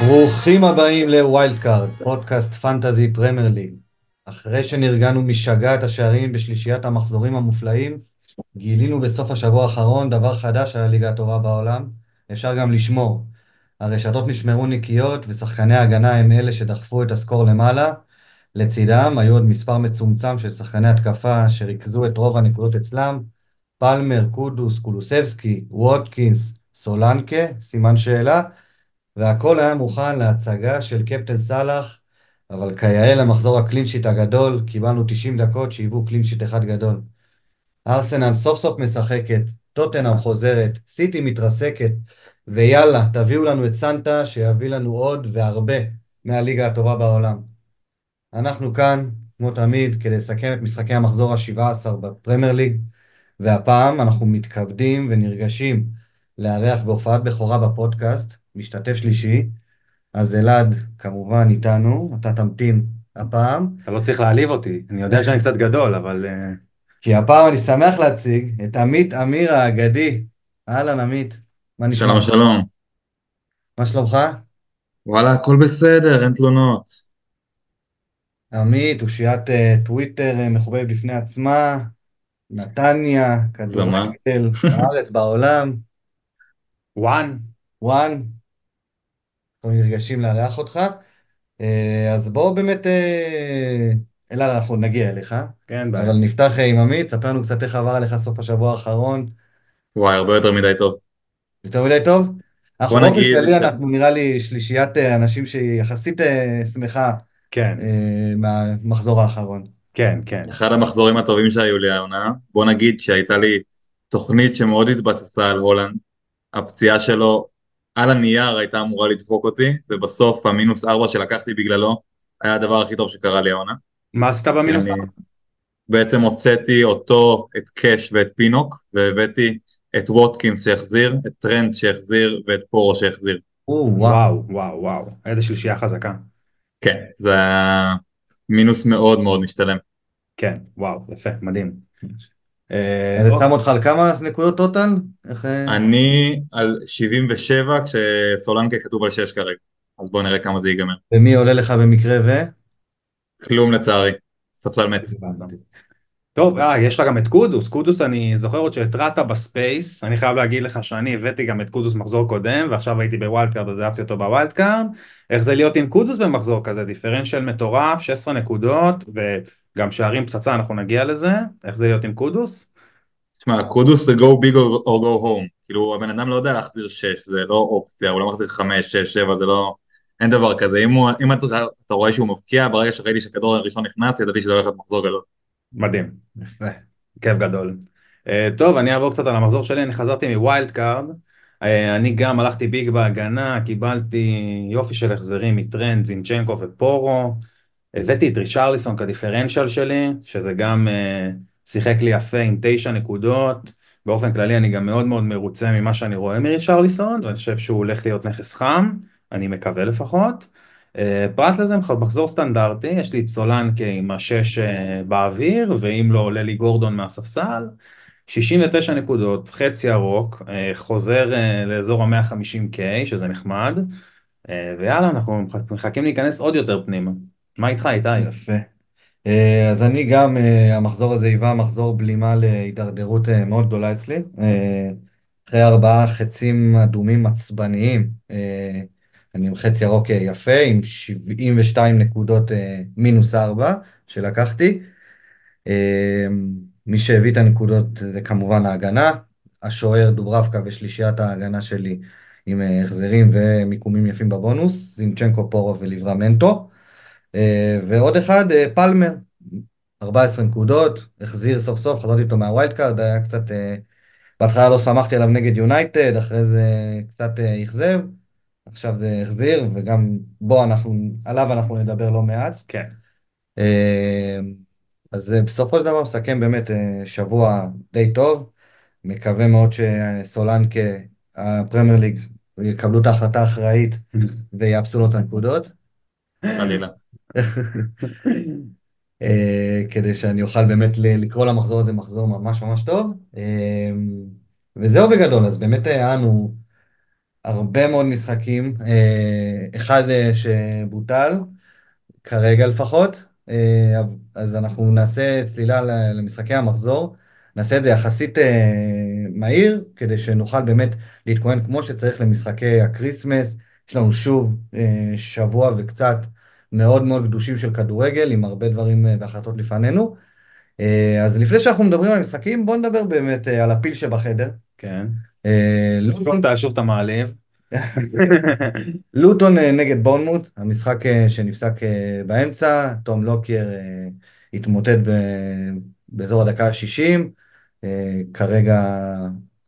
ברוכים הבאים לווילד קארד, פודקאסט פנטזי פרמייר ליג. אחרי שנרגענו משגעת השערים בשלישיית המחזורים המופלאים, גילינו בסוף השבוע האחרון דבר חדש על הליגה הטובה בעולם, אפשר גם לשמור. הרשתות נשמרו נקיות ושחקני ההגנה הם אלה שדחפו את הסקור למעלה. לצידם היו עוד מספר מצומצם של שחקני התקפה שריכזו את רוב הנקודות אצלם, פלמר, קודוס, קולוסבסקי, ווטקינס, סולנקה, סימן שאלה, והכל היה מוכן להצגה של קפטן סאלח, אבל כיאה למחזור ה clean sheet הגדול, קיבלנו 90 דקות שהיוו clean sheet אחד גדול. ארסנל סוף סוף משחקת, טוטנאם חוזרת, סיטי מתרסקת, ויאללה, תביאו לנו את סנטה שיביא לנו עוד והרבה מהליגה הטובה בעולם. אנחנו כאן, כמו תמיד, כדי לסכם את משחקי המחזור ה-17 בפרמייר ליג, והפעם אנחנו מתכבדים ונרגשים לארח בהופעת בכורה בפודקאסט, משתתף שלישי, אז אלעד כמובן איתנו, אתה תמתין הפעם. אתה לא צריך להעליב אותי, אני יודע שאני קצת גדול, אבל... אה, כי הפעם אני שמח להציג את עמית אמיר האגדי. אהלן עמית, מה נשמע? שלום שלום. מה שלומך? וואלה, הכל בסדר, אין תלונות. עמית, אושיית אה, טוויטר אה, מחובבת בפני עצמה, נתניה. כדורגל, בארץ, בעולם, וואן, וואן, אנחנו נרגשים לארח אותך. אה, אז בואו באמת, אה, אלעד, אנחנו נגיע אליך, כן, בעיה. אבל נפתח אה, עם עמית, ספר לנו קצת איך עבר עליך סוף השבוע האחרון. וואי, הרבה יותר מדי טוב. יותר מדי טוב? אנחנו בוא באופן נגיד כללי, ש- אנחנו נראה לי שלישיית אנשים שהיא יחסית שמחה כן, מהמחזור האחרון. כן, כן. אחד המחזורים הטובים שהיו לי העונה, בוא נגיד שהייתה לי תוכנית שמאוד התבססה על הולנד. הפציעה שלו על הנייר הייתה אמורה לדפוק אותי, ובסוף המינוס ארבע שלקחתי בגללו היה הדבר הכי טוב שקרה לי העונה. מה עשית במינוס? אני בעצם הוצאתי אותו, את קאש ואת פינוק, והבאתי את ווטקינס שהחזיר, את טרנד שהחזיר ואת פורו שהחזיר. או, וואו. וואו, וואו, איזה שלישייה חזקה. כן, זה מינוס מאוד מאוד משתלם. כן, וואו, יפה, מדהים. אה, אז זה טוב, שם אותך על כמה נקודות טוטל? אה, אני על 77 כשסולנקה כתוב על 6 כרגע, אז בואו נראה כמה זה ייגמר. ומי עולה לך במקרה ו... כלום לצערי, ספסל מת. טוב, אה, יש לה גם את קודוס, קודוס אני זוכר עוד שהתרעת בספייס, אני חייב להגיד לך שאני הבאתי גם את קודוס מחזור קודם, ועכשיו הייתי ב wild card אז אהבתי אותו ב wild card, איך זה להיות עם קודוס במחזור כזה, דיפרנציאל מטורף, 16 נקודות, וגם שערים פצצה, אנחנו נגיע לזה, איך זה להיות עם קודוס? תשמע, קודוס זה go big or or go home, כאילו הבן אדם לא יודע להחזיר 6, זה לא אופציה, הוא לא מחזיר 5, 6, 7, זה לא... אין דבר כזה, אם, הוא, אם אתה, אתה רואה שהוא מבקיע, ברגע שראיתי שהכדור הראשון נכנס, ידעתי שזה הולך להיות מחזור גדול. מדהים. יפה. כיף גדול. Uh, טוב, אני אעבור קצת על המחזור שלי, אני חזרתי מ wild card, uh, אני גם הלכתי big בהגנה, קיבלתי יופי של החזרים מטרנד, זינצ'נקו ופורו, הבאתי את ריצ'רליסון כדיפרנציאל שלי, שזה גם uh, שיחק לי יפה עם תשע נקודות, באופן כללי אני גם מאוד מאוד מרוצה ממה שאני רואה מריצ'רליסון, ואני חושב שהוא הולך להיות נכס חם, אני מקווה לפחות. Uh, פרט לזה מחזור סטנדרטי, יש לי את סולנקה עם השש uh, באוויר, ואם לא עולה לי גורדון מהספסל, 69 נקודות, חצי ירוק, uh, חוזר uh, לאזור ה-150K, שזה נחמד, uh, ויאללה, אנחנו מח- מחכים להיכנס עוד יותר פנימה. מה איתך איתי? יפה. אה, אז אני גם, אה, המחזור הזה היווה מחזור בלימה להידרדרות אה, מאוד גדולה אצלי. אחרי ארבעה חצים אדומים עצבניים, אני עם חץ ירוק יפה, עם 72 נקודות מינוס ארבע שלקחתי. מי שהביא את הנקודות זה כמובן ההגנה, השוער דוברבקה ושלישיית ההגנה שלי עם החזרים ומיקומים יפים בבונוס, זינצ'נקו פורו וליברמנטו. אה, ועוד אחד, אה, פלמר, 14 נקודות, החזיר סוף סוף, חזרתי איתו מה wild card, היה קצת, אה, בהתחלה לא שמחתי עליו נגד יונייטד, אחרי זה קצת אכזב, עכשיו זה החזיר, וגם בו אנחנו, עליו אנחנו נדבר לא מעט. כן. אז בסופו של דבר מסכם באמת שבוע די טוב, מקווה מאוד שסולנקה, הפרמייר ליג, יקבלו את ההחלטה האחראית ויאפסו לו את הנקודות. חלילה. אה, כדי שאני אוכל באמת לקרוא למחזור הזה מחזור ממש ממש טוב. אה, וזהו בגדול, אז באמת היה לנו הרבה מאוד משחקים, אה, אחד שבוטל, כרגע לפחות, אז אנחנו נעשה צלילה למשחקי המחזור, נעשה את זה יחסית מהיר, כדי שנוכל באמת להתכונן כמו שצריך למשחקי הקריסמס. יש לנו שוב שבוע וקצת מאוד מאוד גדושים של כדורגל, עם הרבה דברים והחלטות לפנינו. אז לפני שאנחנו מדברים על משחקים, בואו נדבר באמת על הפיל שבחדר. כן. לוטון, שוב אתה מעליב. לוטון אה, נגד בורנמוט, המשחק אה, שנפסק אה, באמצע, תום לוקייר התמוטט באזור הדקה ה-60, כרגע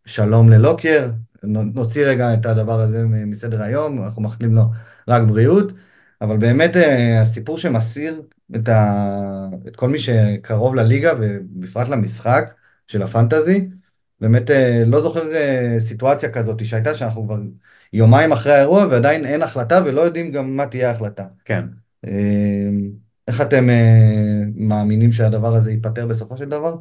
שלום ללוקייר, נוציא רגע את הדבר הזה מסדר היום, אנחנו מאחלים לו רק בריאות, אבל באמת הסיפור שמסיר את, ה... את כל מי שקרוב לליגה ובפרט למשחק של הפנטזי, באמת לא זוכר סיטואציה כזאת שהייתה שאנחנו כבר יומיים אחרי האירוע ועדיין אין החלטה ולא יודעים גם מה תהיה ההחלטה. כן. אה, איך אתם אה, מאמינים שהדבר הזה ייפתר בסופו של דבר?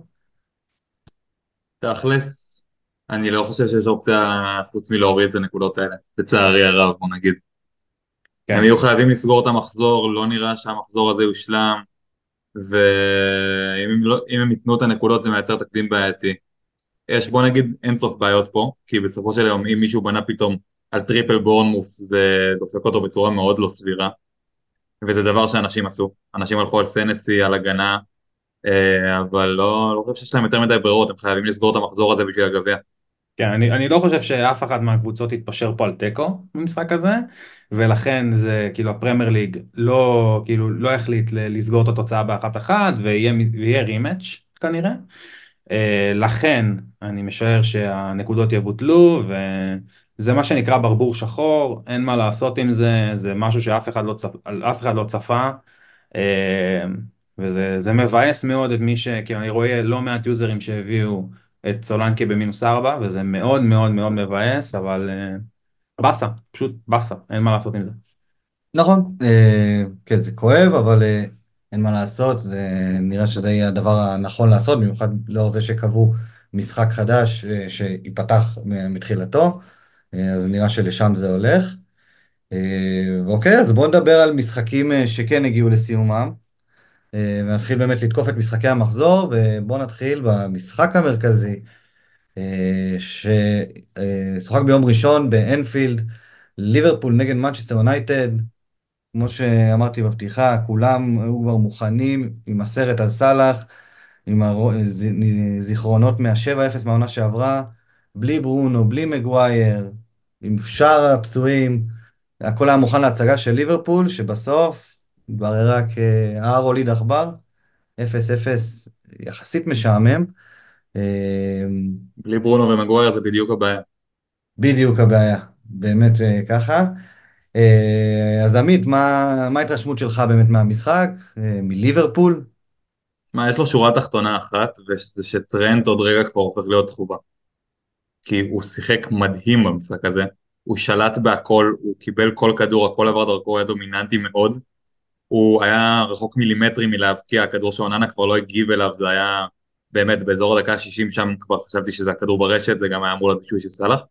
תכלס, אני לא חושב שיש אופציה חוץ מלהוריד את הנקודות האלה, לצערי הרב, בוא נגיד. כן. הם יהיו חייבים לסגור את המחזור, לא נראה שהמחזור הזה יושלם, ואם הם, לא, ייתנו את הנקודות זה מייצר תקדים בעייתי. יש בוא נגיד אין סוף בעיות פה, כי בסופו של יום אם מישהו בנה פתאום על triple בורנמות' זה דופק אותו בצורה מאוד לא סבירה וזה דבר שאנשים עשו, אנשים הלכו על סנסי, על הגנה אה, אבל לא, לא חושב שיש להם יותר מדי ברירות, הם חייבים לסגור את המחזור הזה בשביל הגביע. כן, אני, אני לא חושב שאף אחת מהקבוצות יתפשר פה על תיקו במשחק הזה ולכן זה כאילו הפרמייר ליג לא כאילו לא החליט לסגור את התוצאה באחת אחת ויהיה רימץ' כנראה. אה, לכן אני משער שהנקודות יבוטלו וזה מה שנקרא ברבור שחור, אין מה לעשות עם זה, זה משהו שאף אחד לא, צפ... אחד לא צפה אה, וזה מבאס מאוד את מי ש... כי אני רואה לא מעט יוזרים שהביאו את סולנקי במינוס ארבע וזה מאוד מאוד מאוד מבאס אבל אה, באסה, פשוט באסה, אין מה לעשות עם זה. נכון, כן זה כואב אבל אין מה לעשות, זה נראה שזה יהיה הדבר הנכון לעשות, במיוחד לאור זה שקבעו משחק חדש אה, שייפתח מתחילתו, אה, אז נראה שלשם זה הולך. אה, אוקיי, אז בואו נדבר על משחקים שכן הגיעו לסיומם, ונתחיל באמת לתקוף את משחקי המחזור, ובואו נתחיל במשחק המרכזי, ששוחק ביום ראשון באנפילד, ליברפול נגד מנצ'סטר יונייטד, כמו שאמרתי בפתיחה, כולם היו כבר מוכנים עם הסרט על סאלח, עם הזיכרונות מה-7-0 מהעונה שעברה, בלי ברונו, בלי מגווייר, עם שאר הפצועים, הכל היה מוכן להצגה של ליברפול, שבסוף התבררה כהר הוליד עכבר, 0-0 יחסית משעמם. בלי ברונו ומגווייר זה בדיוק הבעיה. בדיוק הבעיה, באמת אה, ככה. אה, אז עמית, מה, מה ההתרשמות שלך באמת מהמשחק, אה, מליברפול? מה, יש לו שורה תחתונה אחת, וזה שטרנט עוד רגע כבר הופך להיות תחובה. כי הוא שיחק מדהים במשחק הזה, הוא שלט בהכל, הוא קיבל כל כדור, הכל עבר דרכו, היה דומיננטי מאוד. הוא היה רחוק מילימטרים מלהבקיע, הכדור שאוננה כבר לא הגיב אליו, זה היה באמת באזור הדקה ה-60 שם כבר חשבתי שזה הכדור ברשת, זה גם היה אמור להיות של סאלח.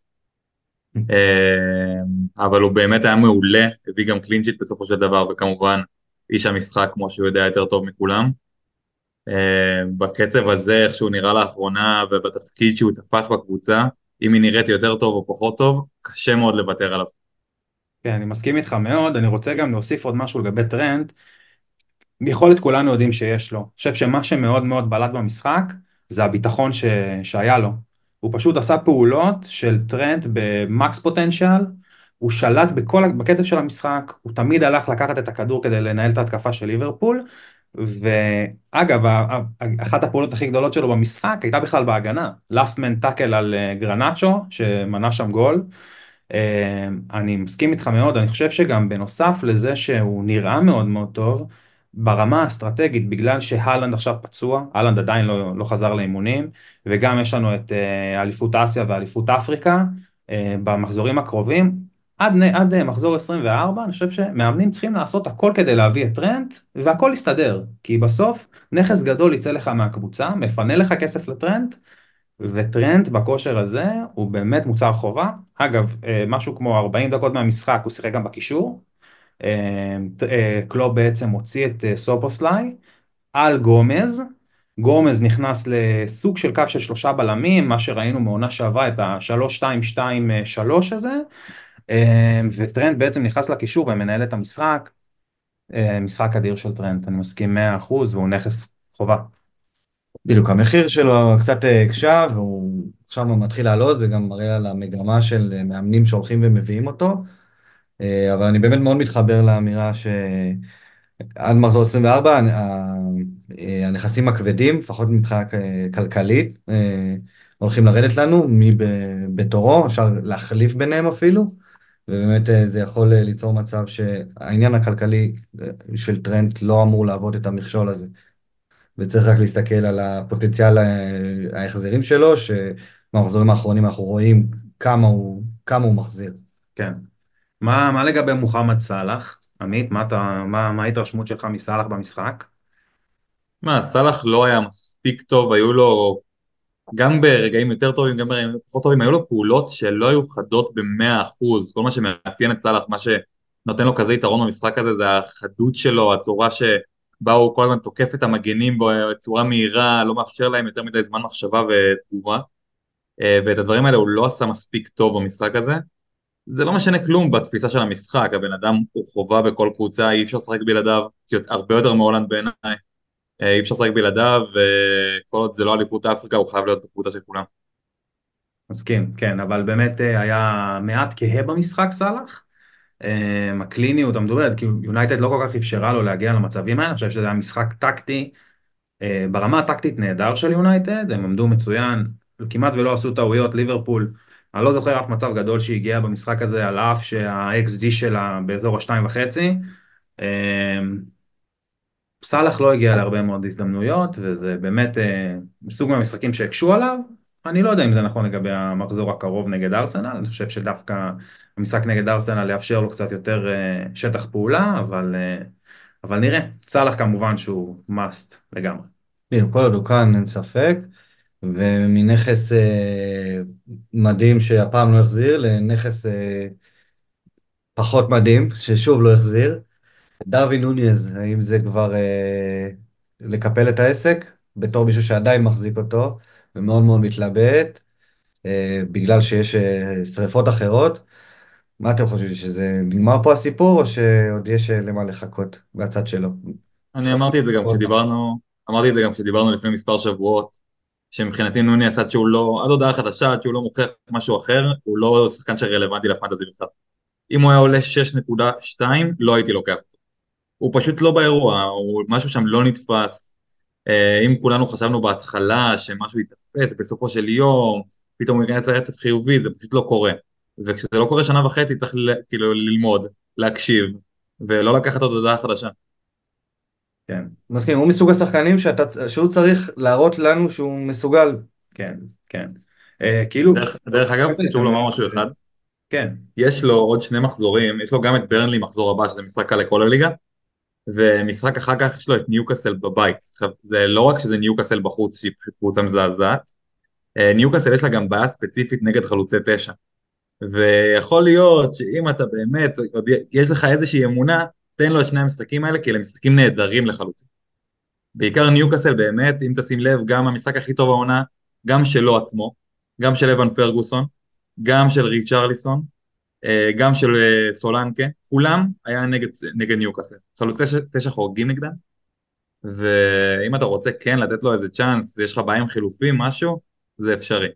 אה, אבל הוא באמת היה מעולה, הביא גם קלינצ'יט בסופו של דבר, וכמובן איש המשחק כמו שהוא יודע יותר טוב מכולם. אה, בקצב הזה, איך שהוא נראה לאחרונה, ובתפקיד שהוא תפס בקבוצה, אם היא נראית יותר טוב או פחות טוב, קשה מאוד לוותר עליו. כן, אני מסכים איתך מאוד, אני רוצה גם להוסיף עוד משהו לגבי טרנט. יכולת כולנו יודעים שיש לו. אני חושב שמה שמאוד מאוד בלט במשחק, זה הביטחון ש... שהיה לו. הוא פשוט עשה פעולות של טרנט ב max potential, הוא שלט בכל, בקצב של המשחק, הוא תמיד הלך לקחת את הכדור כדי לנהל את ההתקפה של ליברפול, ואגב, אחת הפעולות הכי גדולות שלו במשחק הייתה בכלל בהגנה, last man tackle על אה, גרנצ'ו, שמנה שם גול. אה, אני מסכים איתך מאוד, אני חושב שגם בנוסף לזה שהוא נראה מאוד מאוד טוב, ברמה האסטרטגית, בגלל שהלנד עכשיו פצוע, הלנד עדיין לא, לא חזר לאימונים, וגם יש לנו את אה, אליפות אסיה ואליפות אפריקה אה, במחזורים הקרובים, עד, עד מחזור 24 אני חושב שמאמנים צריכים לעשות הכל כדי להביא את טרנט, והכל יסתדר, כי בסוף נכס גדול יצא לך מהקבוצה, מפנה לך כסף לטרנט, וטרנט בכושר הזה הוא באמת מוצר חובה. אגב, אה, משהו כמו 40 דקות מהמשחק הוא שיחק גם בקישור. אה, אה, קלוב בעצם הוציא את סופוסליי על גומז. גומז נכנס לסוג של קו של שלושה בלמים, מה שראינו מעונה שעברה את ה-3-2-2-3 הזה, וטרנט בעצם נכנס לקישור ומנהל את המשחק. משחק אדיר של טרנט, אני מסכים 100% והוא נכס חובה. בדיוק, המחיר שלו קצת הקשה, והוא עכשיו מתחיל לעלות, זה גם מראה על המגמה של מאמנים שהולכים ומביאים אותו, אה, אבל אני באמת מאוד מתחבר לאמירה שעד מחזור 24, אה, הנכסים הכבדים, לפחות מבחינה כלכלית, אה, הולכים לרדת לנו, מי בתורו, אפשר להחליף ביניהם אפילו, ובאמת זה יכול ליצור מצב שהעניין הכלכלי של טרנד לא אמור לעבוד את המכשול הזה. וצריך רק להסתכל על הפוטנציאל ההחזרים שלו, שבמחזורים האחרונים אנחנו רואים כמה הוא, כמה הוא מחזיר. כן. מה, מה לגבי מוחמד סאלח? עמית, מה, אתה, מה, מה ההתרשמות שלך מסאלח במשחק? מה, סאלח לא היה מספיק טוב, היו לו, גם ברגעים יותר טובים, גם ברגעים פחות טובים, היו לו פעולות שלא היו חדות במאה אחוז, כל מה שמאפיין את סאלח, מה שנותן לו כזה יתרון במשחק הזה זה החדות שלו, הצורה ש... בה הוא כל הזמן תוקף את המגנים בצורה מהירה, לא מאפשר להם יותר מדי זמן מחשבה ותגובה, אה, ואת הדברים האלה הוא לא עשה מספיק טוב במשחק הזה. זה לא משנה כלום בתפיסה של המשחק, הבן אדם הוא חובה בכל קבוצה, אי אפשר לשחק בלעדיו, הרבה יותר מהולנד בעיניי, אה, אי אפשר לשחק בלעדיו, וכל עוד זה לא אליפות אפריקה הוא חייב להיות בקבוצה של כולם. מסכים, כן, אבל באמת אה, היה מעט כהה במשחק סאלח, הקליניות המדוברת, כי יונייטד לא כל כך אפשרה לו להגיע למצבים האלה, אני חושב שזה היה משחק טקטי, אה, ברמה הטקטית נהדר של יונייטד, הם עמדו מצוין, כמעט ולא עשו טעויות, ליברפול, אני לא זוכר אף מצב גדול שהגיע במשחק הזה, על אף שה-XG שלה באזור השתיים וחצי. אמ, סאלח לא הגיע להרבה מאוד הזדמנויות, וזה באמת אה, מסוג מהמשחקים שהקשו עליו, אני לא יודע אם זה נכון לגבי המחזור הקרוב נגד ארסנל, אני חושב שדווקא המשחק נגד ארסנל יאפשר לו קצת יותר אה, שטח פעולה, אבל, אה, אבל נראה. סאלח כמובן שהוא must לגמרי. כל עוד הוא כאן אין ספק, ומנכס אה, מדהים שהפעם לא החזיר לנכס אה, פחות מדהים, ששוב לא החזיר. דרווין נוניז, האם זה כבר אה, לקפל את העסק? בתור מישהו שעדיין מחזיק אותו, ומאוד מאוד מתלבט, אה, בגלל שיש אה, שריפות אחרות. מה אתם חושבים, שזה נגמר פה הסיפור, או שעוד יש אה, למה לחכות מהצד שלו? אני אמרתי את זה גם כשדיברנו, אמרתי את זה גם כשדיברנו לפני מספר שבועות, שמבחינתי נוני עשה שהוא לא, עד הודעה חדשה, עד שהוא לא מוכיח משהו אחר, הוא לא שחקן שרלוונטי לפנטזי בכלל. אם הוא היה עולה 6.2, לא הייתי לוקח אותו. הוא פשוט לא באירוע, הוא, משהו שם לא נתפס. אה, אם כולנו חשבנו בהתחלה שמשהו יתפס בסופו של יום, פתאום הוא ייכנס לרצף חיובי, זה פשוט לא קורה. וכשזה לא קורה שנה וחצי צריך ל, כאילו ללמוד, להקשיב, ולא לקחת עוד הודעה חדשה. כן. מסכים, הוא מסוג השחקנים שאתה, שהוא צריך להראות לנו שהוא מסוגל. כן, כן. אה, כאילו... דרך, דרך אגב, חשוב לומר משהו אחד. כן. יש לו עוד שני מחזורים, יש לו גם את ברנלי מחזור הבא, שזה משחק קל לכל הליגה, ומשחק אחר כך יש לו את ניוקאסל בבית. זה לא רק שזה ניוקאסל בחוץ, שהיא פשוט קבוצה מזעזעת, אה, ניוקאסל יש לה גם בעיה ספציפית נגד חלוצי תשע. ויכול להיות שאם אתה באמת, יש לך איזושהי אמונה, תן לו את שני המשחקים האלה, כי אלה משחקים נהדרים לחלוצים. בעיקר ניוקאסל באמת, אם תשים לב, גם המשחק הכי טוב העונה, גם שלו עצמו, גם של אבן פרגוסון, גם של ריצ'רליסון, גם של אה, סולנקה, כולם היה נגד, נגד ניוקאסל. חלוצי תשע חורגים נגדם, ואם אתה רוצה כן לתת לו איזה צ'אנס, יש לך בעיה עם חילופים, משהו, זה אפשרי.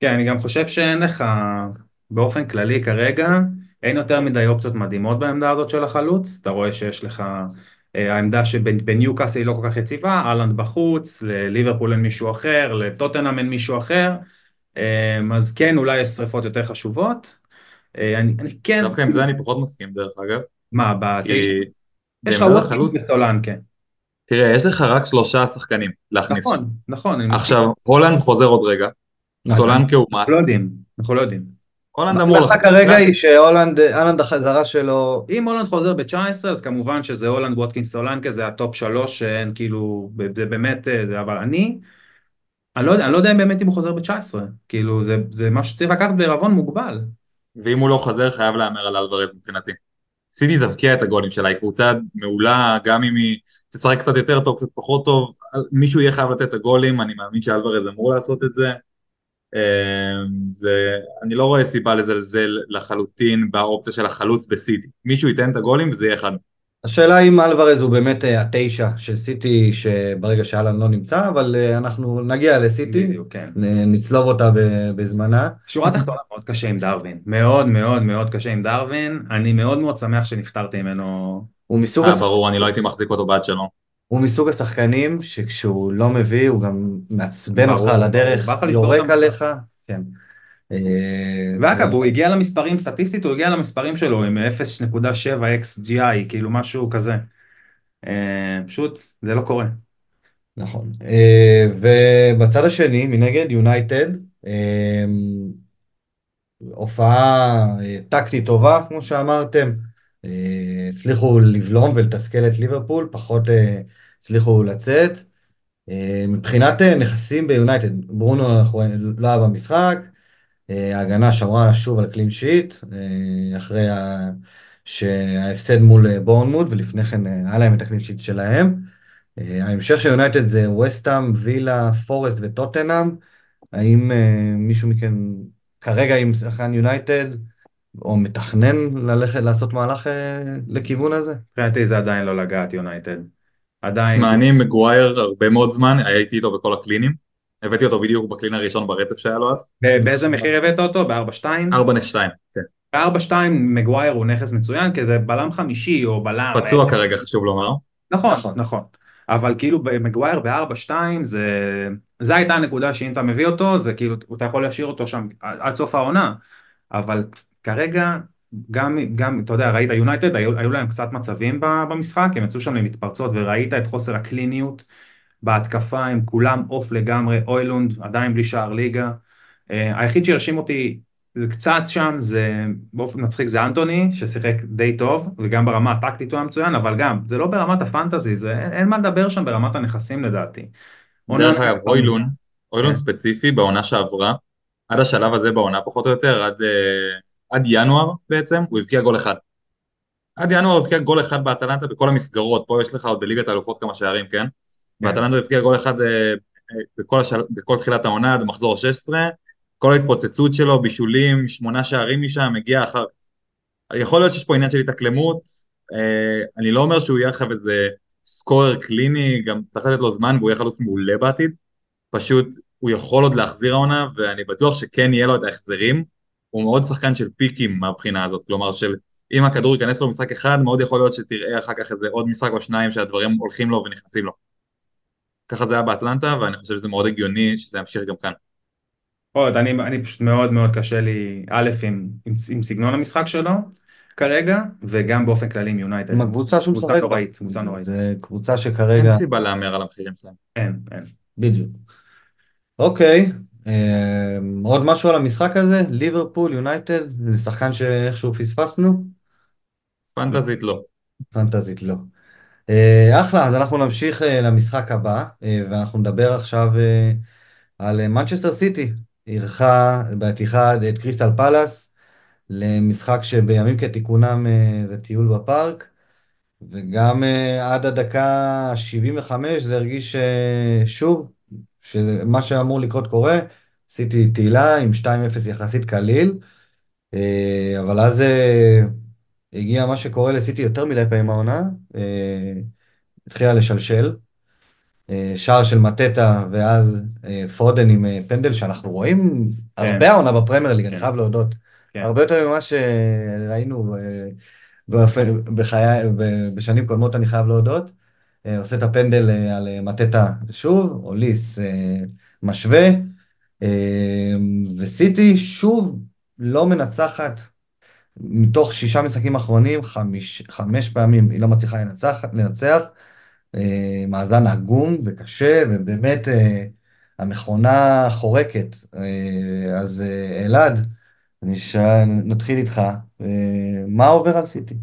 כן, אני גם חושב שאין לך, באופן כללי כרגע, אין יותר מדי אופציות מדהימות בעמדה הזאת של החלוץ, אתה רואה שיש לך, אה, העמדה שבניוקאסל היא לא כל כך יציבה, אהלנד בחוץ, לליברפול אין מישהו אחר, לטוטנאם אין מישהו אחר, אה, אז כן, אולי יש שריפות יותר חשובות. אה, אני, אני כן... דווקא עם זה אני פחות מסכים דרך אגב. מה, בתשע? יש לך ווטקינס וסולנקה. תראה, יש לך רק שלושה שחקנים להכניס. נכון, נכון. עכשיו, הולנד חוזר עוד רגע, נכון. סולנקה הוא must. אנחנו לא יודעים, אנחנו לא יודעים. הולנד אמור... לך כרגע היא שהולנד, הולנד החזרה שלו... אם הולנד חוזר ב-19 אז כמובן שזה הולנד, ווטקינס, סולנקה, זה ה top שלוש שאין כאילו, זה באמת, אבל אני, אני לא יודע, אני לא אם באמת אם הוא חוזר ב-19, כאילו זה, זה משהו שצריך לקחת בערבון מוגבל. ואם הוא לא חוזר, חייב להמר על אלוורז מבחינתי. סיטי תבקיע את הגולים שלה, היא קבוצה מעולה, גם אם היא תשחק קצת יותר טוב, קצת פחות טוב, מישהו יהיה חייב לתת את הגולים, אני מאמין שאלוורז אמור לעשות את זה. אמ, זה, אני לא רואה סיבה לזלזל לחלוטין באופציה של החלוץ בסיטי. מישהו ייתן את הגולים וזה יהיה אחד. השאלה אם אלוורז הוא באמת אה, התשע של סיטי שברגע שאלן לא נמצא, אבל אה, אנחנו נגיע לסיטי, בדיוק, כן. נצלוב אותה בזמנה. שורה תחתונה מאוד קשה עם דרווין, מאוד מאוד מאוד קשה עם דרווין, אני מאוד מאוד שמח שנפטרתי ממנו. הוא מסוג, אה, הש... ברור, אני לא הייתי מחזיק אותו בעד שלו. הוא מסוג השחקנים שכשהוא לא מביא הוא גם מעצבן אותך על הדרך, יורק עליך, כן. ואגב, הוא הגיע למספרים, סטטיסטית הוא הגיע למספרים שלו עם 0.7 XGI, כאילו משהו כזה. אה, פשוט, זה לא קורה. נכון. אה, ובצד השני, מנגד, יונייטד, אה, הופעה טקטית טובה, כמו שאמרתם. הצליחו לבלום ולתסכל את ליברפול, פחות הצליחו לצאת. מבחינת נכסים ביונייטד, ברונו לא היה במשחק, ההגנה שמרה שוב על clean sheet, אה, אחרי ה- שההפסד מול אה, בורנמוט, ולפני כן אה, היה להם את ה clean sheet שלהם. אה, ההמשך של יונייטד זה ווסטהאם, וילה, פורסט וטוטנאם. האם אה, מישהו מכם כרגע עם שחקן יונייטד, או מתכנן ללכת לעשות מהלך אה, לכיוון הזה? מבחינתי זה עדיין לא לגעת יונייטד. עדיין, עם מגווייר הרבה מאוד זמן, הייתי איתו בכל הקלינים. הבאתי אותו בדיוק בקלין הראשון ברצף שהיה לו אז. ב- באיזה מחיר הבאת אותו? ב-4-2? 4 נגד 2, כן. ב-4-2 מגווייר הוא נכס מצוין, כי זה בלם חמישי או בלם. פצוע כרגע, חשוב לומר. נכון, נכון. נכון. אבל כאילו מגווייר ב-4-2 זה... זה הייתה הנקודה שאם אתה מביא אותו, זה כאילו, אתה יכול להשאיר אותו שם עד סוף העונה. אבל כרגע, גם, גם, אתה יודע, ראית יונייטד, היו, היו להם קצת מצבים במשחק, הם יצאו שם למתפרצות וראית את חוסר הקליניות בהתקפה, הם כולם עוף לגמרי, אוילונד עדיין בלי שער ליגה. אה, היחיד שהרשים אותי זה קצת שם, זה באופן מצחיק זה אנטוני, ששיחק די טוב, וגם ברמה הטקטית הוא היה מצוין, אבל גם, זה לא ברמת הפנטזי, זה, אין, אין מה לדבר שם ברמת הנכסים לדעתי. דרך אגב, אוילון, אוילון כן. ספציפי בעונה שעברה, עד השלב הזה בעונה פחות או יותר, עד, אה, עד ינואר בעצם, הוא הבקיע גול אחד. עד ינואר הוא הבקיע גול אחד באטלנטה בכל המסגרות, פה יש לך עוד בליגת האלופות כמה שערים, כן? באטלנטה הוא הבקיע גול אחד אה, אה, בכל, השל... בכל תחילת העונה, עד מחזור 16, כל ההתפוצצות שלו, בישולים, שמונה שערים משם, מגיע אחר... יכול להיות שיש פה עניין של התאקלמות, אה, אני לא אומר שהוא יהיה עכשיו איזה סקורר קליני, גם צריך לתת לו זמן והוא יהיה חלוץ מעולה בעתיד, פשוט הוא יכול עוד להחזיר העונה, ואני בטוח שכן יהיה לו את ההחזרים, הוא מאוד שחקן של פיקים מהבחינה הזאת, כלומר של אם הכדור ייכנס לו משחק אחד, מאוד יכול להיות שתראה אחר כך איזה עוד משחק או שניים שהדברים הולכים לו ונכנסים לו. ככה זה היה באטלנטה, ואני חושב שזה מאוד הגיוני שזה ימשיך גם כאן. עוד, אני, אני פשוט מאוד מאוד קשה לי, א', עם, עם, עם סגנון המשחק שלו כרגע, וגם באופן כללי עם יונייטד. עם הקבוצה שהוא קבוצה משחק בה. נוראית, קבוצה נוראית. זה קבוצה שכרגע... אין סיבה להמר על המחירים שלהם. אין, אין. בדיוק. אוקיי, אה, עוד משהו על המשחק הזה? ליברפול, יונייטד, זה שחקן שאיכשהו פספסנו? פנטזית לא. פנטזית לא. אה, אחלה, אז אנחנו נמשיך אה, למשחק הבא, אה, ואנחנו נדבר עכשיו על מנצ'סטר סיטי. אירחה בתיחד את קריסטל פלאס, למשחק שבימים כתיקונם זה טיול בפארק, וגם עד הדקה ה-75 זה הרגיש שוב, שמה שאמור לקרות קורה, סיטי תהילה עם 2-0 יחסית קליל, אבל אז הגיע מה שקורה לסיטי יותר מדי פעמים העונה, אה, התחילה לשלשל, אה, שער של מטטה ואז אה, פודן עם פנדל שאנחנו רואים הרבה העונה בפרמייר ליג, אני כן. חייב להודות, כן. הרבה יותר ממה שראינו בחיי, בשנים קודמות אני חייב להודות, עושה את הפנדל על מטטה שוב, אוליס משווה, וסיטי שוב לא מנצחת מתוך שישה משחקים אחרונים, חמיש, חמש פעמים היא לא מצליחה לנצח, לנצח, אה, מאזן עגום וקשה, ובאמת אה, המכונה חורקת. אה, אז אה, אלעד, נתחיל איתך, אה, מה עובר על סיטי?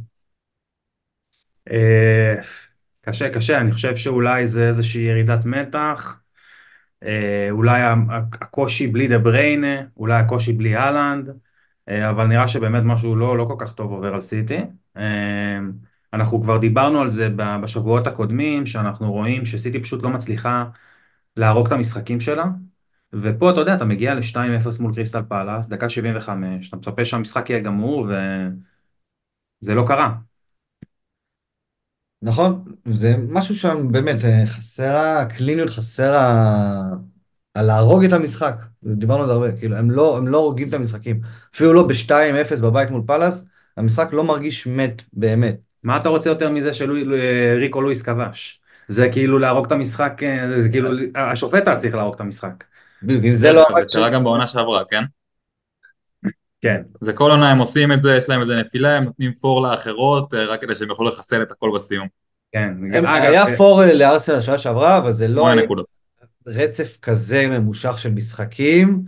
אה, קשה, קשה, אני חושב שאולי זה איזושהי ירידת מתח. אה, אולי הקושי בלי דה בריינה, אולי הקושי בלי אהלנד, אה, אבל נראה שבאמת משהו לא, לא כל כך טוב עובר על סיטי. אה, אנחנו כבר דיברנו על זה בשבועות הקודמים, שאנחנו רואים שסיטי פשוט לא מצליחה להרוג את המשחקים שלה, ופה אתה יודע, אתה מגיע ל-2-0 מול קריסטל פאלאס, דקה 75, אתה מצפה שהמשחק יהיה גמור, וזה לא קרה. נכון, זה משהו שם באמת, אה, חסר הקליניות, חסר ה... על להרוג את המשחק, דיברנו על זה הרבה, כאילו הם לא, הם לא הורגים את המשחקים, אפילו לא ב-2-0 בבית מול פאלאס, המשחק לא מרגיש מת באמת. מה אתה רוצה יותר מזה שריקו לואיס כבש? זה כאילו להרוג את המשחק, אה, זה כאילו, השופט היה צריך להרוג את המשחק. אם זה לא... זה קרה גם בעונה שעברה, כן? כן. זה כל עונה הם עושים את זה, יש להם איזה נפילה, הם נותנים פור לאחרות, אה, רק כדי שהם יוכלו לחסל את הכל בסיום. כן. היה אה, פור לארסנל שנה שעברה, אבל זה לא. רצף כזה ממושך של משחקים,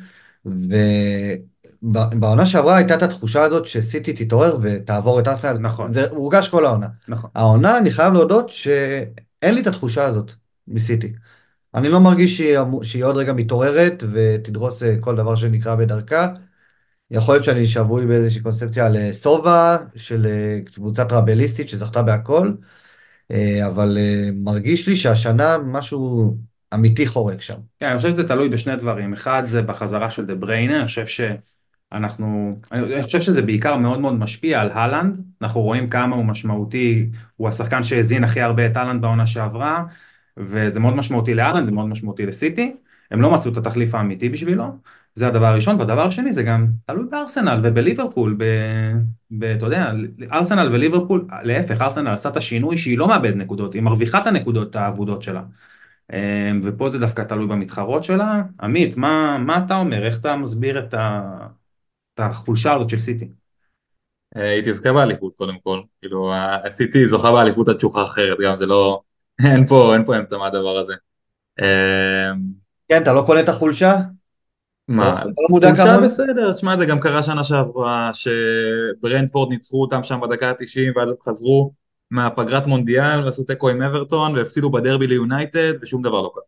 ובעונה שעברה הייתה את התחושה הזאת שסיטי תתעורר ותעבור את ארסנל. נכון. זה הורגש כל העונה. נכון. העונה, אני חייב להודות שאין לי את התחושה הזאת מסיטי. אני לא מרגיש שהיא, שהיא עוד רגע מתעוררת ותדרוס אה, כל דבר שנקרא בדרכה. יכול להיות שאני שבוי באיזושהי קונספציה על אה, סובה, של אה, קבוצה טראבליסטית שזכתה בהכל, אבל מרגיש לי שהשנה משהו אמיתי חורק שם. כן, אני חושב שזה תלוי בשני דברים. אחד זה בחזרה של דה בריינה, אני חושב ש... אנחנו, אני חושב שזה בעיקר מאוד מאוד משפיע על הלנד, אנחנו רואים כמה הוא משמעותי, הוא השחקן שהזין הכי הרבה את הלנד בעונה שעברה, וזה מאוד משמעותי לאלן, זה מאוד משמעותי לסיטי, הם לא מצאו את התחליף האמיתי בשבילו, זה הדבר הראשון, והדבר השני זה גם תלוי בארסנל ובליברפול, ב, אתה יודע, ארסנל וליברפול, להפך, ארסנל עשה את השינוי שהיא לא מאבדת נקודות, היא מרוויחה את הנקודות האבודות שלה. אמ, ופה זה דווקא תלוי במתחרות שלה. עמית, מה, מה אתה אומר? איך אתה מסביר את, ה, את החולשה הזאת של סיטי? אה, היא תזכה באליפות קודם כל, כאילו סיטי זוכה באליפות עד שוחה אחרת, גם זה לא, אין פה, אין פה אמצע מהדבר הזה. אמ, כן, אתה לא קונה את החולשה? מה, לא חולשה בסדר, תשמע זה גם קרה שנה שעברה שברנדפורד ניצחו אותם שם בדקה ה-90 ואז הם חזרו מהפגרת מונדיאל ועשו תיקו עם אברטון והפסידו בדרבי ליונייטד ושום דבר לא קרה.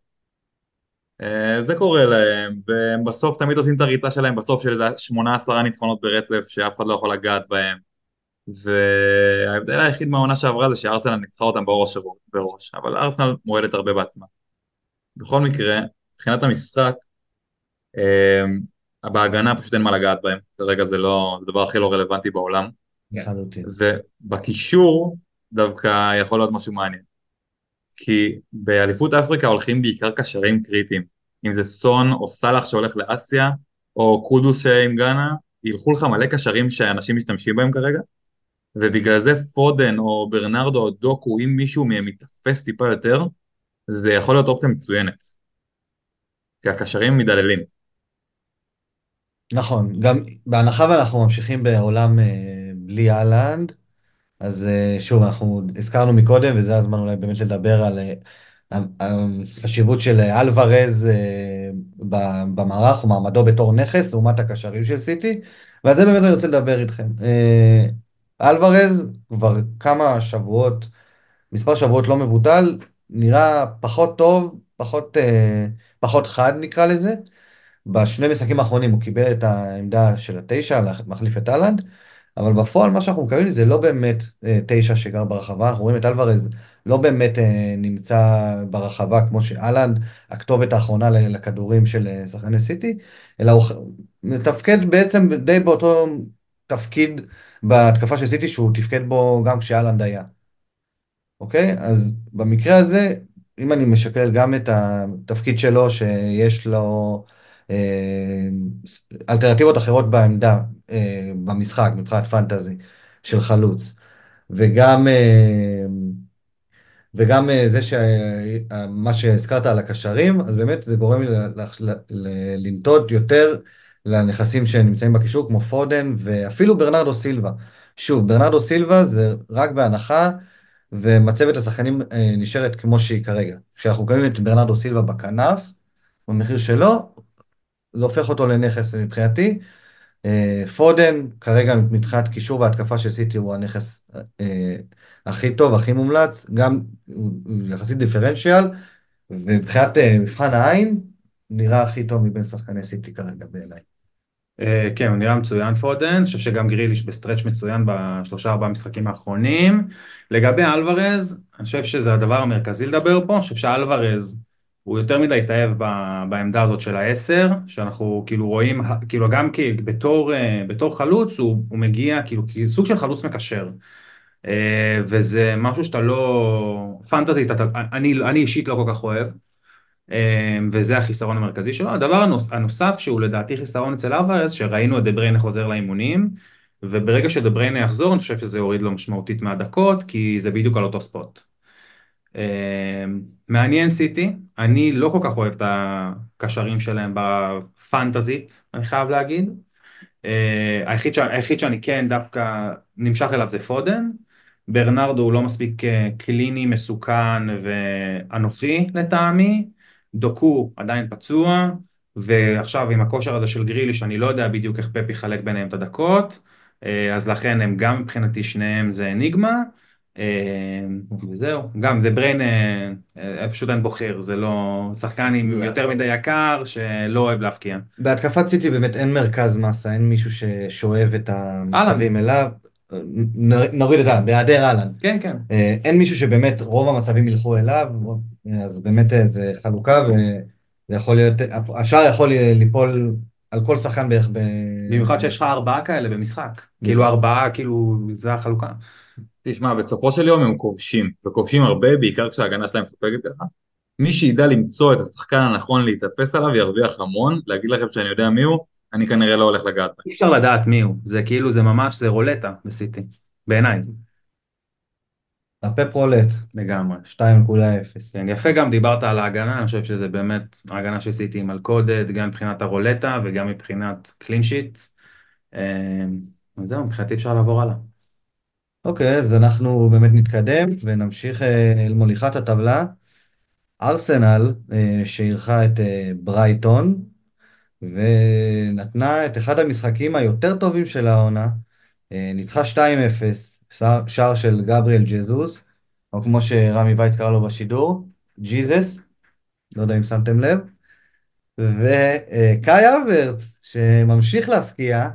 אה, זה קורה להם, והם בסוף תמיד עושים את הריצה שלהם בסוף של שמונה עשרה ניצחונות ברצף שאף אחד לא יכול לגעת בהם וההבדל היחיד מהעונה שעברה זה שארסנל ניצחה אותם בראש בראש, אבל ארסנל מועדת הרבה בעצמה. בכל מקרה, מבחינת המשחק, אה, בהגנה פשוט אין מה לגעת בהם, כרגע זה לא, זה הדבר הכי לא רלוונטי בעולם. ובקישור דווקא יכול להיות משהו מעניין. כי באליפות אפריקה הולכים בעיקר קשרים קריטיים. אם זה סון או סאלח שהולך לאסיה, או קודוס עם גאנה, ילכו לך מלא קשרים שאנשים משתמשים בהם כרגע, ובגלל זה פודן או ברנרדו או דוקו, אם מישהו מהם מתאפס טיפה יותר, זה יכול להיות אופציה מצוינת. כי הקשרים מדללים. נכון, גם בהנחה ואנחנו ממשיכים בעולם אה, בלי אהלנד, אז אה, שוב, אנחנו הזכרנו מקודם, וזה הזמן אולי באמת לדבר על אה, החשיבות של אלוורז אה, במערך, ומעמדו בתור נכס, לעומת הקשרים של סיטי, ועל זה באמת אני רוצה לדבר איתכם. אלוורז כבר כמה שבועות, מספר שבועות לא מבוטל, נראה פחות טוב, פחות, פחות חד נקרא לזה. בשני משחקים האחרונים הוא קיבל את העמדה של התשע, מחליף את אהלנד, אבל בפועל מה שאנחנו מקבלים זה לא באמת אה, תשע שגר ברחבה, אנחנו רואים את אלוורז לא באמת אה, נמצא ברחבה כמו שאלנד, הכתובת האחרונה לכדורים של אה, שחקני סיטי, אלא הוא מתפקד בעצם די באותו תפקיד בהתקפה של סיטי שהוא תפקד בו גם כשאלנד היה. אוקיי? אז במקרה הזה, אם אני משקלל גם את התפקיד שלו, שיש לו אלטרנטיבות אחרות בעמדה, אה, במשחק, מבחינת פנטזי, של חלוץ, וגם, אה, וגם אה, זה שמה שהזכרת על הקשרים, אז באמת זה גורם לי לנטות יותר לנכסים שנמצאים בקישור, כמו פודן ואפילו ברנרדו סילבה. שוב, ברנרדו סילבה זה רק בהנחה ומצבת השחקנים אה, נשארת כמו שהיא כרגע. כשאנחנו קוראים את ברנרדו סילבה בכנף, במחיר שלו, זה הופך אותו לנכס מבחינתי. אה, פודן, כרגע מבחינת קישור והתקפה של סיטי הוא הנכס אה, הכי טוב, הכי מומלץ, גם יחסית דיפרנציאל, ומבחינת מבחן העין, נראה הכי טוב מבין שחקני סיטי כרגע בעיניי. אה, כן, הוא נראה מצוין פודן, אני חושב שגם גריליש ב stretch מצוין בשלושה ארבעה משחקים האחרונים. לגבי אלוורז, אני חושב שזה הדבר המרכזי לדבר פה, אני חושב שאלוורז הוא יותר מדי התאהב ב- בעמדה הזאת של העשר, שאנחנו כאילו רואים, כאילו גם כי בתור, אה, בתור חלוץ הוא, הוא מגיע כאילו כסוג של חלוץ מקשר. אה, וזה משהו שאתה לא, פנטזית, אתה, אני, אני אישית לא כל כך אוהב. אמ, וזה החיסרון המרכזי שלו. הדבר הנוס, הנוסף שהוא לדעתי חיסרון אצל אברס, שראינו את דבריינה חוזר לאימונים, וברגע שדבריינה יחזור אני חושב שזה יוריד לו משמעותית מהדקות, כי זה בדיוק על אותו ספוט. אמ, מעניין סיטי, אני לא כל כך אוהב את הקשרים שלהם בפנטזית, אני חייב להגיד. אה, היחיד, ש... היחיד שאני כן דווקא נמשך אליו זה פודן. ברנרדו הוא לא מספיק אה, קליני, מסוכן ואנוכי לטעמי. דוקו עדיין פצוע, ועכשיו עם הכושר הזה של גרילי שאני לא יודע בדיוק איך פפ יחלק ביניהם את הדקות, אה, אז לכן הם גם מבחינתי שניהם זה אניגמה, וזהו, גם זה בריין, אה, פשוט אין בוחר, זה לא שחקן עם יותר מדי יקר שלא אוהב להפקיע. בהתקפת סיטי באמת אין מרכז מסה, אין מישהו ששואב את המצבים אליו. נוריד את ה... בהיעדר אהלן. כן, כן. אין מישהו שבאמת רוב המצבים ילכו אליו, אז באמת זה חלוקה, וזה יכול להיות, השער יכול ליפול על כל שחקן בערך ב... במיוחד שיש לך ארבעה כאלה במשחק. כאילו ארבעה, כאילו, זה החלוקה. תשמע, בסופו של יום הם כובשים, וכובשים הרבה, בעיקר כשההגנה שלהם סופגת ככה. מי שידע למצוא את השחקן הנכון להיתפס עליו ירוויח המון, להגיד לכם שאני יודע מי הוא, אני כנראה לא הולך לגעת אי אפשר לדעת מי הוא, זה כאילו, זה ממש, זה רולטה בסיטי, בעיניי. הפפ רולט. לגמרי. 2.0. כן, יפה גם דיברת על ההגנה, אני חושב שזה באמת ההגנה שעשיתי עם מלכודת, גם מבחינת הרולטה וגם מבחינת קלין שיט. וזהו, מבחינתי אפשר לעבור הלאה. אוקיי, אז אנחנו באמת נתקדם ונמשיך אה, אל מוליכת הטבלה. ארסנל אה, שאירחה את אה, ברייטון ונתנה את אחד המשחקים היותר טובים של העונה. ניצחה 2-0, שער של גבריאל ג'זוס, או כמו שרמי וייץ קרא לו בשידור, ג'יזס, לא יודע אם שמתם לב. וקאי אברץ, שממשיך להפקיע,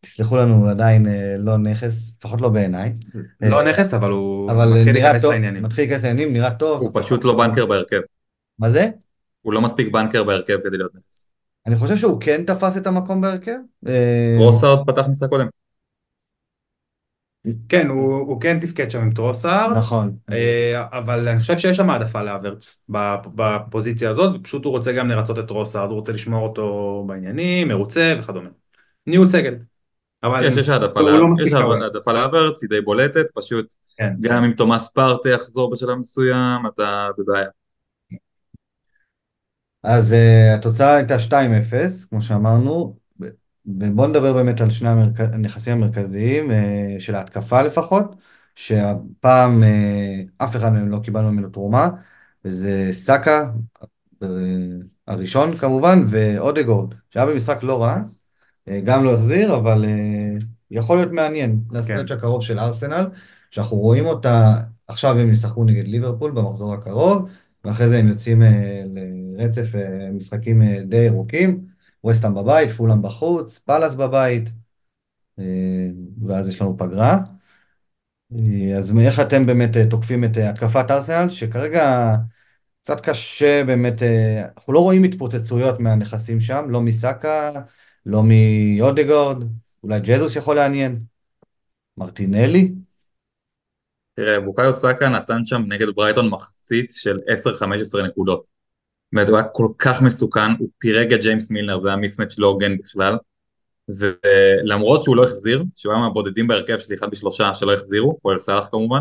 תסלחו לנו, עדיין אה, לא נכס, לפחות לא בעיניי. לא אה, נכס, אבל הוא אבל מתחיל להיכנס לעניינים. מתחיל להיכנס לעניינים, נראה טוב. הוא פשוט לא banker בהרכב. מה זה? הוא לא מספיק banker בהרכב כדי להיות נכס. אני חושב שהוא כן תפס את המקום בהרכב. אה, טרוסארד פתח משחק קודם. כן, הוא, הוא כן תפקד שם עם טרוסארד, נכון, אבל אני חושב שיש שם העדפה להאברץ בפוזיציה הזאת, ופשוט הוא רוצה גם לרצות את טרוסארד, הוא רוצה לשמור אותו בעניינים, מרוצה וכדומה. ניהול סגל. אבל יש, יש העדפה לא לאברץ, היא די בולטת, פשוט כן. גם אם תומאס פארטה יחזור בשלב מסוים, אתה בבעיה. אז uh, התוצאה הייתה 2-0, כמו שאמרנו, ובואו נדבר באמת על שני המרכ... הנכסים המרכזיים, uh, של ההתקפה לפחות, שהפעם uh, אף אחד מהם לא קיבלנו ממנו תרומה, וזה סאקה, uh, הראשון כמובן, ואודגורד, שהיה במשחק לא רע, גם לא החזיר, אבל אה, יכול להיות מעניין לסטרץ' כן. הקרוב של ארסנל, שאנחנו רואים אותה, עכשיו הם ישחקו נגד ליברפול במחזור הקרוב, ואחרי זה הם יוצאים אה, לרצף משחקים די ירוקים, ווסטהאם בבית, פולאם בחוץ, פאלאס בבית, ואז יש לנו פגרה. אז איך אתם באמת תוקפים את התקפת ארסנל, שכרגע קצת קשה באמת, אנחנו לא רואים התפוצצויות מהנכסים שם, לא מסאקה, לא מאודגורד, אולי ג'זוס יכול לעניין, מרטינלי. תראה, בוקאיו סאקה נתן שם נגד ברייטון מחצית של 10-15 נקודות. באמת, הוא היה כל כך מסוכן, הוא פירק את ג'יימס מילנר, זה היה מיסמץ' לא הוגן בכלל. ולמרות שהוא לא החזיר, שהוא היה מהבודדים בהרכב שלי אחד בשלושה שלא החזירו, כולל סאלח כמובן,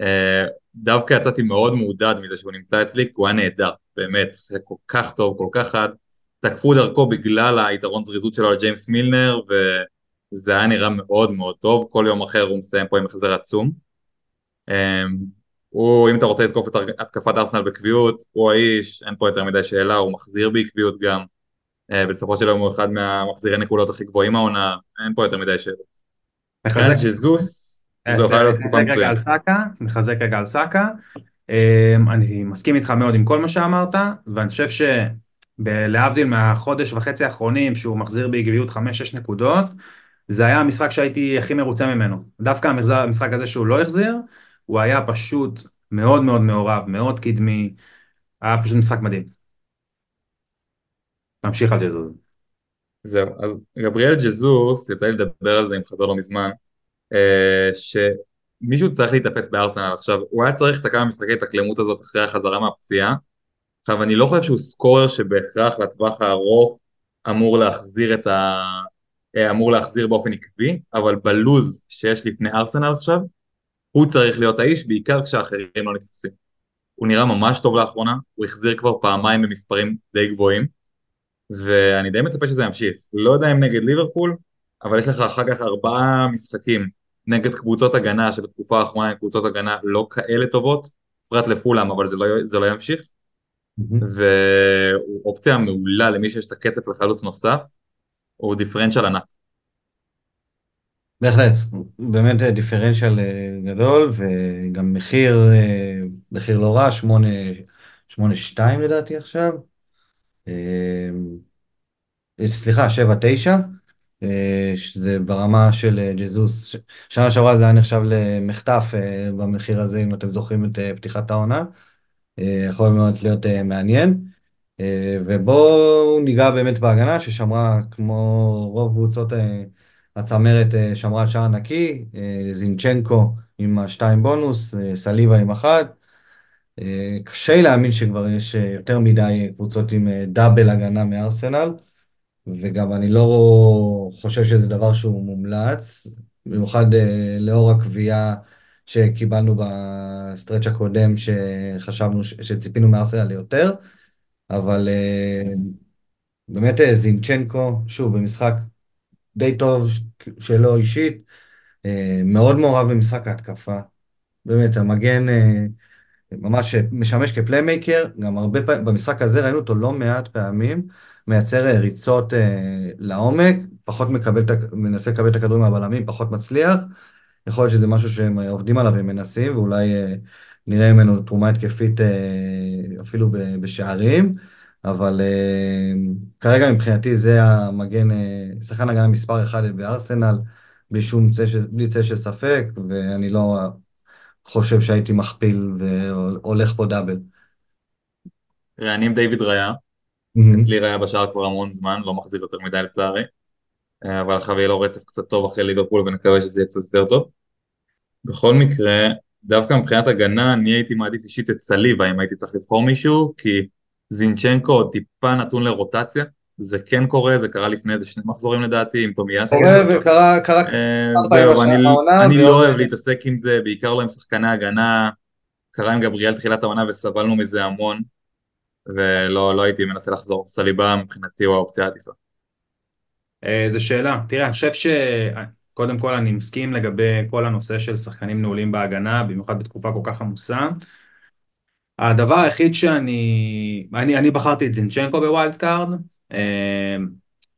אה, דווקא יצאתי מאוד מעודד מזה שהוא נמצא אצלי, כי הוא היה נהדר, באמת, זה כל כך טוב, כל כך חד, תקפו דרכו בגלל היתרון זריזות שלו על ג'יימס מילנר וזה היה נראה מאוד מאוד טוב, כל יום אחר הוא מסיים פה עם החזר עצום. אמ, הוא, אם אתה רוצה לתקוף את התקפת ארסנל בקביעות, הוא האיש, אין פה יותר מדי שאלה, הוא מחזיר בעקביות גם. אה, בסופו של יום הוא אחד מהמחזירי נקודות הכי גבוהים העונה, אין פה יותר מדי שאלות. מחזק ג'זוס, זו יכולה להיות תקופה מצוינת. מחזק רגע על סאקה, אמ, אני מסכים איתך מאוד עם כל מה שאמרת, ואני חושב שלהבדיל מהחודש וחצי האחרונים שהוא מחזיר בעקביות 5-6 נקודות, זה היה המשחק שהייתי הכי מרוצה ממנו. דווקא המשחק הזה שהוא לא החזיר, הוא היה פשוט מאוד מאוד מעורב, מאוד קדמי, היה פשוט משחק מדהים. תמשיך על ג'זוז. זהו, אז גבריאל ג'זוס, יצא לי לדבר על זה עם חבר לא מזמן, אה, שמישהו צריך להתאפס בארסנל עכשיו, הוא היה צריך את הכמה משחקי התאקלמות הזאת אחרי החזרה מהפציעה, עכשיו אני לא חושב שהוא סקורר שבהכרח לטווח הארוך אמור להחזיר את ה... אה, אמור להחזיר באופן עקבי, אבל בלוז שיש לפני ארסנל עכשיו, הוא צריך להיות האיש, בעיקר כשאחרים לא נתפסים. הוא נראה ממש טוב לאחרונה, הוא החזיר כבר פעמיים במספרים די גבוהים, ואני די מצפה שזה ימשיך. לא יודע אם נגד ליברפול, אבל יש לך אחר כך ארבעה משחקים נגד קבוצות הגנה, שבתקופה האחרונה הן קבוצות הגנה לא כאלה טובות, פרט לפולם, אבל זה לא, זה לא ימשיך. Mm-hmm. והוא אופציה מעולה למי שיש את הכסף לחלוץ נוסף, הוא דיפרנציאל ענק. בהחלט, באמת דיפרנציאל אה, גדול וגם מחיר, אה, מחיר לא רע, שמונה, שמונה שתיים לדעתי עכשיו. אה, סליחה, שבע תשע, שזה ברמה של ג'זוס. שנה שעברה זה היה נחשב למחטף במחיר הזה, אם אתם זוכרים את פתיחת העונה. יכול מאוד להיות מעניין. ובואו ניגע באמת בהגנה ששמרה כמו רוב קבוצות הצמרת אה, שמרה על שער נקי, אה, זינצ'נקו עם השתיים בונוס, אה, סליבה עם אחד. קשה להאמין שכבר יש יותר מדי קבוצות עם double הגנה מארסנל, וגם אני לא חושב שזה דבר שהוא מומלץ, במיוחד לאור הקביעה שקיבלנו ב stretch הקודם, שחשבנו, שציפינו מארסנל ליותר, אבל באמת זינצ'נקו, שוב, במשחק די טוב שלו אישית, אה, מאוד מעורב במשחק ההתקפה. באמת, המגן אה, ממש משמש כ playmaker, גם הרבה פעמים, במשחק הזה ראינו אותו לא מעט פעמים, מייצר אה, ריצות לעומק, פחות מקבל, מנסה לקבל את הכדורים מהבלמים, פחות מצליח. יכול להיות שזה משהו שהם עובדים עליו ומנסים, ואולי נראה ממנו תרומה התקפית אפילו בשערים. אבל כרגע מבחינתי זה המגן, שחקן הגנה מספר אחד בארסנל, בלי שום בלי צא של ספק, ואני לא חושב שהייתי מכפיל והולך פה דאבל. תראה, אני עם דיוויד ראיה, אצלי ראיה בשער כבר המון זמן, לא מחזיר יותר מדי לצערי, אה, אבל עכשיו יהיה לו רצף קצת טוב אחרי ליברפול ונקווה שזה יהיה קצת יותר טוב. בכל מקרה, דווקא מבחינת הגנה, אני הייתי מעדיף אישית את סליבה אם הייתי צריך לבחור מישהו, כי זינצ'נקו עוד טיפה נתון לרוטציה, זה כן קורה, זה קרה לפני איזה שני מחזורים לדעתי עם טומיאסי. קורה וקרה, קרה אה, זהו, אני לא אוהב להתעסק עם זה, בעיקר לא עם שחקני הגנה, קרה עם גבריאל תחילת העונה וסבלנו מזה המון, ולא לא הייתי מנסה לחזור, סליבה מבחינתי הוא האופציה העדיפה. אה, זו שאלה, תראה, אני חושב שקודם כל אני מסכים לגבי כל הנושא של שחקנים נעולים בהגנה, במיוחד בתקופה כל כך עמוסה. הדבר היחיד שאני, אני, אני בחרתי את זינצ'נקו ב wild card, אה,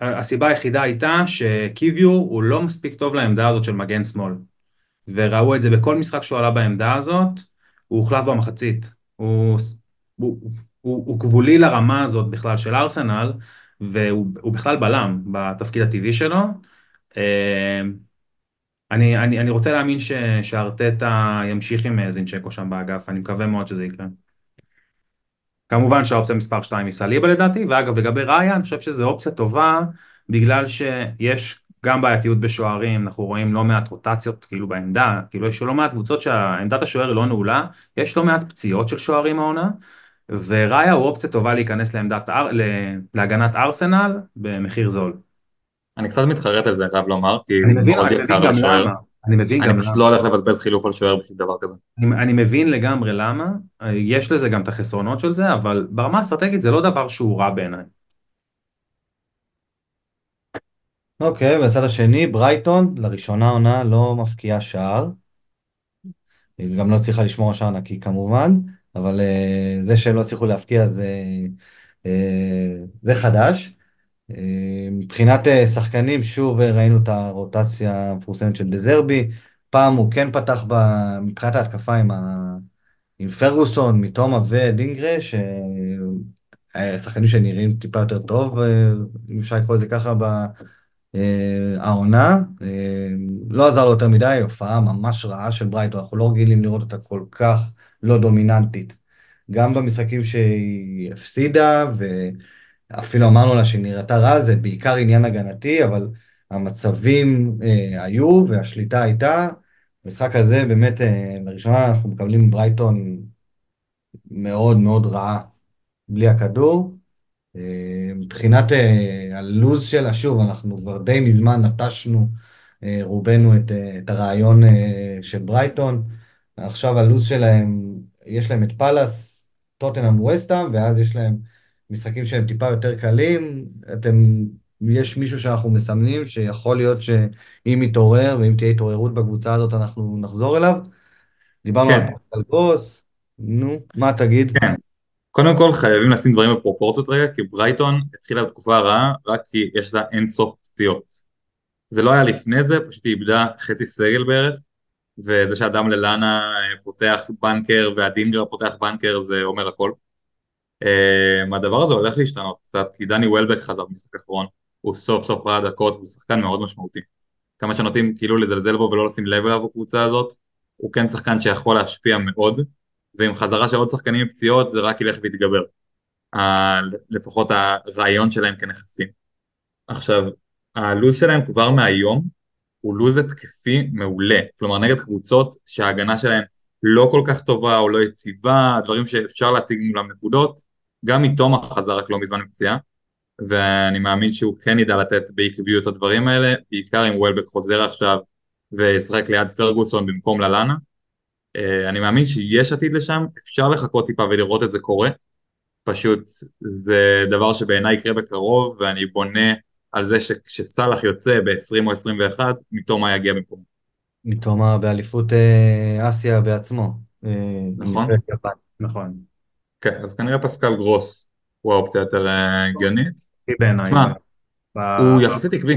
הסיבה היחידה הייתה שקיוויו הוא לא מספיק טוב לעמדה הזאת של מגן שמאל. וראו את זה בכל משחק שהוא עלה בעמדה הזאת, הוא הוחלף במחצית, הוא, הוא, הוא, הוא, הוא גבולי לרמה הזאת בכלל של ארסנל והוא בכלל בלם בתפקיד הטבעי שלו אה, אני, אני, אני רוצה להאמין שארטטה ימשיך עם זינצ'נקו שם באגף, אני מקווה מאוד שזה יקרה. כמובן שהאופציה מספר 2 היא סליבה לדעתי, ואגב לגבי ראיה אני חושב שזו אופציה טובה בגלל שיש גם בעייתיות בשוערים, אנחנו רואים לא מעט רוטציות כאילו בעמדה, כאילו יש לא מעט קבוצות שעמדת השוער לא נעולה, יש לא מעט פציעות של שוערים העונה, וראיה הוא אופציה טובה להיכנס לעמדת, להגנת ארסנל במחיר זול. אני קצת מתחרט על זה, אני חייב לומר, כי אני מבין, אני מבין גם למה. אני מבין אני פשוט לא הולך לבזבז חילוף על שוער בשביל דבר כזה. אני, אני מבין לגמרי למה, יש לזה גם את החסרונות של זה, אבל ברמה האסטרטגית זה לא דבר שהוא רע בעיניי. אוקיי, okay, בצד השני, ברייטון, לראשונה עונה לא מפקיעה שער. היא גם לא צריכה לשמור על שער נקי כמובן, אבל uh, זה שהם לא הצליחו להפקיע זה, uh, זה חדש. מבחינת אה, שחקנים, שוב ראינו את הרוטציה המפורסמת של דזרבי, פעם הוא כן פתח ב... מבחינת ההתקפה עם, ה... עם פרגוסון, מתומה ודינגרה, שחקנים שנראים טיפה יותר טוב, אם אפשר לקרוא לזה ככה, העונה. לא עזר לו יותר מדי, הופעה ממש רעה של ברייטון, אנחנו לא רגילים לראות אותה כל כך לא דומיננטית. גם במשחקים שהיא הפסידה, ואפילו אמרנו לה שהיא נראתה רע, זה בעיקר עניין הגנתי, אבל המצבים אה, היו והשליטה הייתה. המשחק הזה באמת, אה, לראשונה אנחנו מקבלים ברייטון מאוד מאוד רעה בלי הכדור. אה, מבחינת אה, הלוז שלה, שוב, אנחנו כבר די מזמן נטשנו אה, רובנו את, אה, את הרעיון אה, של ברייטון. עכשיו הלוז שלהם, יש להם את פאלאס, טוטנאם ווסטהאם, ואז יש להם משחקים שהם טיפה יותר קלים. אתם, יש מישהו שאנחנו מסמנים שיכול להיות שאם יתעורר, ואם תהיה התעוררות בקבוצה הזאת, אנחנו נחזור אליו. דיברנו כן. על פוסטל גרוס, נו, מה תגיד? כן. קודם כל חייבים לשים דברים בפרופורציות רגע, כי ברייטון התחילה בתקופה רעה רק כי יש לה אין סוף פציעות. זה לא היה לפני זה, פשוט היא איבדה חצי סגל בערך, וזה שאדם ללאנה אה, פותח בנקר והדינגר פותח בנקר זה אומר הכל. אה, הדבר הזה הולך להשתנות קצת, כי דני וולבק חזר במשחק האחרון, הוא סוף סוף ראה דקות והוא שחקן מאוד משמעותי. כמה שנוטים כאילו לזלזל בו ולא לשים לב אליו בקבוצה הזאת, הוא כן שחקן שיכול להשפיע מאוד, ועם חזרה של עוד שחקנים עם פציעות זה רק ילך ויתגבר. לפחות הרעיון שלהם כנכסים. עכשיו, הלו"ז שלהם כבר מהיום הוא לו"ז התקפי מעולה, כלומר נגד קבוצות שההגנה שלהם לא כל כך טובה או לא יציבה, דברים שאפשר להשיג מולם נקודות, גם מתום חזר רק לא מזמן מפציעה, ואני מאמין שהוא כן ידע לתת בעקביות את הדברים האלה, בעיקר אם וולבק חוזר עכשיו וישחק ליד פרגוסון במקום ללאנה. אה, אני מאמין שיש עתיד לשם, אפשר לחכות טיפה ולראות את זה קורה, פשוט זה דבר שבעיניי יקרה בקרוב, ואני בונה על זה שכשסאלח יוצא ב-20 או 21, מתומה יגיע במקום. מתומה באליפות אה, אסיה בעצמו. אה, נכון. נכון. כן, אז כנראה פסקל גרוס הוא האופציה יותר אה, הגיונית. היא בעיניי. תשמע, הוא יחסית עקבי.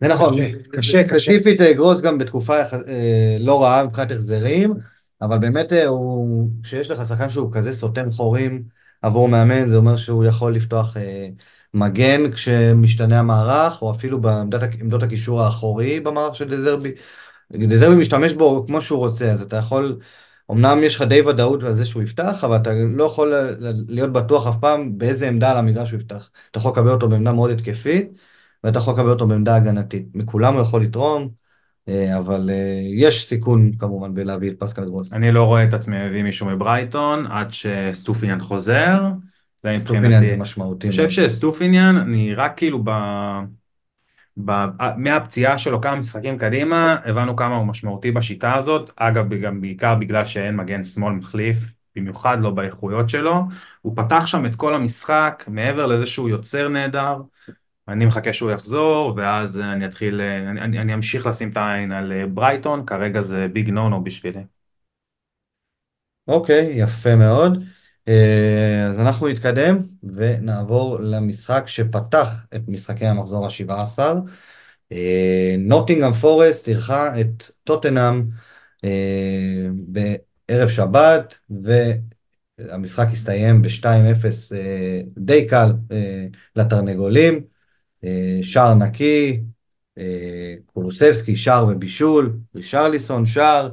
זה נכון, קשה, ספציפית אה, גרוס גם בתקופה אה, לא רעה מבחינת החזרים, אבל באמת אה, הוא, כשיש לך שחקן שהוא כזה סותם חורים עבור מאמן, זה אומר שהוא יכול לפתוח אה, מגן כשמשתנה המערך, או אפילו בעמדת הק- עמדות הקישור האחורי במערך של דזרבי. דזרבי משתמש בו כמו שהוא רוצה, אז אתה יכול, אמנם יש לך די ודאות על זה שהוא יפתח, אבל אתה לא יכול להיות בטוח אף פעם באיזה עמדה על המגרש הוא יפתח. אתה יכול לקבל אותו בעמדה מאוד התקפית. ואתה יכול לקבל אותו בעמדה הגנתית. מכולם הוא יכול לתרום, אה, אבל אה, יש סיכון כמובן בלהביא את פסקל גרוס. אני לא רואה את עצמי מביא מישהו מברייטון עד שאסטופיניאן חוזר. אסטופיניאן. זה משמעותי. אני חושב שאסטופיניאן, אני רק כאילו ב... ב... מהפציעה שלו כמה משחקים קדימה, הבנו כמה הוא משמעותי בשיטה הזאת, אגב גם בעיקר בגלל שאין מגן שמאל מחליף, במיוחד לא באיכויות שלו, הוא פתח שם את כל המשחק, מעבר לזה שהוא יוצר נהדר, אני מחכה שהוא יחזור, ואז אני אתחיל, אני, אני, אני אמשיך לשים את העין על ברייטון, כרגע זה ביג נו נו בשבילי. אוקיי, יפה מאוד. אה, אז אנחנו נתקדם ונעבור למשחק שפתח את משחקי המחזור ה-17. נוטינגאם פורסט אירחה את טוטנאם אה, בערב שבת, והמשחק הסתיים ב-2-0 אה, די קל אה, לתרנגולים. אה, שער נקי, אה, קולוסבסקי, שער ובישול, רישרליסון, שער.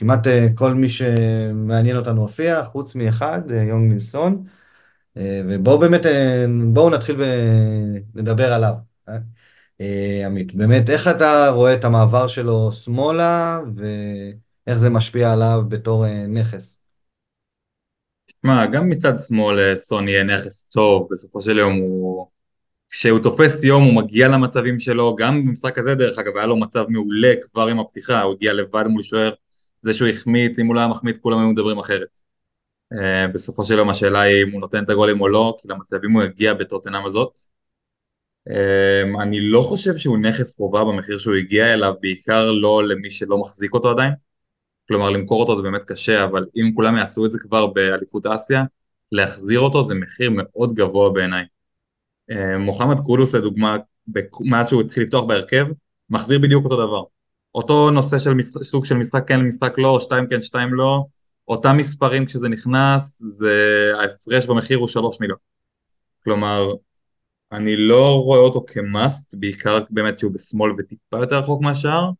כמעט אה, כל מי שמעניין אותנו הופיע, חוץ מאחד, אה, יונג מילסון. אה, ובואו באמת, בואו נתחיל ונדבר עליו. עמית, באמת, איך אתה רואה את המעבר שלו שמאלה, ואיך זה משפיע עליו בתור נכס? מה, גם מצד שמאל סון יהיה נכס טוב, בסופו של יום הוא... כשהוא תופס יום הוא מגיע למצבים שלו, גם במשחק הזה דרך אגב היה לו מצב מעולה כבר עם הפתיחה, הוא הגיע לבד מול שוער, זה שהוא החמיץ, אם הוא לא היה מחמיץ כולם היו מדברים אחרת. Uh, בסופו של יום השאלה היא אם הוא נותן את הגולים או לא, כי למצבים הוא יגיע בטוטנאם הזאת. Uh, אני לא חושב שהוא נכס חובה במחיר שהוא הגיע אליו, בעיקר לא למי שלא מחזיק אותו עדיין. כלומר למכור אותו זה באמת קשה, אבל אם כולם יעשו את זה כבר באליפות אסיה, להחזיר אותו זה מחיר מאוד גבוה בעיניי. אה, מוחמד קולוס לדוגמה, מאז שהוא התחיל לפתוח בהרכב, מחזיר בדיוק אותו דבר. אותו נושא של מש... סוג של משחק כן, משחק לא, שתיים כן, שתיים לא, אותם מספרים כשזה נכנס, זה... ההפרש במחיר הוא שלוש מיליון. כלומר, אני לא רואה אותו כ must, בעיקר באמת שהוא בשמאל וטיפה יותר רחוק מהשאר.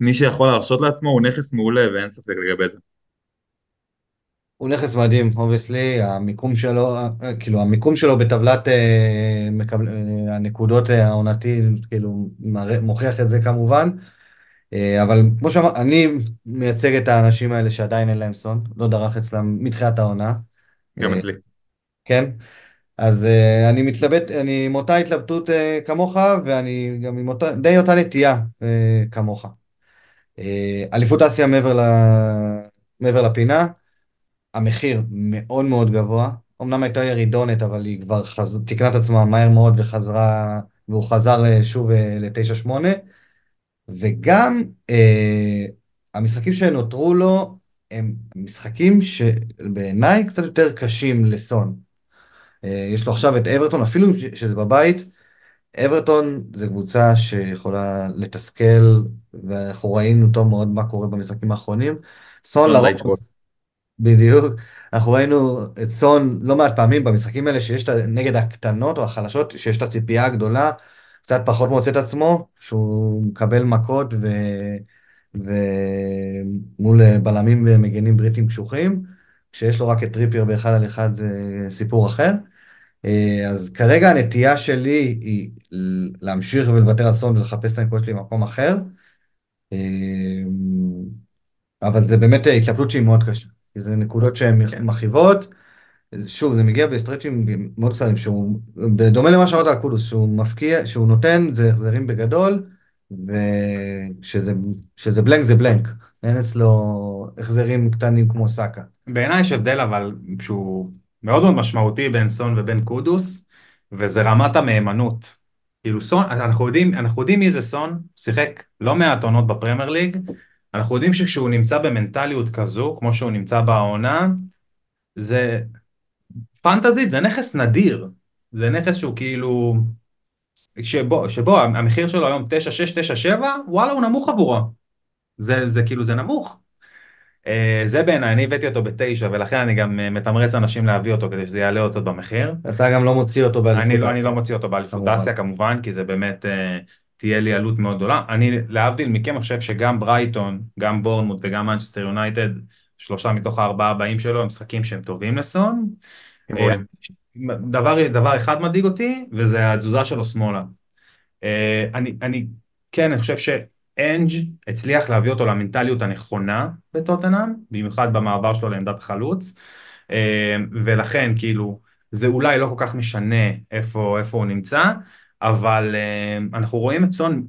מי שיכול להרשות לעצמו הוא נכס מעולה ואין ספק לגבי זה. הוא נכס מדהים, obviously, המיקום שלו, כאילו המיקום שלו בטבלת אה, מקבל, אה, הנקודות אה, העונתי, כאילו מוכיח את זה כמובן, אה, אבל כמו שאמר, אני מייצג את האנשים האלה שעדיין אין להם סון, לא דרך אצלם מתחילת העונה. גם אה, אצלי. כן, אז uh, אני מתלבט, אני עם אותה התלבטות uh, כמוך, ואני גם עם אותה, די אותה נטייה uh, כמוך. Uh, אליפות אסיה מעבר, ל, מעבר לפינה, המחיר מאוד מאוד גבוה. אמנם הייתה ירידונת, אבל היא כבר חז... תיקנה את עצמה מהר מאוד וחזרה, והוא חזר שוב uh, ל-9-8. וגם uh, המשחקים שנותרו לו הם משחקים שבעיניי קצת יותר קשים לסון. אה, יש לו עכשיו את אברטון, אפילו שזה בבית, אברטון זה קבוצה שיכולה לתסכל, ואנחנו ראינו טוב מאוד מה קורה במשחקים האחרונים. סון לרוב, בדיוק, אנחנו ראינו את סון לא מעט פעמים במשחקים האלה שיש את נגד הקטנות או החלשות, שיש את הציפייה הגדולה, קצת פחות מוצא את עצמו, שהוא מקבל מכות ו... ומול בלמים ומגנים בריטים קשוחים, כשיש לו רק את טריפייר באחד על אחד זה סיפור אחר. אה, אז כרגע הנטייה שלי היא להמשיך ולוותר על סון ולחפש את הנקודות שלי במקום אחר. אה, אבל זה באמת התלבטות שהיא מאוד קשה. זה נקודות שהן כן. מכאיבות. שוב, זה מגיע בסטרצ'ים מאוד קצרים, שהוא, בדומה למה שאמרת על קודוס, שהוא מפקיע, שהוא נותן, זה החזרים בגדול, ושזה בלנק זה בלנק. אין אצלו החזרים קטנים כמו סאקה. בעיניי יש הבדל אבל שהוא מאוד מאוד משמעותי בין סון ובין קודוס, וזה רמת המהימנות. כאילו סון, אנחנו יודעים, אנחנו יודעים מי זה סון, שיחק לא מעט עונות בפרמייר ליג, אנחנו יודעים שכשהוא נמצא במנטליות כזו, כמו שהוא נמצא בעונה, זה פנטזית, זה נכס נדיר, זה נכס שהוא כאילו, שבו, שבו המחיר שלו היום 9.6, 9.7, וואלה הוא נמוך עבורו, זה, זה כאילו זה נמוך, אה, זה בעיניי, אני הבאתי אותו בתשע, ולכן אני גם אה, מתמרץ אנשים להביא אותו כדי שזה יעלה עוד במחיר. אתה גם לא מוציא אותו באליפות אסיה. אני לא מוציא אותו באליפות אסיה כמובן, כי זה באמת אה, תהיה לי עלות מאוד גדולה. אני, להבדיל מכם, חושב שגם ברייטון, גם בורנמוט וגם מנצ'סטר יונייטד, שלושה מתוך הארבעה הבאים שלו, הם משחקים שהם טובים לסון. דבר, דבר אחד מדאיג אותי, וזה התזוזה שלו שמאלה. אני, אני, כן, אני חושב ש... אנג' הצליח להביא אותו למנטליות הנכונה בטוטנאם, במיוחד במעבר שלו לעמדת חלוץ, אה, ולכן כאילו זה אולי לא כל כך משנה איפה, איפה הוא נמצא, אבל אה, אנחנו רואים את סון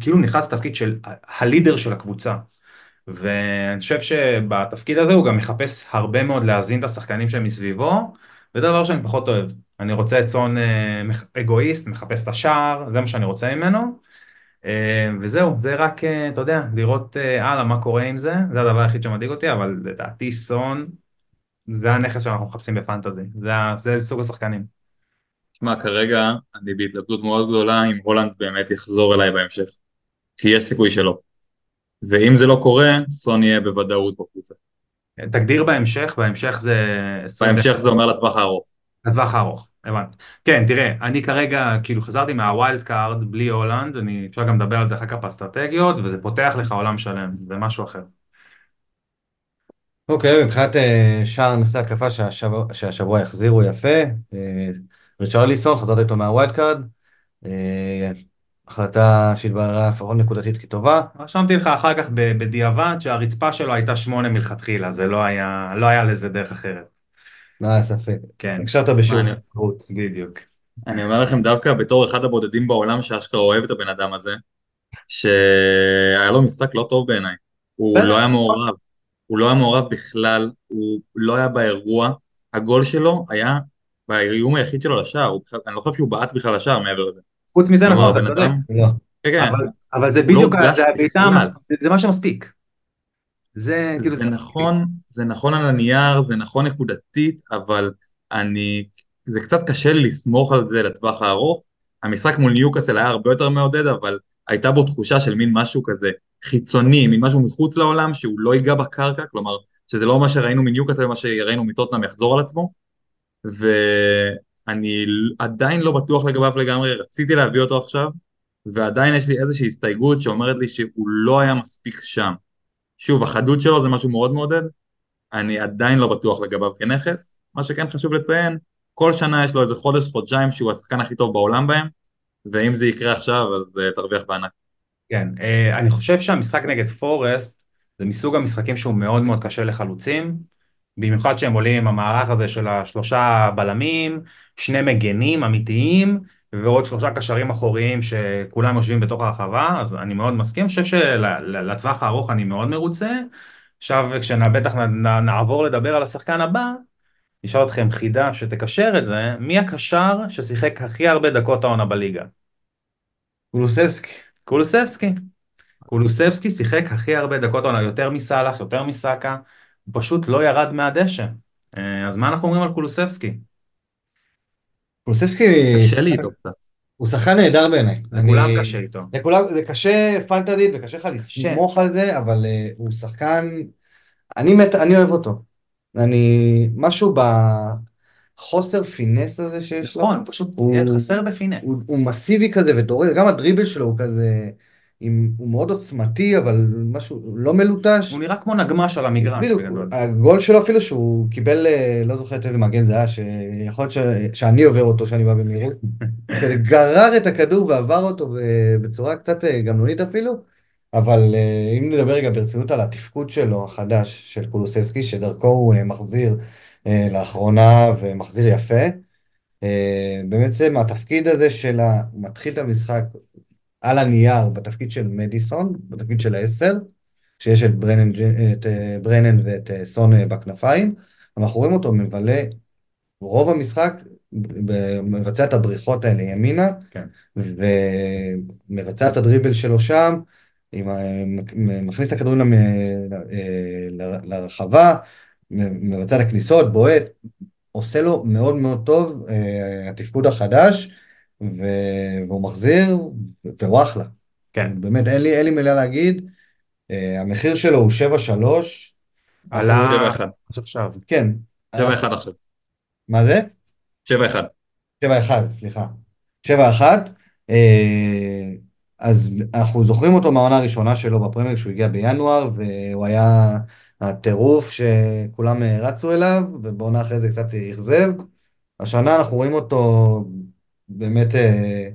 כאילו נכנס לתפקיד של הלידר של הקבוצה. ואני חושב שבתפקיד הזה הוא גם מחפש הרבה מאוד להזין את השחקנים שמסביבו, וזה דבר שאני פחות אוהב. אני רוצה את סון אה, אגואיסט, מחפש את השער, זה מה שאני רוצה ממנו. אה, וזהו, זה רק, אה, אתה יודע, לראות אה, הלאה מה קורה עם זה, זה הדבר היחיד שמדאיג אותי, אבל לדעתי סון, זה הנכס שאנחנו מחפשים בפנטזי, זה, זה סוג השחקנים. תשמע, כרגע אני בהתלבטות מאוד גדולה אם הולנד באמת יחזור אליי בהמשך, כי יש סיכוי שלא. ואם זה לא קורה, סון יהיה בוודאות בקבוצה. תגדיר בהמשך, בהמשך זה... בהמשך זה אומר לטווח הארוך. לטווח הארוך. הבנתי. כן, תראה, אני כרגע, כאילו חזרתי מה wild card בלי הולנד, אני אפשר גם לדבר על זה אחר כך באסטרטגיות, וזה פותח לך עולם שלם, זה משהו אחר. אוקיי, אוקיי, מבחינת אה, שאר נכסי ההתקפה שהשבוע, שהשבוע החזירו יפה, אה, רישרליסון, חזרת איתו מה wild card, אה, החלטה שהתבררה לפחות נקודתית כטובה. רשמתי לך אחר כך בדיעבד שהרצפה שלו הייתה שמונה מלכתחילה, זה לא היה, לא היה לזה דרך אחרת. לא היה ספק. כן. הקשבת בשיעור צפרות. בדיוק. אני אומר לכם דווקא בתור אחד הבודדים בעולם שאשכרה אוהב את הבן אדם הזה, שהיה לו משחק לא טוב בעיניי. הוא לא היה מעורב. הוא לא היה מעורב בכלל, הוא לא היה באירוע. הגול שלו היה באיום היחיד שלו לשער, אני לא חושב שהוא בעט בכלל לשער מעבר לזה. חוץ מזה נכון, אתה צודק. לא. כן, כן. אבל זה בדיוק, לא זה מה שמספיק. זה כאילו... זה נכון, זה נכון על הנייר, זה נכון נקודתית, אבל אני... זה קצת קשה לי לסמוך על זה לטווח הארוך. המשחק מול ניוקאסל היה הרבה יותר מעודד, אבל הייתה בו תחושה של מין משהו כזה חיצוני, מין משהו מחוץ לעולם, שהוא לא ייגע בקרקע, כלומר, שזה לא מה שראינו מניוקאסל ומה שראינו מטוטנאם יחזור על עצמו, ואני עדיין לא בטוח לגביו לגמרי, רציתי להביא אותו עכשיו, ועדיין יש לי איזושהי הסתייגות שאומרת לי שהוא לא היה מספיק שם. שוב, החדות שלו זה משהו מאוד מעודד, אני עדיין לא בטוח לגביו כנכס, מה שכן חשוב לציין, כל שנה יש לו איזה חודש, חודשיים שהוא השחקן הכי טוב בעולם בהם, ואם זה יקרה עכשיו אז uh, תרוויח בענק. כן, uh, אני חושב שהמשחק נגד פורסט זה מסוג המשחקים שהוא מאוד מאוד קשה לחלוצים, במיוחד שהם עולים עם המערך הזה של השלושה בלמים, שני מגנים אמיתיים, ועוד שלושה קשרים אחוריים שכולם יושבים בתוך הרחבה, אז אני מאוד מסכים, אני חושב שלטווח הארוך אני מאוד מרוצה. עכשיו כשבטח נעבור לדבר על השחקן הבא, נשאל אתכם חידה שתקשר את זה, מי הקשר ששיחק הכי הרבה דקות העונה בליגה? קולוסבסקי. קולוסבסקי. קולוסבסקי שיחק הכי הרבה דקות העונה, יותר מסאלח, יותר מסאקה, הוא פשוט לא ירד מהדשא. אה, אז מה אנחנו אומרים על קולוסבסקי? קולוסבסקי... קשה לי איתו קצת. הוא שחקן נהדר בעיניי. לכולם אני... קשה איתו. לכולם, זה קשה פנטזית וקשה לך לסמוך על זה, אבל uh, הוא שחקן... אני מת, אני אוהב אותו. אני... משהו בחוסר פינס הזה שיש לו. נכון, פשוט הוא, חסר בפינס. הוא, הוא מסיבי כזה ודורס, גם הדריבל שלו הוא כזה... עם, הוא מאוד עוצמתי, אבל משהו לא מלוטש. הוא נראה כמו נגמש על המגרש. בדיוק, הגול שלו אפילו שהוא קיבל, אה, לא זוכר את איזה מגן זה היה, שיכול להיות ש... שאני עובר אותו, שאני בא במהירות. גרר את הכדור ועבר אותו בצורה קצת אה, גמלונית אפילו, אבל אה, אם נדבר רגע ברצינות על התפקוד שלו החדש, של קולוסבסקי, שדרכו הוא מחזיר לאחרונה ומחזיר יפה. בעצם התפקיד הזה של ה... הוא מתחיל את המשחק, על הנייר בתפקיד של מדיסון, בתפקיד של העשר, שיש את ברנן, את אה, ברנן ואת אה, סון אה, בכנפיים, אנחנו רואים אותו מבלה רוב המשחק, מבצע את הבריחות האלה ימינה, כן. ומבצע את הדריבל שלו שם, עם, מכניס את הכדורים לרחבה, מבצע את הכניסות, בועט, עושה לו מאוד מאוד טוב התפקוד החדש, והוא מחזיר, והוא אחלה. כן. באמת, אין לי, אין לי מילה להגיד. Uh, המחיר שלו הוא 7-3. עלה... 7-1. עכשיו. כן. 7-1 עכשיו. מה זה? 7-1. 7-1, סליחה. 7-1. Uh, אז אנחנו זוכרים אותו מהעונה הראשונה שלו בפרמייר כשהוא הגיע בינואר, והוא היה הטירוף שכולם רצו אליו, ובעונה אחרי זה קצת אכזב. השנה אנחנו רואים אותו באמת אה,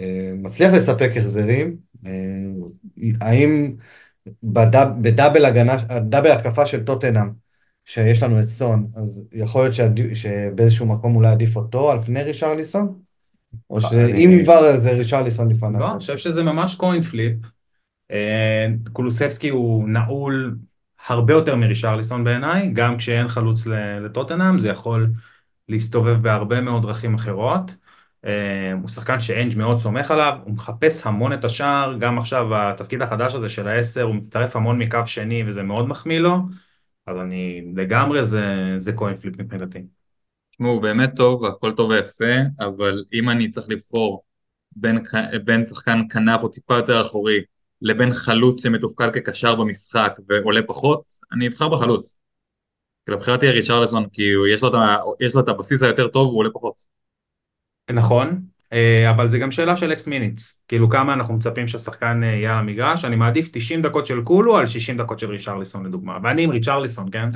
אה, מצליח לספק החזרים, אה, האם ב doub, ב double הגנה, double התקפה של טוטנאם, שיש לנו את סון, אז יכול להיות שעד, שבאיזשהו מקום אולי עדיף אותו על פני רישרליסון? או שאם כבר זה רישרליסון לפניו? לא, אני חושב שזה ממש coin flip. קולוסבסקי הוא נעול הרבה יותר מרישרליסון בעיניי, גם כשאין חלוץ לטוטנאם, זה יכול להסתובב בהרבה מאוד דרכים אחרות. אה, הוא שחקן שאנג' מאוד סומך עליו, הוא מחפש המון את השער, גם עכשיו התפקיד החדש הזה של העשר, הוא מצטרף המון מקו שני וזה מאוד מחמיא לו, אז אני לגמרי זה, זה קוין פליפ מבחינתי. תשמעו, הוא באמת טוב, הכל טוב ויפה, אבל אם אני צריך לבחור בין, בין שחקן כנף או טיפה יותר אחורי לבין חלוץ שמתופקד כקשר במשחק ועולה פחות, אני אבחר בחלוץ. הבחירה תהיה ריצ'רלסון, כי יש לו, את יש לו את הבסיס היותר טוב והוא עולה פחות. נכון, אה, אבל זה גם שאלה של אקס מיניץ, כאילו כמה אנחנו מצפים שהשחקן אה, יהיה על המגרש, אני מעדיף 90 דקות של קולו על 60 דקות של ריצ'רליסון לדוגמה, ואני עם ריצ'רליסון, כן?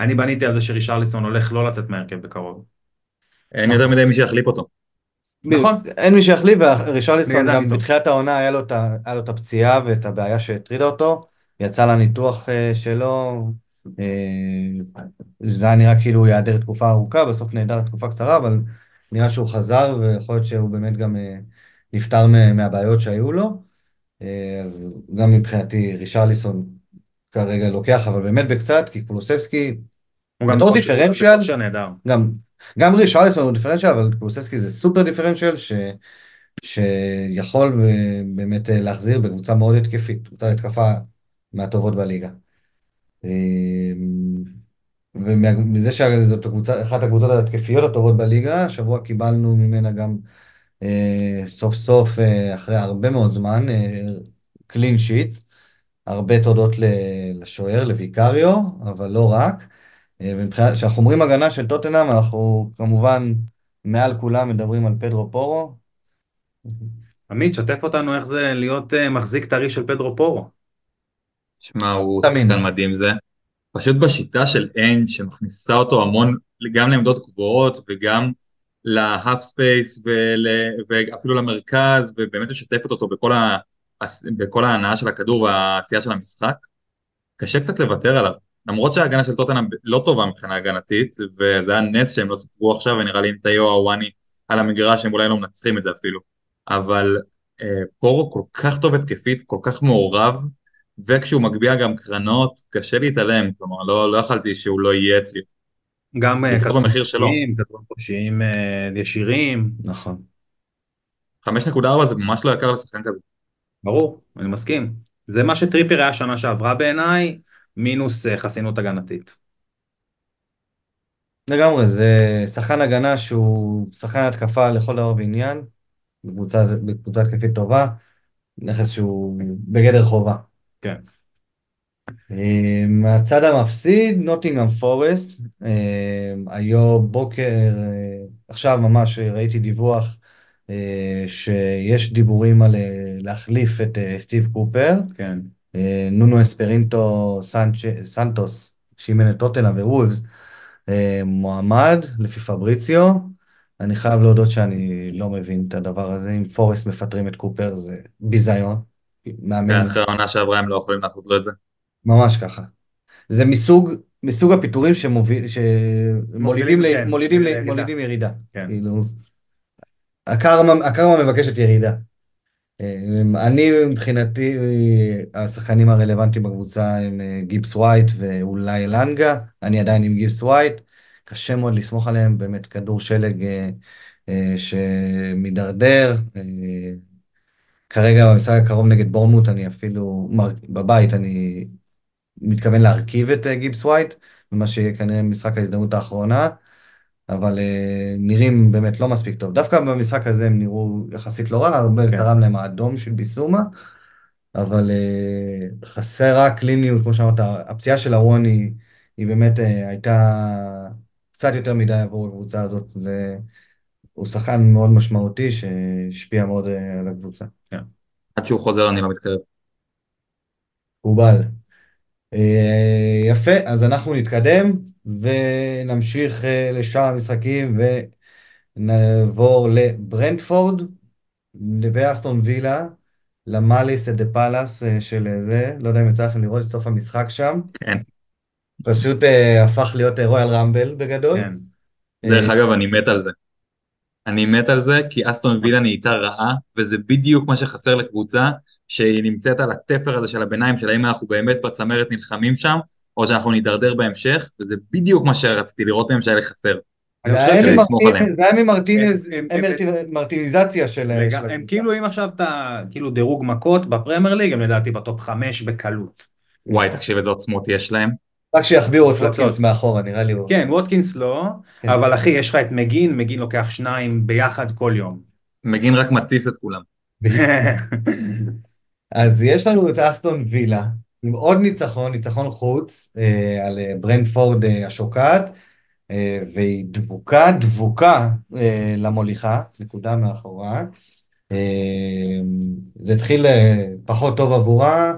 אני בניתי על זה שריצ'רליסון הולך לא לצאת מהרכב בקרוב. אין יותר מדי מי שיחליף אותו. נכון. אין מי שיחליף, וריצ'רליסון גם בתחילת העונה היה לו את הפציעה ואת הבעיה שהטרידה אותו, יצא לניתוח אה, שלו, זה היה נראה כאילו הוא ייעדר תקופה ארוכה, בסוף נעדר תקופה קצרה, אבל נראה שהוא חזר, ויכול להיות שהוא באמת גם אה, נפטר מהבעיות שהיו לו. אה, אז גם מבחינתי רישרליסון כרגע לוקח, אבל באמת בקצת, כי קולוסבסקי, הוא גם דיפרנציאל, גם, גם רישרליסון הוא דיפרנציאל, אבל קולוסבסקי זה סופר דיפרנציאל, ש, שיכול אה, באמת להחזיר בקבוצה מאוד התקפית, קבוצת התקפה מהטובות בליגה. ומזה שזאת הקבוצה, אחת הקבוצות ההתקפיות הטובות בליגה, השבוע קיבלנו ממנה גם אה, סוף סוף, אה, אחרי הרבה מאוד זמן, קלין שיט. הרבה תודות ל- לשוער, לוויקאריו, אבל לא רק. אה, ומבחינת- כשאנחנו אומרים הגנה של טוטנאם, אנחנו כמובן מעל כולם מדברים על פדרו פורו. עמית, שתף אותנו איך זה להיות אה, מחזיק טרי של פדרו פורו. שמע, הוא. שחקן מדהים זה. פשוט בשיטה של אנג', שמכניסה אותו המון, גם לעמדות גבוהות וגם להאף ספייס ול... ואפילו למרכז, ובאמת משתפת אותו בכל, ה... בכל ההנאה של הכדור והעשייה של המשחק. קשה קצת לוותר עליו. למרות שההגנה של טוטנאם לא טובה מבחינה הגנתית, וזה היה נס שהם לא ספגו עכשיו, ונראה לי עם תאיו הוואני על המגרש, הם אולי לא מנצחים את זה אפילו. אבל אה, פורו כל כך טוב התקפית, כל כך מעורב, וכשהוא מגביה גם קרנות, קשה להתעלם, כלומר, לא, לא יכלתי שהוא לא יהיה אצלי. גם אה, בעיקר במחיר שלו. כדורים חופשיים אה, ישירים, נכון. 5.4 זה ממש לא יקר לשחקן כזה. ברור, אני מסכים. זה מה שטריפר היה שנה שעברה בעיניי, מינוס אה, חסינות הגנתית. לגמרי, זה שחקן הגנה שהוא שחקן התקפה לכל דבר ועניין, בקבוצה התקפית טובה, נכס שהוא בגדר חובה. כן. אה, מהצד המפסיד, נוטינגאם פורסט, אה, היום בוקר, אה, עכשיו ממש ראיתי דיווח שיש דיבורים על להחליף את סטיב קופר. כן. נונו אספרינטו סנטוס, שאימן את טוטנה ווולפס, מועמד לפי פבריציו. אני חייב להודות שאני לא מבין את הדבר הזה, אם פורסט מפטרים את קופר זה ביזיון. מאמן. אחרי העונה שעברה הם לא יכולים לעשות לו את זה. ממש ככה. זה מסוג, מסוג הפיטורים שמוביל, שמולידים ל- כן, מולידים ל- ירידה. מולידים ירידה. כן. כאילו, הקרמה, הקרמה מבקשת ירידה. אה, אני מבחינתי, השחקנים הרלוונטיים בקבוצה הם אה, גיבס ווייט ואולי אלנגה, אני עדיין עם גיבס ווייט, קשה מאוד לסמוך עליהם, באמת כדור שלג אה, אה, שמידרדר. כרגע במשחק הקרוב נגד בורנמות', אני אפילו, בבית, אני מתכוון להרכיב את אה, גיבס ווייט, במה שיהיה כנראה משחק ההזדמנות האחרונה, אבל אה, נראים באמת לא מספיק טוב. דווקא במשחק הזה הם נראו יחסית לא רע, הרבה כן. תרם להם האדום של ביסומה, אבל אה, חסר רק קליניות, כמו שאמרת, הפציעה של הרון היא, היא באמת הייתה קצת יותר מדי עבור הקבוצה הזאת. זה, הוא שחקן מאוד משמעותי שהשפיע מאוד אה, על הקבוצה. עד שהוא חוזר אני לא מתקרב. מקובל. אה, יפה, אז אנחנו נתקדם ונמשיך אה, לשאר המשחקים ונעבור לברנדפורד ואסטון וילה, למאליס דה פאלאס של זה, לא יודע אם יצא לכם לראות את סוף המשחק שם, כן. פשוט הפך להיות רויאל רמבל בגדול. כן. דרך אגב, אני מת על זה. אני מת על זה כי אסטון וילה נהייתה רעה, וזה בדיוק מה שחסר לקבוצה, שהיא נמצאת על התפר הזה של הביניים, של האם אנחנו באמת בצמרת נלחמים שם, או שאנחנו נידרדר בהמשך, וזה בדיוק מה שרציתי לראות מהם שהיה לי חסר. זה היה הם- מרטינזציה של הם. כאילו אם עכשיו אתה כאילו דירוג מכות בפרמייר ליג הם לדעתי בטופ חמש בקלות. וואי, תקשיב איזה עוצמות יש להם. רק שיחביאו את. ווטקינס מאחורה, נראה לי הוא. כן ווטקינס לא, כן. אבל אחי יש לך את מגין, מגין לוקח שניים ביחד כל יום. מגין רק מתסיס את כולם. אז יש לנו את אסטון וילה, עם עוד ניצחון, ניצחון חוץ, אה, על אה, ברנדפורד אה, השוקעת, אה, והיא דבוקה, דבוקה אה, למוליכה, נקודה מאחורה. אה, זה התחיל אה, פחות טוב עבורה,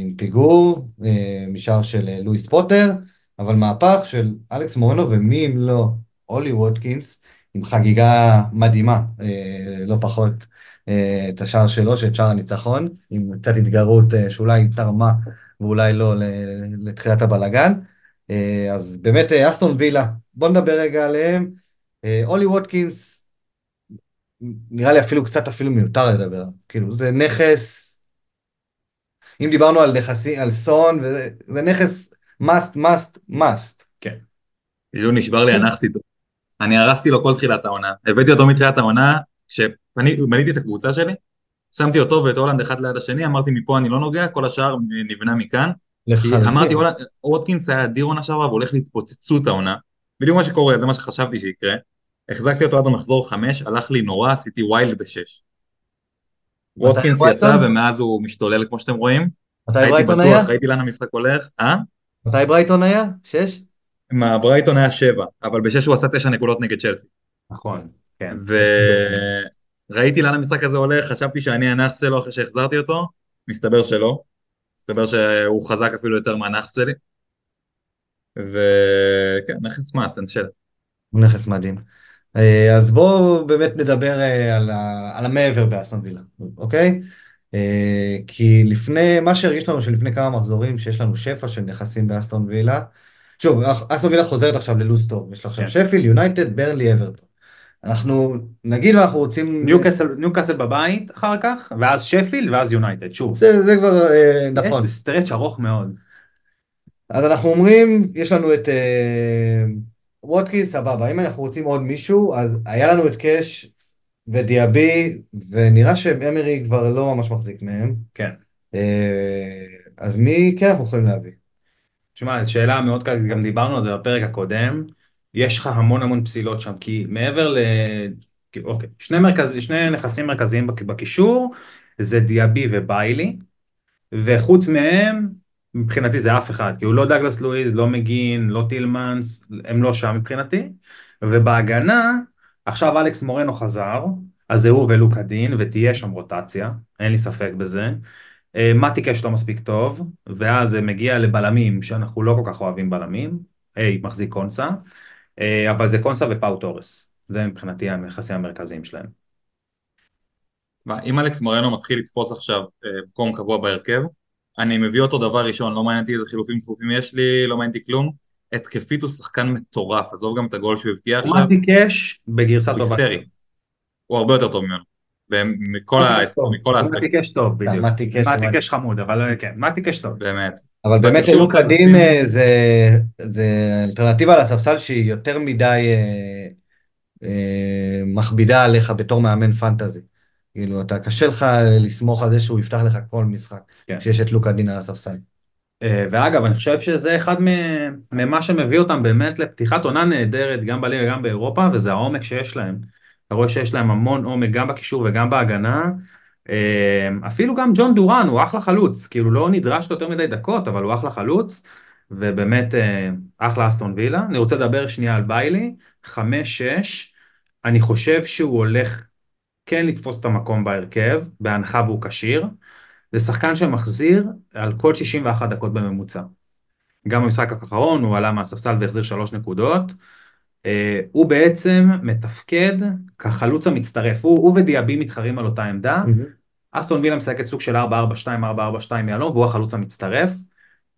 עם פיגור, אה, משער של אה, לואיס פוטר, אבל מהפך של אלכס מורנו, ומי אם לא, אולי ווטקינס, עם חגיגה מדהימה, אה, לא פחות, אה, את השער שלו, שאת שער הניצחון, עם קצת התגרות אה, שאולי תרמה ואולי לא לתחילת הבלגן. אה, אז באמת אה, אסטון וילה, בוא נדבר רגע עליהם. אה, אולי ווטקינס, נראה לי אפילו קצת אפילו מיותר לדבר, כאילו זה נכס, אם דיברנו על נכסים, על סון, וזה, זה נכס must, must, must. כן. כאילו נשבר לי הנכס איתו. אני הרסתי לו כל תחילת העונה. הבאתי אותו מתחילת העונה, כשבניתי את הקבוצה שלי, שמתי אותו ואת הולנד אחד ליד השני, אמרתי מפה אני לא נוגע, כל השאר נבנה מכאן. לחלוטין. אמרתי, ווטקינס היה אדיר עונה שעברה והולך להתפוצצות העונה. בדיוק מה שקורה, זה מה שחשבתי שיקרה. החזקתי אותו עד המחזור 5, הלך לי נורא, עשיתי ויילד בשש. ווטקינס? יצא ומאז הוא משתולל כמו שאתם רואים. מתי ברייטון היה? ראיתי לאן המשחק הולך. אה? מתי ברייטון היה? שש? מה, ברייטון היה שבע, אבל בשש הוא עשה תשע נקודות נגד צ'לסי. נכון, כן. וראיתי לאן המשחק הזה הולך, חשבתי שאני הנאחס שלו אחרי שהחזרתי אותו, מסתבר שלא. מסתבר שהוא חזק אפילו יותר מהנאחס שלי. וכן, נכס מס, אין שאלה. הוא נכס מדהים. אה, אז בואו באמת נדבר אה, על, ה... על המעבר באסטון וילה, אוקיי? אה, כי לפני, מה שהרגיש לנו שלפני כמה מחזורים שיש לנו שפע של נכסים באסטון וילה, שוב, אסטון וילה חוזרת עכשיו ללוז טוב, יש לה עכשיו כן. שפילד, יונייטד, ברנלי, אברטון. אנחנו נגיד ואנחנו רוצים... ניוקאסל, ניוקאסל בבית אחר כך, ואז שפילד, ואז יונייטד, שוב. זה, זה כבר אה, נכון. יש stretch ארוך מאוד. אז אנחנו אומרים, יש לנו את אה, ווטקינס, סבבה, אם אנחנו רוצים עוד מישהו, אז היה לנו את קאש ודיאבי, ונראה שאמרי כבר לא ממש מחזיק מהם. כן. אה, אז מי כן אנחנו יכולים להביא? תשמע, זו שאלה מאוד קלה, גם דיברנו על זה בפרק הקודם. יש לך המון המון פסילות שם, כי מעבר ל... אוקיי, שני, מרכז... שני נכסים מרכזיים בק- בקישור, זה דיאבי וביילי, וחוץ מהם, מבחינתי זה אף אחד, כי הוא לא דאגלס לואיז, לא מגין, לא טילמנס, הם לא שם מבחינתי, ובהגנה, עכשיו אלכס מורנו חזר, אז זה הוא ולוקה דין, ותהיה שם רוטציה, אין לי ספק בזה. אה, מטיקש לא מספיק טוב, ואז זה מגיע לבלמים, שאנחנו לא כל כך אוהבים בלמים, היי, מחזיק קונסה, אה, אבל זה קונסה ופאו תורס, זה מבחינתי הנכסים המרכזיים שלהם. מה, אם אלכס מורנו מתחיל לתפוס עכשיו אה, מקום קבוע בהרכב, אני מביא אותו דבר ראשון, לא מעניין אותי איזה חילופים דחופים יש לי, לא מעניין אותי כלום. התקפית הוא שחקן מטורף, עזוב גם את הגול שהוא הבקיע עכשיו, מטיקש בגרסת הוא טובה. היסטרי. הוא הרבה יותר טוב ממנו. מכל האספקט, מטיקש טוב, בדיוק. מטיקש, חמוד, אבל אה, כן, מטיקש טוב. באמת. אבל באמת בקישור ללוקה צריך דין לשים- אה, זה, זה אלטרנטיבה לספסל שהיא יותר מדי אה, מכבידה עליך בתור מאמן פנטזי. כאילו, אתה קשה לך לסמוך על זה שהוא יפתח לך כל משחק, כן. כשיש את לוקה דין על הספסל. אה, ואגב, אני חושב שזה אחד ממה שמביא אותם באמת לפתיחת עונה נהדרת, גם בליגה וגם באירופה, וזה העומק שיש להם. אתה רואה שיש להם המון עומק גם בקישור וגם בהגנה. אה, אפילו גם ג'ון דורן הוא אחלה חלוץ, כאילו לא נדרש יותר מדי דקות, אבל הוא אחלה חלוץ, ובאמת אה, אחלה אסטון וילה. אני רוצה לדבר שנייה על ביילי, חמש-שש, אני חושב שהוא הולך כן לתפוס את המקום בהרכב, בהנחה והוא כשיר. זה שחקן שמחזיר על כל 61 דקות בממוצע. גם במשחק האחרון הוא עלה מהספסל והחזיר שלוש נקודות. אה, הוא בעצם מתפקד כחלוץ המצטרף, הוא, הוא ודיאבי מתחרים על אותה עמדה. אסטון וילה משחקת סוג של 4-4-2, 4-4-2 מיהלום, והוא החלוץ המצטרף.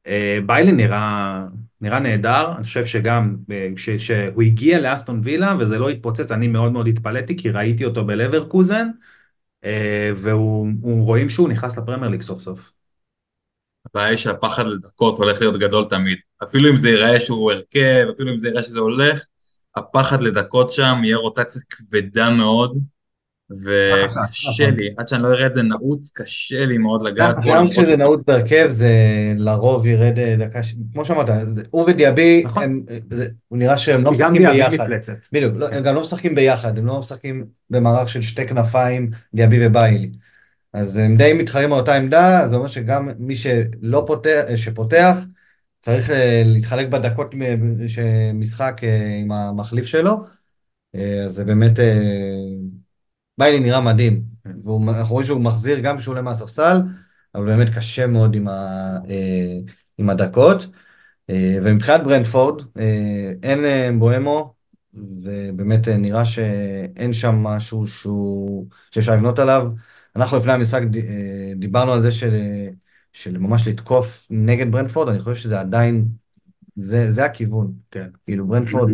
אה, ביילי נראה, נראה נהדר, אני חושב שגם אה, כש- כשהוא הגיע לאסטון וילה וזה לא התפוצץ, אני מאוד מאוד התפלאתי כי ראיתי אותו בלברקוזן, אה, רואים שהוא נכנס לפרמייר ליג סוף סוף. הבעיה היא שהפחד לדקות הולך להיות גדול תמיד. אפילו אם זה ייראה שהוא הרכב, אפילו אם זה ייראה שזה הולך, הפחד לדקות שם יהיה רוטציה כבדה מאוד, וקשה. לי, עד שאני לא אראה את זה נעוץ, קשה לי מאוד לגעת בו. גם כשזה נעוץ בהרכב זה לרוב ירד אה, דקה, ש- כמו שאמרת, הוא ודיאבי, נכון. הוא נראה שהם לא גם משחקים דיאבי ביחד. מפלצת. בדיוק, לא, הם גם לא משחקים ביחד, הם לא משחקים במערך של שתי כנפיים, דיאבי וביילי. אז הם די מתחרים על אותה עמדה, זה אומר שגם מי שלא פותח, שפותח, צריך אה, להתחלק בדקות מ- שמשחק אה, עם המחליף שלו. אה, אז זה באמת, אה, ביילי נראה מדהים. ואנחנו רואים שהוא מחזיר גם כשהוא עולה מהספסל, אבל באמת קשה מאוד עם, ה, אה, עם הדקות. אה, ומבחינת ברנדפורד, אה, אין אה, בוהמו, ובאמת אה, נראה שאין שם משהו שהוא, שאפשר לבנות עליו. אנחנו לפני המשחק אה, דיברנו על זה של, של ממש לתקוף נגד ברנטפורד, אני חושב שזה עדיין, זה, זה הכיוון. כן. כאילו ברנטפורד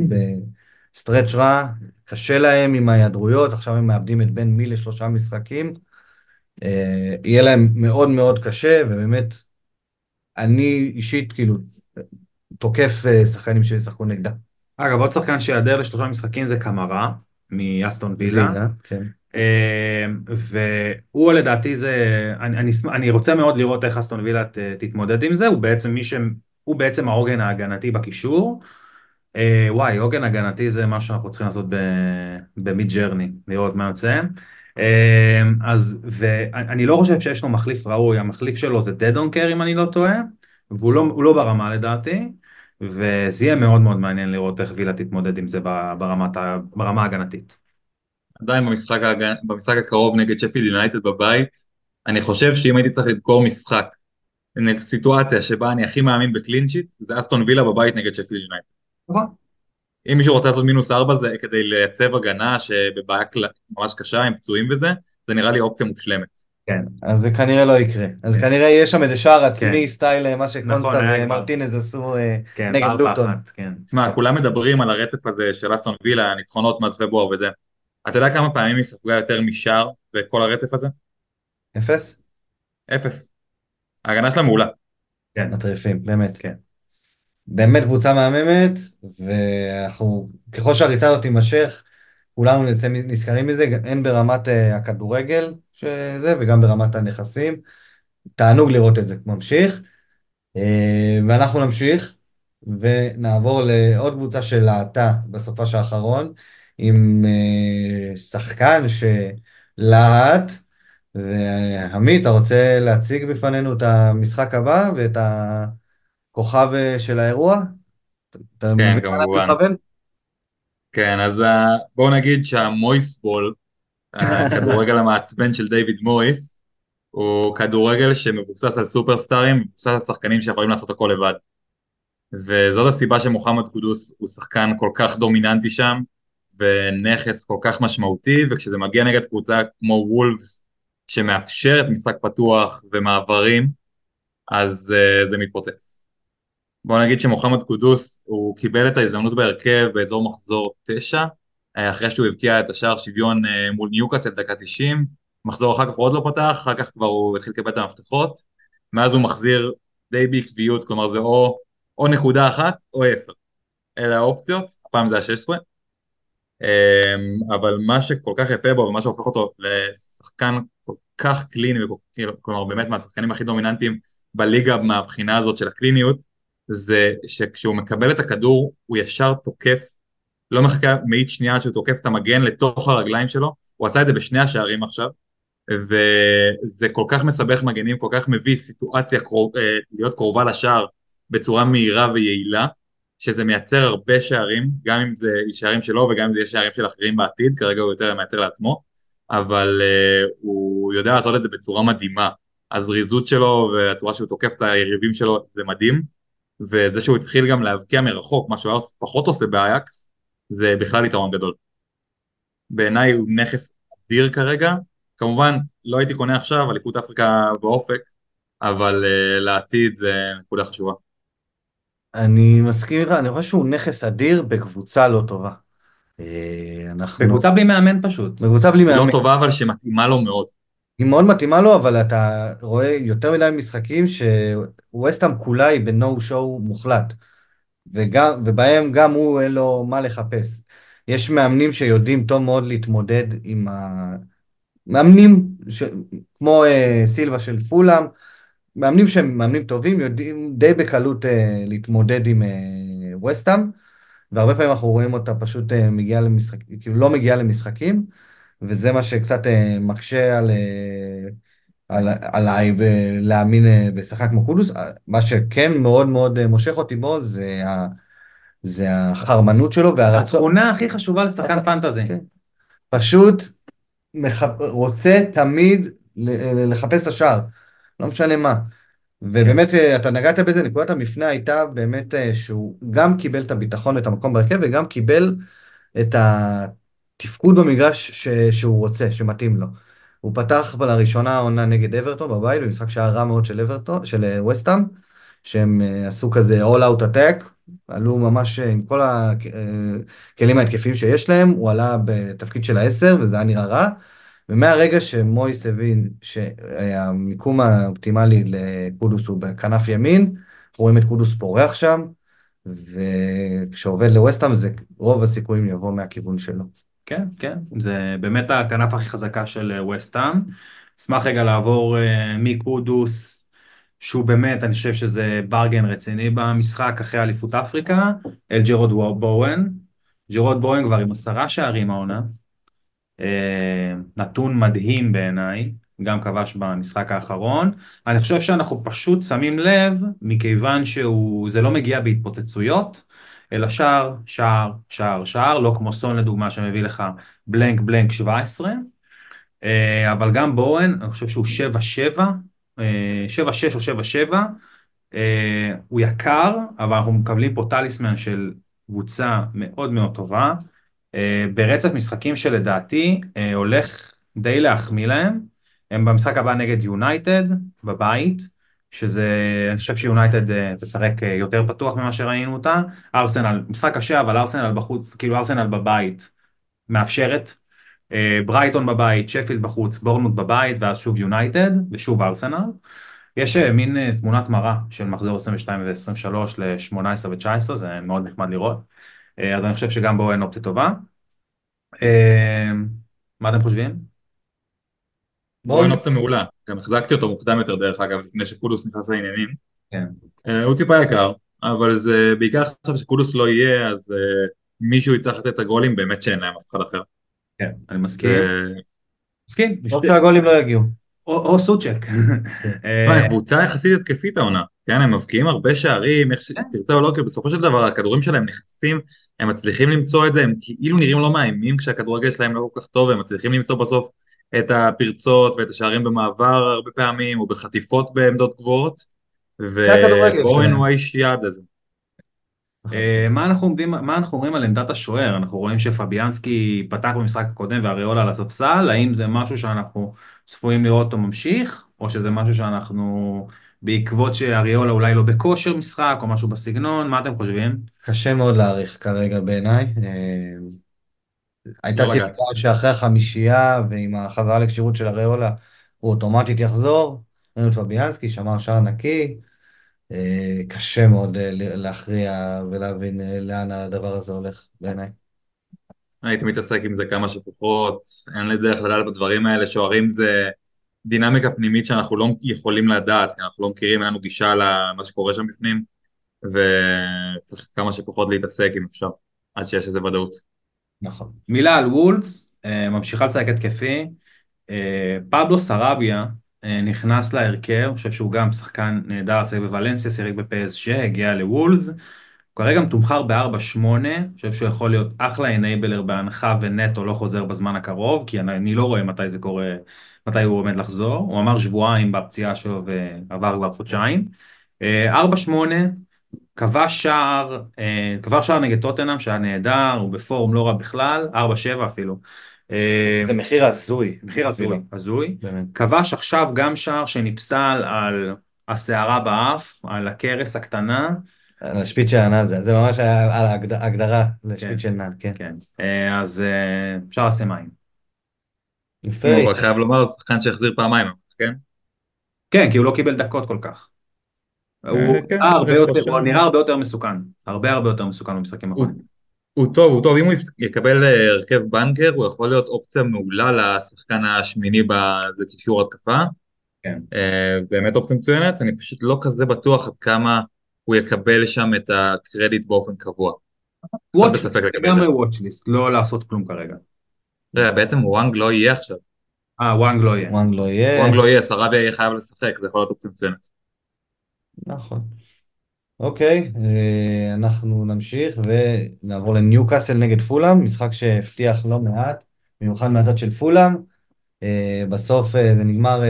ב stretch רע, קשה להם עם ההיעדרויות, עכשיו הם מאבדים את בן מי לשלושה משחקים. אה, יהיה להם מאוד מאוד קשה, ובאמת, אני אישית כאילו תוקף אה, שחקנים שישחקו נגדה. אגב, עוד שחקן שיעדר לשלושה משחקים זה קמרה, מאסטון וילה. כן. אה, והוא לדעתי זה, אני, אני, אני רוצה מאוד לראות איך אסטון וילה תתמודד עם זה, הוא בעצם מי ש... הוא בעצם העוגן ההגנתי בקישור. אה, וואי, עוגן הגנתי זה משהו שאנחנו צריכים לעשות במיד ג'רני, לראות מה יוצא. אה, אז, ואני לא חושב שיש לו מחליף ראוי, המחליף שלו זה דדון קר אם אני לא טועה, והוא לא, לא ברמה לדעתי, וזה יהיה מאוד מאוד מעניין לראות איך וילה תתמודד עם זה ברמת, ברמה ההגנתית. עדיין במשחק, במשחק הקרוב נגד שפילד יונייטד בבית, אני חושב שאם הייתי צריך לדקור משחק, סיטואציה שבה אני הכי מאמין ב clean sheet, זה אסטון וילה בבית נגד שפילד יונייטד. נכון. אם מישהו רוצה לעשות מינוס ארבע זה כדי לייצב הגנה שבבעיה ממש קשה עם פצועים וזה, זה נראה לי אופציה מושלמת. כן, אז זה כנראה לא יקרה. אז כן. כנראה יש שם איזה שער עצמי, כן. סטייל אה, מה שקונסטה נכון, ומרטינז עשו אה, כן, נגד לוטון. תשמע, כן. כולם מדברים על הרצף הזה של אסטון וילה, ניצחונות מאז פברואר וזה. אתה יודע כמה פעמים היא ספגה יותר משער בכל הרצף הזה? אפס? אפס. ההגנה שלה מעולה. כן. מטריפים, באמת. כן. באמת קבוצה מהממת, ואנחנו, ככל שהריצה הזאת תימשך, כולנו נצא נזכרים מזה, הן ברמת uh, הכדורגל שזה, וגם ברמת הנכסים. תענוג לראות את זה ממשיך. Uh, ואנחנו נמשיך, ונעבור לעוד קבוצה שלהטה בסופה האחרון, עם uh, שחקן שלהט, ועמית, אתה רוצה להציג בפנינו את המשחק הבא ואת הכוכב של האירוע? כן, כמובן. כן, אז אה, בואו נגיד שהמויסבול, הכדורגל המעצבן של דיוויד מויס, הוא כדורגל שמבוסס על סופרסטארים, מבוסס על שחקנים שיכולים לעשות הכל לבד. וזאת הסיבה שמוחמד קודוס הוא שחקן כל כך דומיננטי שם, ונכס כל כך משמעותי, וכשזה מגיע נגד קבוצה כמו וולפס, שמאפשרת משחק פתוח ומעברים, אז uh, זה מתפוצץ. בוא נגיד שמוחמד קודוס, הוא קיבל את ההזדמנות בהרכב באזור מחזור 9, אה, אחרי שהוא הבקיע את השער שוויון אה, מול ניוקאסל דקה 90, מחזור אחר כך הוא עוד לא פתח, אחר כך כבר הוא התחיל לקבל את המפתחות, מאז הוא מחזיר די בעקביות, כלומר זה או, או נקודה אחת או עשר, אלה האופציות, הפעם זה ה-16, אמ, אבל מה שכל כך יפה בו ומה שהופך אותו לשחקן כל כך קליני, כלומר באמת מהשחקנים הכי דומיננטיים בליגה מהבחינה הזאת של הקליניות, זה שכשהוא מקבל את הכדור הוא ישר תוקף, לא מחכה מאית שנייה עד שהוא תוקף את המגן לתוך הרגליים שלו, הוא עשה את זה בשני השערים עכשיו, וזה כל כך מסבך מגנים, כל כך מביא סיטואציה קרוב, אה, להיות קרובה לשער בצורה מהירה ויעילה, שזה מייצר הרבה שערים, גם אם זה שערים שלו וגם אם זה יהיה שערים של אחרים בעתיד, כרגע הוא יותר מייצר לעצמו, אבל uh, הוא יודע לעשות את זה בצורה מדהימה. הזריזות שלו והצורה שהוא תוקף את היריבים שלו זה מדהים, וזה שהוא התחיל גם להבקיע מרחוק, מה שהוא היה פחות עושה באייקס, זה בכלל יתרון גדול. בעיניי הוא נכס אדיר כרגע, כמובן לא הייתי קונה עכשיו אליפות אפריקה באופק, אבל uh, לעתיד זה נקודה חשובה. אני מסכים איתך, אני חושב שהוא נכס אדיר בקבוצה לא טובה. אה, אנחנו... בקבוצה בלי מאמן פשוט. בקבוצה בלי לא מאמן. לא טובה אבל שמתאימה לו מאוד. היא מאוד מתאימה לו, אבל אתה רואה יותר מדי משחקים שווסטהאם כולה היא בנו שואו מוחלט. וגם, ובהם גם הוא אין לו מה לחפש. יש מאמנים שיודעים טוב מאוד להתמודד עם המאמנים, ש... כמו uh, סילבה של פולאם, מאמנים שהם מאמנים טובים יודעים די בקלות uh, להתמודד עם ווסטהאם, uh, והרבה פעמים אנחנו רואים אותה פשוט uh, מגיעה למשחקים, כאילו לא מגיעה למשחקים, וזה מה שקצת uh, מקשה על, uh, על, עליי להאמין uh, בשחקן כמו קודוס. מה שכן מאוד מאוד מושך אותי בו זה, ה, זה החרמנות שלו והרצון. התכונה הכי חשובה לשחקן פנטזי. כן. פשוט מח... רוצה תמיד לחפש את השער. לא משנה מה. ובאמת, כן. אתה נגעת בזה, נקודת המפנה הייתה באמת אה, שהוא גם קיבל את הביטחון ואת המקום בהרכב, וגם קיבל את התפקוד במגרש ש... שהוא רוצה, שמתאים לו. הוא פתח לראשונה העונה נגד אברטון בבית, במשחק שהיה רע מאוד של אברטון, של וסטאם, שהם אה, עשו כזה all out attack, עלו ממש עם כל הכלים ההתקפיים שיש להם, הוא עלה בתפקיד של העשר, וזה היה נראה רע. ומהרגע שמויס הבין שהמיקום האופטימלי לקודוס הוא בכנף ימין, רואים את קודוס פורח שם, וכשעובד לווסטהאם זה רוב הסיכויים יבוא מהכיוון שלו. כן, כן, זה באמת הכנף הכי חזקה של ווסטהאם. אשמח רגע לעבור אה, מקודוס שהוא באמת, אני חושב שזה bargain רציני במשחק אחרי אליפות אפריקה, אל ג'רוד בואן. ג'ארוד בואן כבר עם עשרה שערים העונה. אה, נתון מדהים בעיניי, גם כבש במשחק האחרון. אני חושב שאנחנו פשוט שמים לב, מכיוון שזה לא מגיע בהתפוצצויות, אלא שער, שער, שער, שער, לא כמו סון לדוגמה שמביא לך blank blank 17, אה, אבל גם בואן, אני חושב שהוא 7-7, 7-6 אה, או 7-7, הוא יקר, אבל אנחנו מקבלים פה טליסמן של קבוצה מאוד מאוד טובה. אה, ברצף משחקים שלדעתי אה, הולך די להחמיא להם, הם במשחק הבא נגד יונייטד בבית, שזה, אני חושב שיונייטד אה, תשחק יותר פתוח ממה שראינו אותה, ארסנל, משחק קשה אבל ארסנל בחוץ, כאילו ארסנל בבית מאפשרת, ברייטון בבית, שפילד בחוץ, בורנמוט בבית ואז שוב יונייטד ושוב ארסנל. יש מין תמונת מראה של מחזור 22 ו-23 ל-18 ו-19, זה מאוד נחמד לראות. אה, אז אני חושב שגם בו אין אופציה טובה. אה, מה אתם חושבים? בואו אין אופציה מעולה, גם החזקתי אותו מוקדם יותר דרך אגב, לפני שקודוס נכנס לעניינים. כן. אה, הוא טיפה יקר, אבל זה בעיקר עכשיו שקודוס לא יהיה, אז מישהו יצטרך לתת את הגולים, באמת שאין להם אף אחד אחר. כן, אני מסכים. מסכים. טוב שהגולים לא יגיעו. או סוצ'ק. כן. קבוצה יחסית התקפית העונה, כן, הם מבקיעים הרבה שערים, איך שתרצה או לא, כי בסופו של דבר הכדורים שלהם נכנסים, הם מצליחים למצוא את זה, הם כאילו נראים לא מאיימים כשהכדורגל שלהם לא כל כך טוב, הם מצליחים למצוא בסוף את הפרצות ואת השערים במעבר הרבה פעמים, או בחטיפות בעמדות גבוהות, ובורן הוא האיש יעד הזה. אה, מה אנחנו, עומדים, מה אנחנו אומרים על עמדת השוער? אנחנו רואים שפביאנסקי פתח במשחק הקודם ואריולה על הספסל, האם זה משהו שאנחנו צפויים לראות אותו ממשיך, או שזה משהו שאנחנו בעקבות שאריולה אולי לא בכושר משחק או משהו בסגנון, מה אתם חושבים? קשה מאוד להעריך כרגע בעיניי. אה, הייתה לא ציפייה שאחרי החמישייה ועם החזרה לכשירות של אריולה הוא אוטומטית יחזור. ראינו את פביאנסקי, שמר שער נקי. אה, קשה מאוד אה, להכריע ולהבין לאן הדבר הזה הולך בעיניי. הייתי מתעסק עם זה כמה שפחות, אין לי דרך לדעת בדברים האלה, שוערים זה דינמיקה פנימית שאנחנו לא יכולים לדעת, כי אנחנו לא מכירים, אין לנו גישה למה שקורה שם בפנים, וצריך כמה שפחות להתעסק אם אפשר, עד שיש איזה ודאות. נכון. מילה על וולפס, אה, ממשיכה לצייק התקפי, אה, פבלו סרביה אה, נכנס להרכב, אני חושב שהוא גם שחקן נהדר, שיחק בוולנסיה, שיחק בפסג', הגיע לוולפס, כרגע מתומחר ב-4-8, אני חושב שהוא יכול להיות אחלה אנייבלר בהנחה ונטו לא חוזר בזמן הקרוב, כי אני, אני לא רואה מתי זה קורה, מתי הוא עומד לחזור, הוא אמר שבועיים בפציעה שלו ועבר כבר חודשיים. 4-8, אה, כבש שער, אה, כבש שער נגד טוטנאם שהיה נהדר, הוא בפורום לא רע בכלל, 4-7 אפילו. אה, זה מחיר הזוי. מחיר הזוי, הזוי. כבש עכשיו גם שער שנפסל על הסערה באף, על הכרס הקטנה. על השפיץ של הנעל זה, זה ממש היה על ההגדרה לשפיץ כן. של נעל, כן. כן. אה, אז אה, אפשר לעשות מים. יפה. הוא חייב לומר, שחקן שהחזיר פעמיים, כן? כן, כי הוא לא קיבל דקות כל כך. אה, הוא כן, נראה הרבה יותר מסוכן, הרבה הרבה יותר מסוכן במשחקים האחרונים. הוא טוב, הוא טוב, אם הוא יקבל הרכב בנקר, הוא יכול להיות אופציה מעולה לשחקן השמיני בזה קישור התקפה. כן. באמת אופציה מצוינת, אני פשוט לא כזה בטוח עד כמה הוא יקבל שם את הקרדיט באופן קבוע. וואטשליסט, לגמרי וואטשליסט, לא לעשות כלום כרגע. בעצם וואנג לא יהיה עכשיו. אה, וואנג לא יהיה. וואנג לא יהיה. וואנג לא יהיה, סרביה יהיה חייב לשחק, זה יכול להיות אופציה מצוינת. נכון. אוקיי, אה, אנחנו נמשיך ונעבור לניוקאסל נגד פולאם, משחק שהבטיח לא מעט, במיוחד מהצד של פולאם. אה, בסוף אה, זה נגמר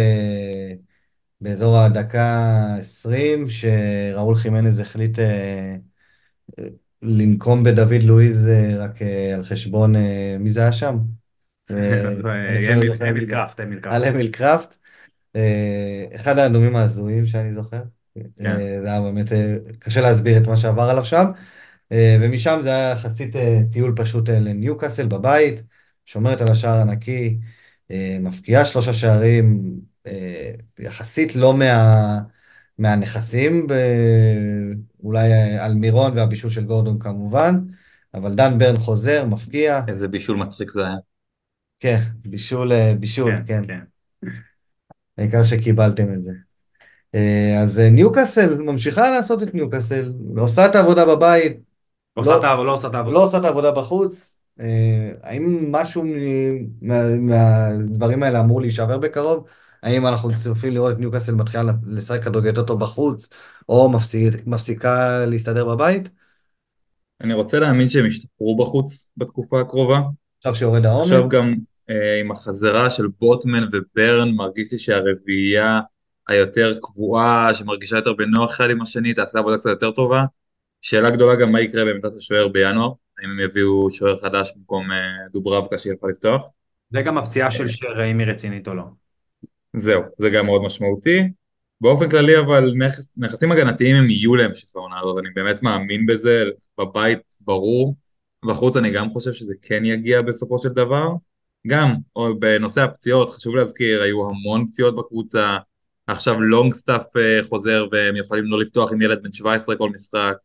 באזור הדקה 20, שראול חימנז החליט לנקום בדוד לואיז רק על חשבון, מי זה היה שם? אמיל קראפט, אמיל קראפט. על אמיל קראפט. אחד האדומים ההזויים שאני זוכר. כן. אה, זה היה באמת אה, קשה להסביר את מה שעבר עליו שם. אה, ומשם זה היה יחסית טיול פשוט לניוקאסל בבית, שומרת על השער הנקי, מפקיעה שלושה שערים, יחסית לא מה, מהנכסים, אולי על מירון והבישול של גורדון כמובן, אבל דן ברן חוזר, מפקיע. איזה בישול מצחיק זה היה. כן, בישול, בישול, כן. כן. העיקר שקיבלתם את זה. אה, אז אה, ניוקאסל ממשיכה לעשות את ניוקאסל, עושה את העבודה בבית, עושה את העבודה, לא עושה את העבודה. לא עושה את העבודה בחוץ. אה, האם משהו מה- מהדברים האלה אמור להישבר בקרוב? האם אנחנו צופים לראות את ניוקאסל מתחילה לשחק כדורגל יותר טוב בחוץ, או מפסיק- מפסיקה להסתדר בבית? אני רוצה להאמין שהם ישתפרו בחוץ בתקופה הקרובה. עכשיו שיורד העומק? עכשיו גם אה, עם החזרה של בוטמן וברן, מרגיש לי שהרביעייה היותר קבועה, שמרגישה יותר בנוח אחד עם השני, תעשה עבודה קצת יותר טובה. שאלה גדולה גם מה יקרה בעמדת השוער בינואר, האם הם יביאו שוער חדש במקום אה, דוברבקה שיכול לפתוח. זה גם הפציעה של שר, אם היא רצינית או לא. זהו, זה גם מאוד משמעותי. באופן כללי אבל נכס, נכסים הגנתיים הם יהיו להמשך העונה הזאת, אני באמת מאמין בזה, בבית ברור, בחוץ אני גם חושב שזה כן יגיע בסופו של דבר. גם, בנושא הפציעות, חשוב להזכיר, היו המון פציעות בקבוצה, עכשיו לונגסטאף אה, חוזר והם יכולים לא לפתוח עם ילד בן 17 כל משחק,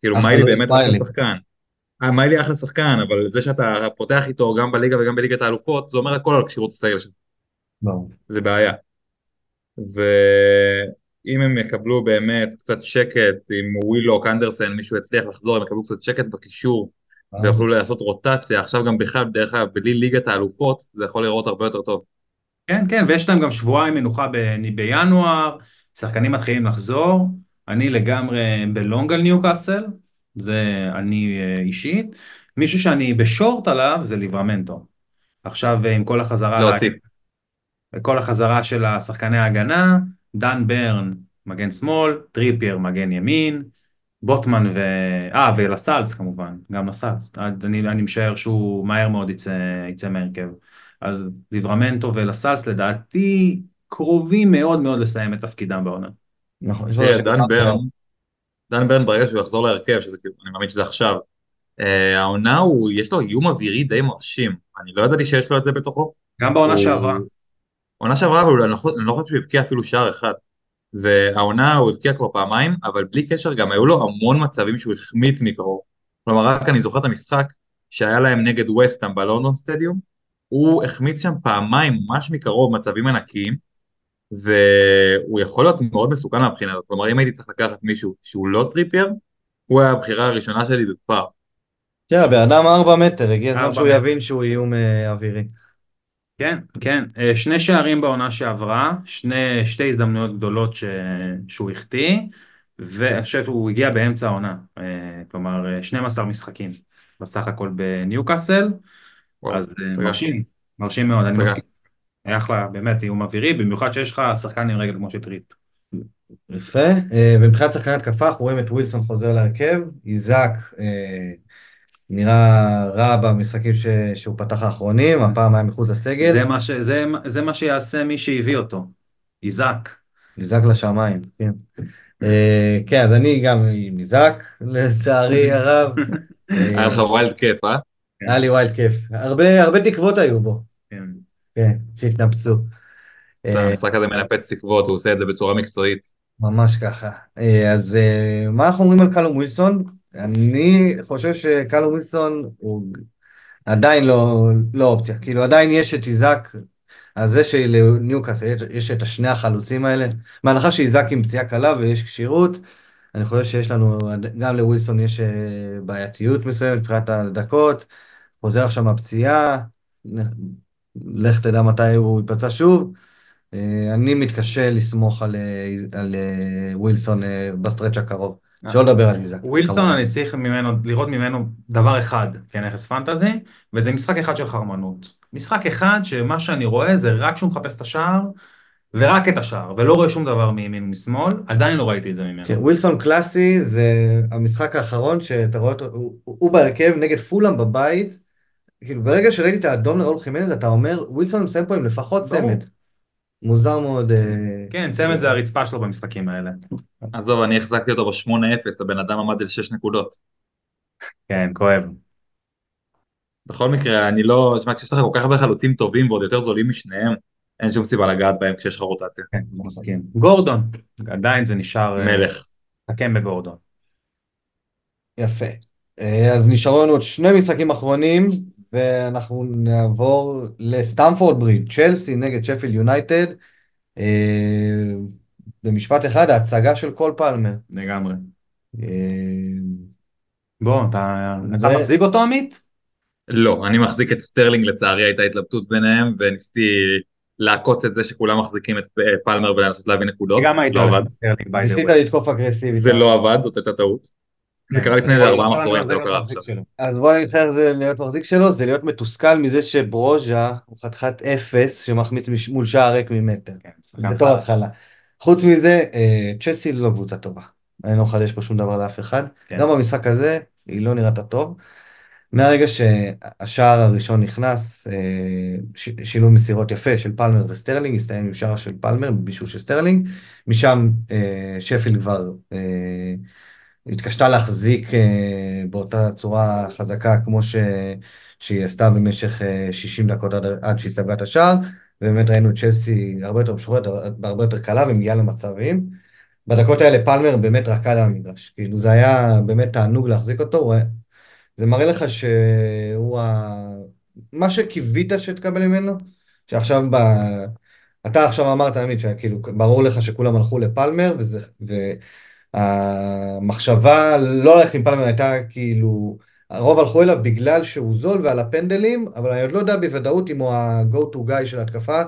כאילו מיילי לואי באמת. אחלה שחקן. אה, מיילי אחלה שחקן, אבל זה שאתה פותח איתו גם בליגה וגם בליגת האלופות, זה אומר הכל על כשירות הסגל שלך. זה בעיה. ואם הם יקבלו באמת קצת שקט, עם ווילוק, אנדרסן, מישהו יצליח לחזור, הם יקבלו קצת שקט בקישור, ויוכלו לעשות רוטציה, עכשיו גם בכלל, דרך אגב, בלי ליגת האלופות, זה יכול להיראות הרבה יותר טוב. כן, כן, ויש להם גם שבועיים מנוחה ב- בינואר, שחקנים מתחילים לחזור, אני לגמרי ב long על ניוקאסל, זה אני אה, אישית, מישהו שאני ב short עליו זה ליברמנטו. עכשיו אה, עם כל החזרה, להוציא. כל החזרה של השחקני ההגנה, דן ברן מגן שמאל, טריפייר מגן ימין, בוטמן ו... אה, ולסלס כמובן, גם לסלס, אני, אני משער שהוא מהר מאוד יצא, יצא מהרכב. אז ליברמנטו ולסלס לדעתי קרובים מאוד מאוד לסיים את תפקידם בעונה. נכון. דן ברן, דן ברן ברגע שהוא יחזור להרכב, שזה כאילו, אני מאמין שזה עכשיו, אה, העונה הוא, יש לו איום אווירי די מרשים, אני לא ידעתי שיש לו את זה בתוכו. גם בעונה שעברה. עונה שעברה, אבל לא אני לא חושב שהוא הבקיע אפילו שער אחד. והעונה הוא הבקיע כבר פעמיים, אבל בלי קשר גם היו לו המון מצבים שהוא החמיץ מקרוב. כלומר, רק אני זוכר את המשחק שהיה להם נגד ווסטהאם בלונדון סטדיום, הוא החמיץ שם פעמיים ממש מקרוב מצבים ענקיים, והוא יכול להיות מאוד מסוכן מהבחינה הזאת. כלומר, אם הייתי צריך לקחת מישהו שהוא לא טריפייר, הוא היה הבחירה הראשונה שלי בפער. כן, בן אדם 4 מטר, הגיע הזמן ארבע שהוא מטר. יבין שהוא איום אה, אווירי. כן, כן, אה, שני שערים בעונה שעברה, שני, שתי הזדמנויות גדולות ש... שהוא החטיא, ואני חושב שהוא הגיע באמצע העונה, אה, כלומר אה, 12 משחקים בסך הכל בניוקאסל, אז אה. מרשים, מרשים מאוד, אני. מסכים, היה אחלה, באמת איום אווירי, במיוחד שיש לך שחקן עם רגל כמו שטריפ. יפה. אה, ומבחינת שחקני התקפה, אנחנו רואים את ווילסון חוזר להרכב, איזק אה, נראה רע במשחקים ש... שהוא פתח האחרונים, הפעם היה מחוץ לסגל, זה מה, ש... זה... זה מה שיעשה מי שהביא אותו, איזק. איזק לשמיים, כן. כן, אז אני גם עם איזק, לצערי הרב. היה לך wild card, אה? היה לי wild card. הרבה, הרבה תקוות היו בו, כן. כן, שהתנפצו. אה, המשחק הזה מנפץ תקוות, הוא עושה את זה בצורה מקצועית. ממש ככה. אה, אז אה, מה אנחנו אומרים על קלום ווילסון? אני חושב שקלום ווילסון הוא עדיין לא, לא אופציה. כאילו עדיין יש את איזק, אז זה שלניוקאסל יש- את השני החלוצים האלה, בהנחה שאיזק עם פציעה קלה ויש כשירות, אני חושב שיש לנו, גם לווילסון יש בעייתיות מסוימת מבחינת הדקות, חוזר עכשיו מהפציעה, לך תדע מתי הוא ייפצע שוב. אה, אני מתקשה לסמוך על, אה, על אה, ווילסון ב stretch הקרוב. שלא לדבר על איזק. ווילסון. אני צריך ממנו, לראות ממנו דבר אחד כנכס פנטזי, וזה משחק אחד של חרמנות. משחק אחד שמה שאני רואה זה רק שהוא מחפש את השער, ורק את השער, ולא רואה שום דבר מימין ומשמאל, עדיין לא ראיתי את זה ממנו. כן, ווילסון קלאסי זה המשחק האחרון שאתה רואה אותו, הוא, הוא בהרכב נגד פולאם בבית, כאילו ברגע שראיתי את האדום לראול חימנז אתה אומר ווילסון מסיים פה עם לפחות. צמד. מוזר מאוד. אה, כן, צמד זה הרצפה שלו במשחקים האלה. עזוב, אני החזקתי אותו ב-8-0, הבן אדם עמד על 6 נקודות. כן, כואב. בכל מקרה, אני לא, תשמע, כשיש לך כל כך הרבה חלוצים טובים ועוד יותר זולים משניהם, אין שום סיבה לגעת בהם כשיש לך רוטציה. כן, מסכים. גורדון, עדיין זה נשאר... אה, מלך. תקם בגורדון. יפה. אה, אז נשארו לנו עוד שני משחקים אחרונים, ואנחנו נעבור לסטמפורד ברידג', צ'לסי נגד שפילד יונייטד. אה, במשפט אחד, ההצגה של קול פלמר. לגמרי. אה, בוא, אתה מחזיק אותו עמית? לא, אני מחזיק את סטרלינג, לצערי הייתה התלבטות ביניהם, וניסיתי לעקוץ את זה שכולם מחזיקים את פלמר ולנסות להביא נקודות. גם הייתי לא the ניסית. לתקוף אגרסיבית. זה לא עבד, זאת הייתה טעות. זה קרה לפני איזה ארבעה מחזורים, זה לא קרה עכשיו. אז בוא נגיד לך איך זה להיות מחזיק שלו, זה להיות מתוסכל מזה שברוז'ה הוא חתיכת אפס שמחמיץ מול שער ריק ממטר. כן, בתור. התחלה. חוץ מזה, אה, צ'לסי לא קבוצה טובה. אני לא מחדש פה שום דבר לאף אחד. כן. גם במשחק הזה, היא לא נראתה טוב. מהרגע שהשער הראשון נכנס, אה, שילוב מסירות יפה של פלמר וסטרלינג, הסתיים עם שער של פלמר, בישול של סטרלינג. משם אה, שפילד כבר התקשתה להחזיק אה, באותה צורה חזקה כמו ש... שהיא עשתה במשך אה, 60 דקות עד, עד שהיא ספגה את השער, ובאמת ראינו את צ'לסי הרבה יותר משוחררת, הרבה יותר קלה ומגיעה למצבים. בדקות האלה פלמר באמת רקד על המגרש, כאילו זה היה באמת תענוג להחזיק אותו, זה מראה לך שהוא ה... מה שקיווית שתקבל ממנו, שעכשיו ב... אתה עכשיו אמרת, עמית, שכאילו ברור לך שכולם הלכו לפלמר, וזה... והמחשבה לא ללכת עם פלמר הייתה כאילו, הרוב הלכו אליו בגלל שהוא זול ועל הפנדלים, אבל אני עוד לא יודע בוודאות אם הוא ה-go to guy של התקפה,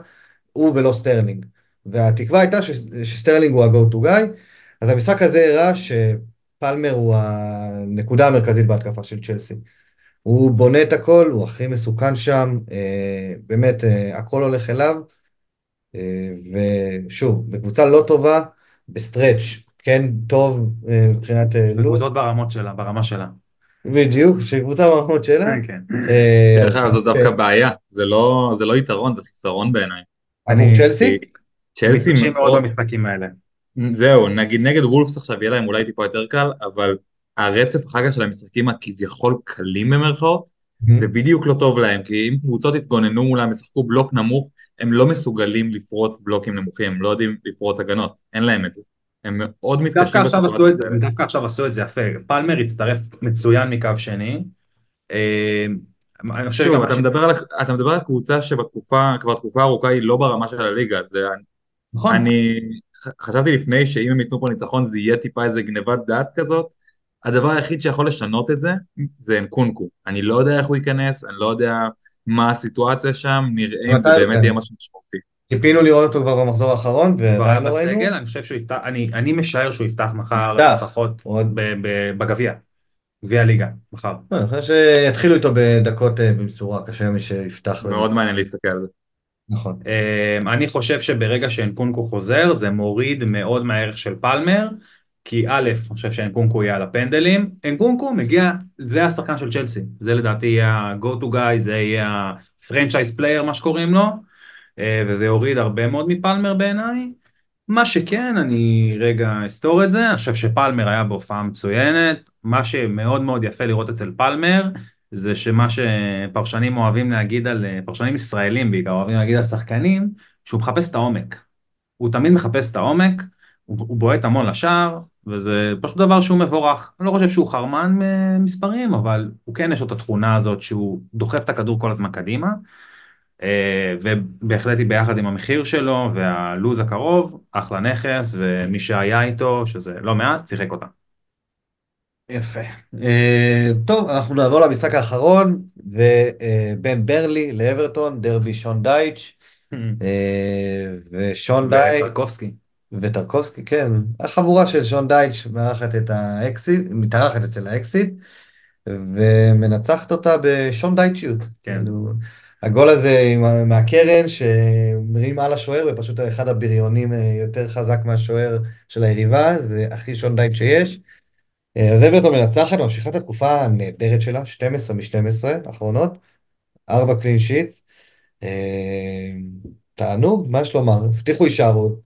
הוא ולא סטרלינג. והתקווה הייתה ש... שסטרלינג הוא ה-go to guy, אז המשחק הזה הראה שפלמר הוא הנקודה המרכזית בהתקפה של צ'לסי. הוא בונה את הכל, הוא הכי מסוכן שם, אה, באמת אה, הכל הולך אליו. אה, ושוב, בקבוצה לא טובה, בסטרץ', כן טוב אה, מבחינת אה, לו"ז, קבוצות ברמות שלה, ברמה שלה. בדיוק, שקבוצה ברמות שלה. כן. אה, דרך אגב, זאת דווקא בעיה, זה לא זה לא יתרון, זה חיסרון בעיניי. אני- צ'לסי? צ'לסי מאוד מאוד, במשחקים האלה. זהו, נגיד נגד וולפס עכשיו יהיה להם אולי טיפה יותר קל, אבל הרצף אחר כך של המשחקים הכביכול קלים במרכאות, זה בדיוק לא טוב להם, כי אם קבוצות יתגוננו מולם, ישחקו בלוק נמוך, הם לא מסוגלים לפרוץ בלוקים נמוכים, הם לא יודעים לפרוץ הגנות, אין להם את זה. הם מאוד מתקשים בסיטואציות האלה. דווקא עכשיו עשו את זה יפה. פלמר הצטרף מצוין מקו שני. אה, שוב, אתה מדבר, על, אתה מדבר על קבוצה שבתקופה, כבר תקופה ארוכה היא לא ברמה של הליגה, זה, נכון. אני חשבתי לפני שאם הם ייתנו פה ניצחון זה יהיה טיפה איזה גניבת דעת כזאת. הדבר היחיד שיכול לשנות את זה, זה אנקונקו. אני לא יודע איך הוא ייכנס, אני לא יודע מה הסיטואציה שם, נראה אם זה באמת כן. יהיה משהו משמעותי. ציפינו לראות אותו כבר במחזור האחרון, ועדיין לא ראינו. בסגל, אני חושב שהוא יפתח, אני, אני משער שהוא יפתח מחר. לפחות עוד- בגביע, גביע הליגה, מחר. לא, אני חושב שיתחילו איתו בדקות אה, במשורה, קשה מי שיפתח. מאוד מעניין להסתכל על זה. נכון. אה, אני חושב שברגע שאנקונקו חוזר זה מוריד מאוד מהערך של פלמר, כי א', אני חושב שאנקונקו יהיה על הפנדלים, אנקונקו מגיע, זה השחקן של צ'לסי, זה לדעתי יהיה ה-go to guy, זה יהיה ה-franchise player מה שקוראים לו, אה, וזה יוריד הרבה מאוד מפלמר בעיניי. מה שכן, אני רגע אסתור את זה, אני חושב שפלמר היה בהופעה מצוינת, מה שמאוד מאוד יפה לראות אצל פלמר, זה שמה שפרשנים אוהבים להגיד על, פרשנים ישראלים בעיקר אוהבים להגיד על שחקנים, שהוא מחפש את העומק. הוא תמיד מחפש את העומק, הוא, הוא בועט המון לשער, וזה פשוט דבר שהוא מבורך. אני לא חושב שהוא חרמן מספרים, אבל הוא כן יש לו את התכונה הזאת שהוא דוחף את הכדור כל הזמן קדימה, אה, ובהחלט היא ביחד עם המחיר שלו והלו"ז הקרוב, אחלה נכס, ומי שהיה איתו, שזה לא מעט, שיחק אותה. יפה. אה, טוב, אנחנו נעבור למשחק האחרון, ובין ברנלי לאברטון, דרבי שון דייץ', אה, ושון דייץ' וטרקובסקי. וטרקובסקי, כן, החבורה של שון דייץ' מארחת את האקסית, מתארחת אצל האקסית, ומנצחת אותה בשון דייטשיות. כן. הגול הזה מהקרן שמרים על השוער, ופשוט אחד הבריונים אה, יותר חזק מהשוער של היריבה, זה הכי שון דייט שיש. אה, אז אברטון מנצחת, ממשיכה את התקופה הנהדרת שלה, 12 מ-12 האחרונות, 4 קלין שיטס. תענוג, מה יש לומר? הבטיחו הישארות.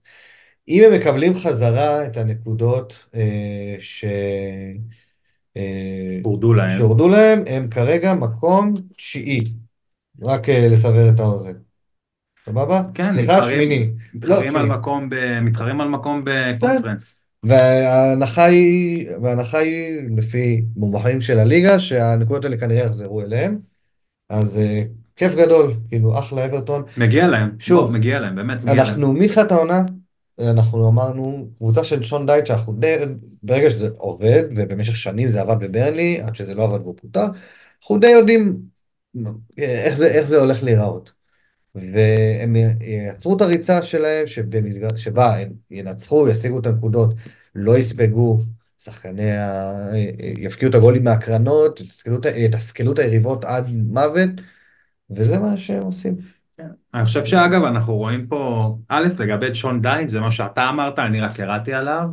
אם הם מקבלים חזרה את הנקודות אה, ש... הורדו להם. שהורדו להם, הם כרגע מקום תשיעי. רק אה, לסבר את האוזן. סבבה? כן, סליחה, שמיני. מתחרים לא, על. מקום, ב- מתחרים על מקום בקונפרנס. וההנחה היא, וההנחה היא, לפי מומחים של הליגה, שהנקודות האלה כנראה יחזרו אליהם. אז אה, כיף גדול, כאילו, אחלה אברטון. מגיע להם, שוב, שוב, מגיע להם, באמת מגיע להם. אנחנו מתחילת העונה, אנחנו אמרנו, קבוצה של שון דייט, שאנחנו די, ברגע שזה עובד, ובמשך שנים זה עבד בברנלי, עד שזה לא עבד והוא פוטר, אנחנו די יודעים איך זה, איך זה הולך להיראות. והם יצרו את הריצה שלהם, שבמסגר... שבה הם ינצחו, ישיגו את הנקודות, לא יספגו, שחקני ה... יפקיעו את הגולים מהקרנות, יתסכלו את היריבות עד מוות, וזה מה שהם עושים. אני חושב שאגב אנחנו רואים פה, א', לגבי שון דיין, זה מה שאתה אמרת, אני רק קראתי עליו,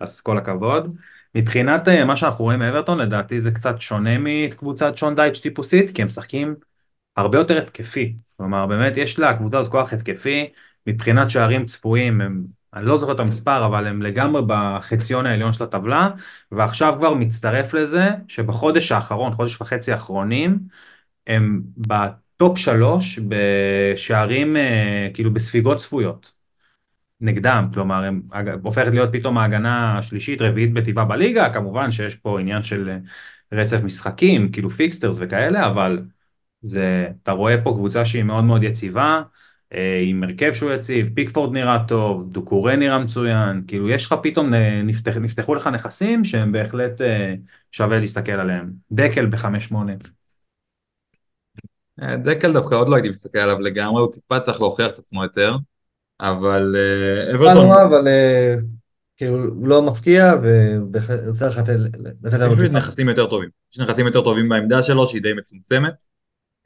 אז כל הכבוד. מבחינת אה, מה שאנחנו רואים מאברטון, לדעתי זה קצת שונה מקבוצת שון דייץ' טיפוסית, כי הם משחקים הרבה יותר התקפי. כלומר, באמת יש לקבוצה הזאת כוח התקפי, מבחינת שערים צפויים, הם, אני לא זוכר את המספר, אבל הם לגמרי בחציון העליון של הטבלה, ועכשיו כבר מצטרף לזה שבחודש האחרון, חודש וחצי האחרונים, הם בטופ שלוש בשערים, אה, כאילו בספיגות צפויות. נגדם, כלומר, הם הופכת להיות פתאום ההגנה השלישית, רביעית בטיבה בליגה, כמובן שיש פה עניין של אה, רצף משחקים, כאילו fixtures וכאלה, אבל זה, אתה רואה פה קבוצה שהיא מאוד מאוד יציבה, אה, עם הרכב שהוא יציב, פיקפורד נראה טוב, דוקורי נראה מצוין, כאילו יש לך פתאום, אה, נפתח, נפתחו לך נכסים שהם בהחלט שווה להסתכל עליהם. דוקל בחמש שמונה. דוקל דווקא עוד לא הייתי מסתכל עליו לגמרי, הוא טיפה צריך להוכיח את עצמו יותר. אבל אה, אברטון... אבל אה, כאילו הוא לא מפקיע וצריך לתת לנו... יש נכסים יותר טובים. יש נכסים יותר טובים בעמדה שלו שהיא די מצומצמת.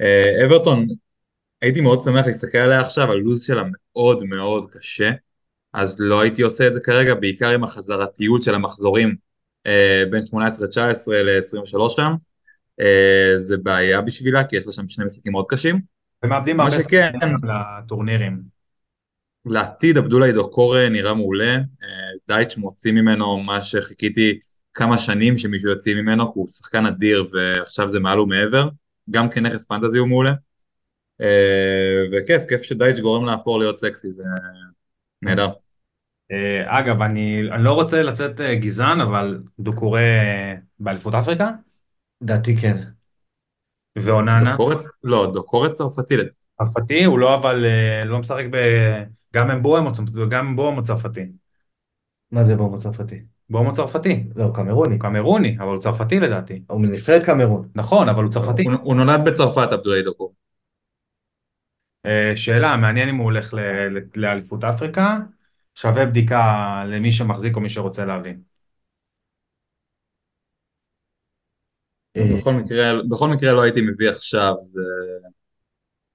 אה, אברטון, הייתי מאוד שמח להסתכל עליה עכשיו, הלו"ז שלה מאוד מאוד קשה, אז לא הייתי עושה את זה כרגע, בעיקר עם החזרתיות של המחזורים בין 18-19 ל-23 שם. זה בעיה בשבילה, כי יש לה שם שני משחקים מאוד קשים. ומאבדים הרבה שכן לטורנירים. לעתיד עבדולאי דוקור נראה מעולה, אה, דייטש מוציא ממנו מה שחיכיתי כמה שנים שמישהו יוציא ממנו, כי הוא שחקן אדיר ועכשיו זה מעל ומעבר, גם כנכס פנטזי הוא מעולה, אה, וכיף, כיף שדייטש גורם להפור להיות סקסי, זה נהדר. אה, אגב, אני, אני לא רוצה לצאת גזען, אבל דוקורי באליפות אפריקה? דעתי כן. ואוננה? דוקורץ? לא, דוקורץ צרפתי. צרפתי? הוא לא אבל, לא משחק ב... גם הם בוהם גם בוהם הוא צרפתי. מה זה בוהם צרפתי? הוא צרפתי. לא, הוא קמרוני. הוא קמרוני, אבל הוא צרפתי לדעתי. הוא מנפרד קמרון. נכון, אבל הוא צרפתי. הוא, הוא נולד בצרפת, עבדולאי דוקו. אה, שאלה, מעניין אם הוא הולך לאליפות אפריקה, שווה בדיקה למי שמחזיק או מי שרוצה להבין. בכל מקרה, בכל מקרה לא הייתי מביא עכשיו, זה...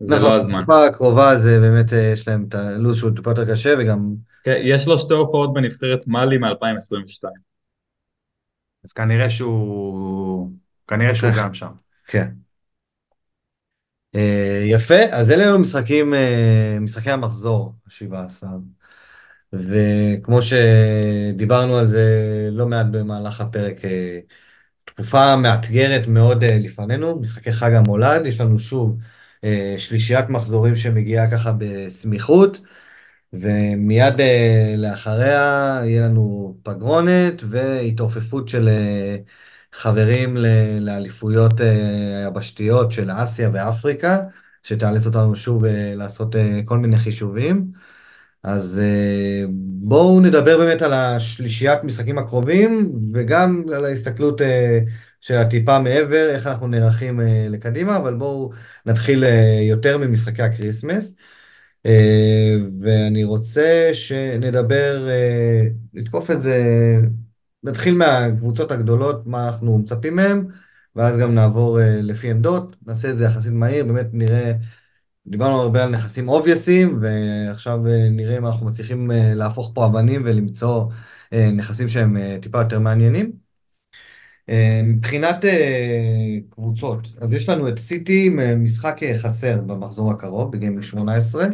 זה נכון, לא הזמן. בתקופה הקרובה זה באמת, אה, יש להם את הלו"ז שהוא טיפה יותר קשה וגם... כן, יש לו שתי הופעות בנבחרת מאלי מ-2022. אז כנראה שהוא... כנראה שהוא גם שם. כן. אה, יפה, אז אלה היו משחקים, אה, משחקי המחזור, ה-17. וכמו שדיברנו על זה לא מעט במהלך הפרק, תקופה מאתגרת מאוד לפנינו, משחקי חג המולד, יש לנו שוב אה, שלישיית מחזורים שמגיעה ככה בסמיכות, ומיד אה, לאחריה יהיה לנו פגרונת והתעופפות של אה, חברים לאליפויות היבשתיות של אסיה ואפריקה, שתאלץ אותנו שוב לעשות כל מיני חישובים. אז בואו נדבר באמת על השלישיית משחקים הקרובים, וגם על ההסתכלות שהטיפה מעבר, איך אנחנו נערכים אה, לקדימה, אבל בואו נתחיל אה, יותר ממשחקי הקריסמס. אה, ואני רוצה שנדבר, נתקוף את זה, נתחיל מהקבוצות הגדולות, מה אנחנו מצפים מהם, ואז גם נעבור לפי עמדות, נעשה את זה יחסית מהיר, באמת נראה, דיברנו הרבה על נכסים אובייסים, ועכשיו נראה אם אנחנו מצליחים להפוך פה אבנים ולמצוא נכסים שהם טיפה יותר מעניינים. אה, מבחינת אה, קבוצות, אז יש לנו את סיטי עם אה, משחק חסר במחזור הקרוב, בגיימינג 18.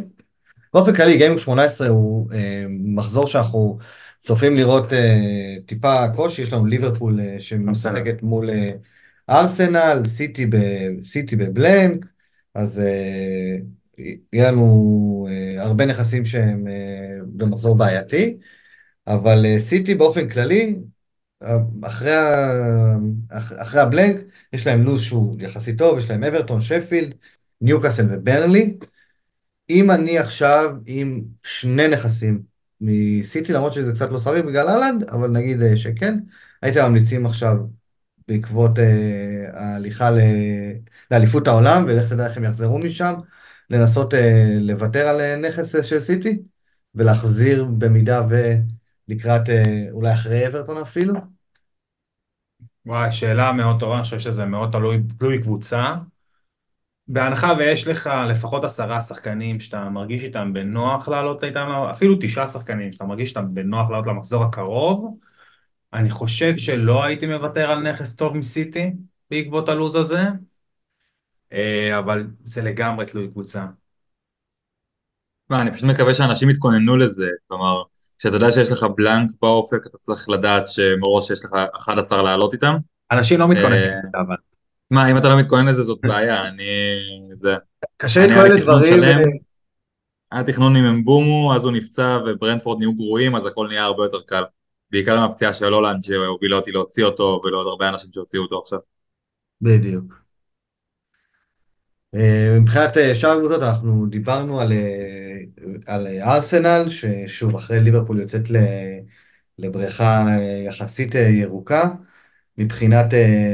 באופן כללי, גיימינג 18 הוא מחזור שאנחנו צופים לראות טיפה קושי, יש לנו ליברפול שמשחקת מול ארסנל, סיטי, ב, סיטי בבלנק, אז יהיה לנו הרבה נכסים שהם במחזור בעייתי, אבל סיטי באופן כללי, אחרי, ה... אחרי הבלנק, יש להם לו"ז שהוא יחסית טוב, יש להם אברטון, שפילד, ניוקאסל וברנלי. אם אני עכשיו עם שני נכסים מסיטי, למרות שזה קצת לא סביר בגלל אהלנד, אבל נגיד אה, שכן. הייתם ממליצים עכשיו, בעקבות אה, ההליכה ל... לאליפות העולם, ולך תדע איך הם יחזרו משם, לנסות אה, לוותר על אה, נכס אה, של סיטי, ולהחזיר במידה ולקראת, אה, אולי אחרי אברטון אפילו? וואי, שאלה מאוד טובה, אני חושב שזה מאוד תלוי, תלוי קבוצה. בהנחה ויש לך לפחות עשרה שחקנים שאתה מרגיש איתם בנוח לעלות איתם, אפילו תשעה שחקנים שאתה מרגיש איתם בנוח לעלות למחזור הקרוב, אני חושב שלא הייתי מוותר על נכס טוב מסיטי בעקבות הלו"ז הזה, אה, אבל זה לגמרי תלוי קבוצה. מה, אני פשוט מקווה שאנשים יתכוננו לזה, כלומר, כשאתה יודע שיש לך בלנק באופק, אתה צריך לדעת שמראש יש לך 11 לעלות איתם. אנשים לא מתכוננים אה, לזה, אבל. מה, אם אתה לא מתכונן לזה זאת בעיה, אני... זה... קשה להתכונן לדברים. שלם, אה, היה תכנון עם אמבומו, אז הוא נפצע וברנדפורד נהיו גרועים, אז הכל נהיה הרבה יותר קל. בעיקר עם הפציעה של הולנד שהובילה אותי להוציא אותו, ולעוד הרבה אנשים שהוציאו אותו עכשיו. בדיוק. אה, מבחינת אה, שאר הקבוצות, אנחנו דיברנו על, אה, על ארסנל, ששוב, אחרי ליברפול יוצאת לבריכה יחסית ירוקה. מבחינת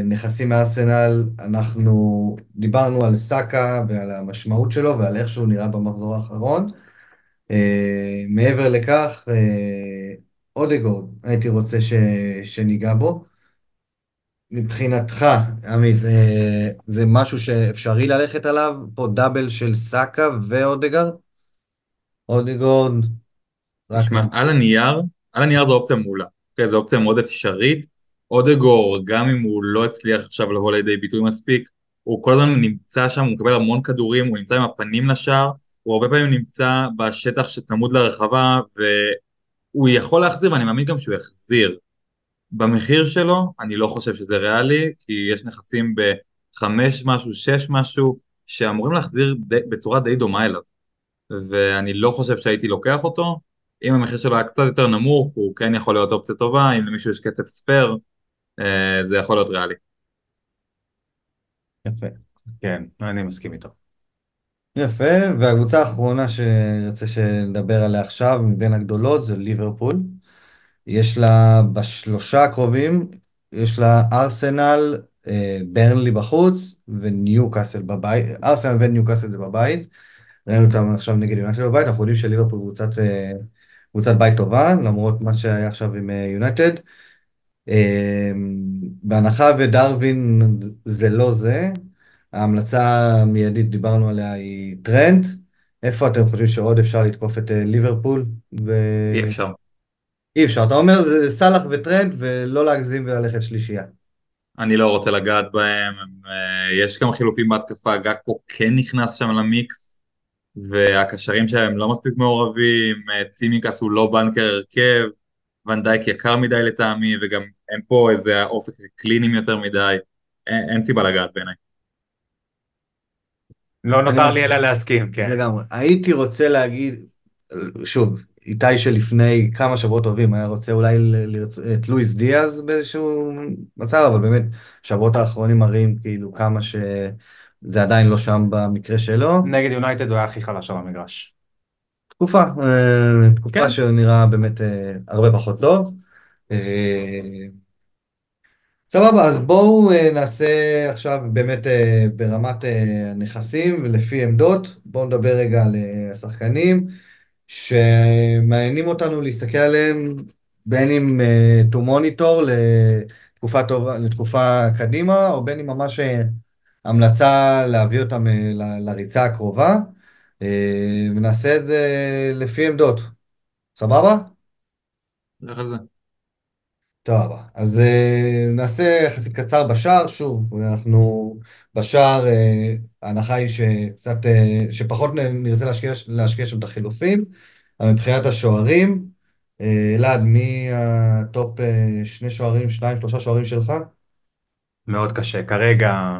נכסים מארסנל, אנחנו דיברנו על סאקה ועל המשמעות שלו ועל איך שהוא נראה במחזור האחרון. מעבר לכך, אודגורד, הייתי רוצה ש, שניגע בו. מבחינתך, עמית, אה, זה משהו שאפשרי ללכת עליו? פה דאבל של סאקה ואודגרד? אודגורד, רק... תשמע, על הנייר, על הנייר זו אופציה מעולה. אוקיי, זו אופציה מאוד אפשרית. אודגור, גם אם הוא לא הצליח עכשיו לבוא לידי ביטוי מספיק, הוא כל הזמן נמצא שם, הוא מקבל המון כדורים, הוא נמצא עם הפנים לשער, הוא הרבה פעמים נמצא בשטח שצמוד לרחבה, והוא יכול להחזיר, ואני מאמין גם שהוא יחזיר. במחיר שלו, אני לא חושב שזה ריאלי, כי יש נכסים בחמש משהו, שש משהו, שאמורים להחזיר די, בצורה די דומה אליו. ואני לא חושב שהייתי לוקח אותו. אם המחיר שלו היה קצת יותר נמוך, הוא כן יכול להיות אופציה טובה, אם למישהו יש כסף ספייר, אה, זה יכול להיות ריאלי. יפה. כן, אני מסכים איתו. יפה, והקבוצה האחרונה שרצה שנדבר עליה עכשיו, מבין הגדולות, זה ליברפול. יש לה בשלושה הקרובים, יש לה ארסנל, אה, ברנלי בחוץ וניוקאסל בבית, ארסנל וניוקאסל זה בבית. ראינו אותם עכשיו נגד יונייטד בבית, אנחנו יודעים שליברפול קבוצת, אה, קבוצת בית טובה, למרות מה שהיה עכשיו עם אה, יונייטד. בהנחה ודרווין זה לא זה, ההמלצה המיידית, דיברנו עליה, היא טרנט. איפה אתם חושבים שעוד אפשר לתקוף את ליברפול? ו... אי אפשר. אי אפשר, אתה אומר זה סאלח וטרנט ולא להגזים וללכת שלישייה. אני לא רוצה לגעת בהם, הם, אה, יש כמה חילופים בהתקפה, גקפו כן נכנס שם למיקס, והקשרים שלהם לא מספיק מעורבים, אה, צימיקאס הוא לא בנקר הרכב, ונדייק יקר מדי לטעמי, וגם אין פה איזה אופק קלינים יותר מדי, אין, אין סיבה לגעת בעיניי. לא נותר לי אלא להסכים, כן. לגמרי. הייתי רוצה להגיד, שוב, איתי שלפני כמה שבועות טובים היה רוצה אולי לרצ... את לואיס דיאז באיזשהו מצב, אבל באמת, השבועות האחרונים מראים כאילו כמה שזה עדיין לא שם במקרה שלו. נגד יונייטד הוא היה הכי חלש על המגרש. תקופה, אה, תקופה כן. שנראה באמת אה, הרבה פחות טוב. אה, סבבה, אז בואו נעשה עכשיו באמת ברמת הנכסים ולפי עמדות. בואו נדבר רגע על השחקנים שמעניינים אותנו להסתכל עליהם בין אם אה, to monitor לתקופה טובה, לתקופה קדימה, או בין אם ממש אה, המלצה להביא אותם ל- לריצה הקרובה, אה, ונעשה את זה לפי עמדות. סבבה? לך על זה. טוב, אז אה, נעשה יחסית קצר בשער, שוב, אנחנו בשער, אה, ההנחה היא שקצת, אה, שפחות נרצה להשקיע, להשקיע שם את החילופים, אבל מבחינת השוערים, אלעד, מי הטופ אה, שני שוערים, שניים, שלושה שוערים שלך? מאוד קשה. כרגע,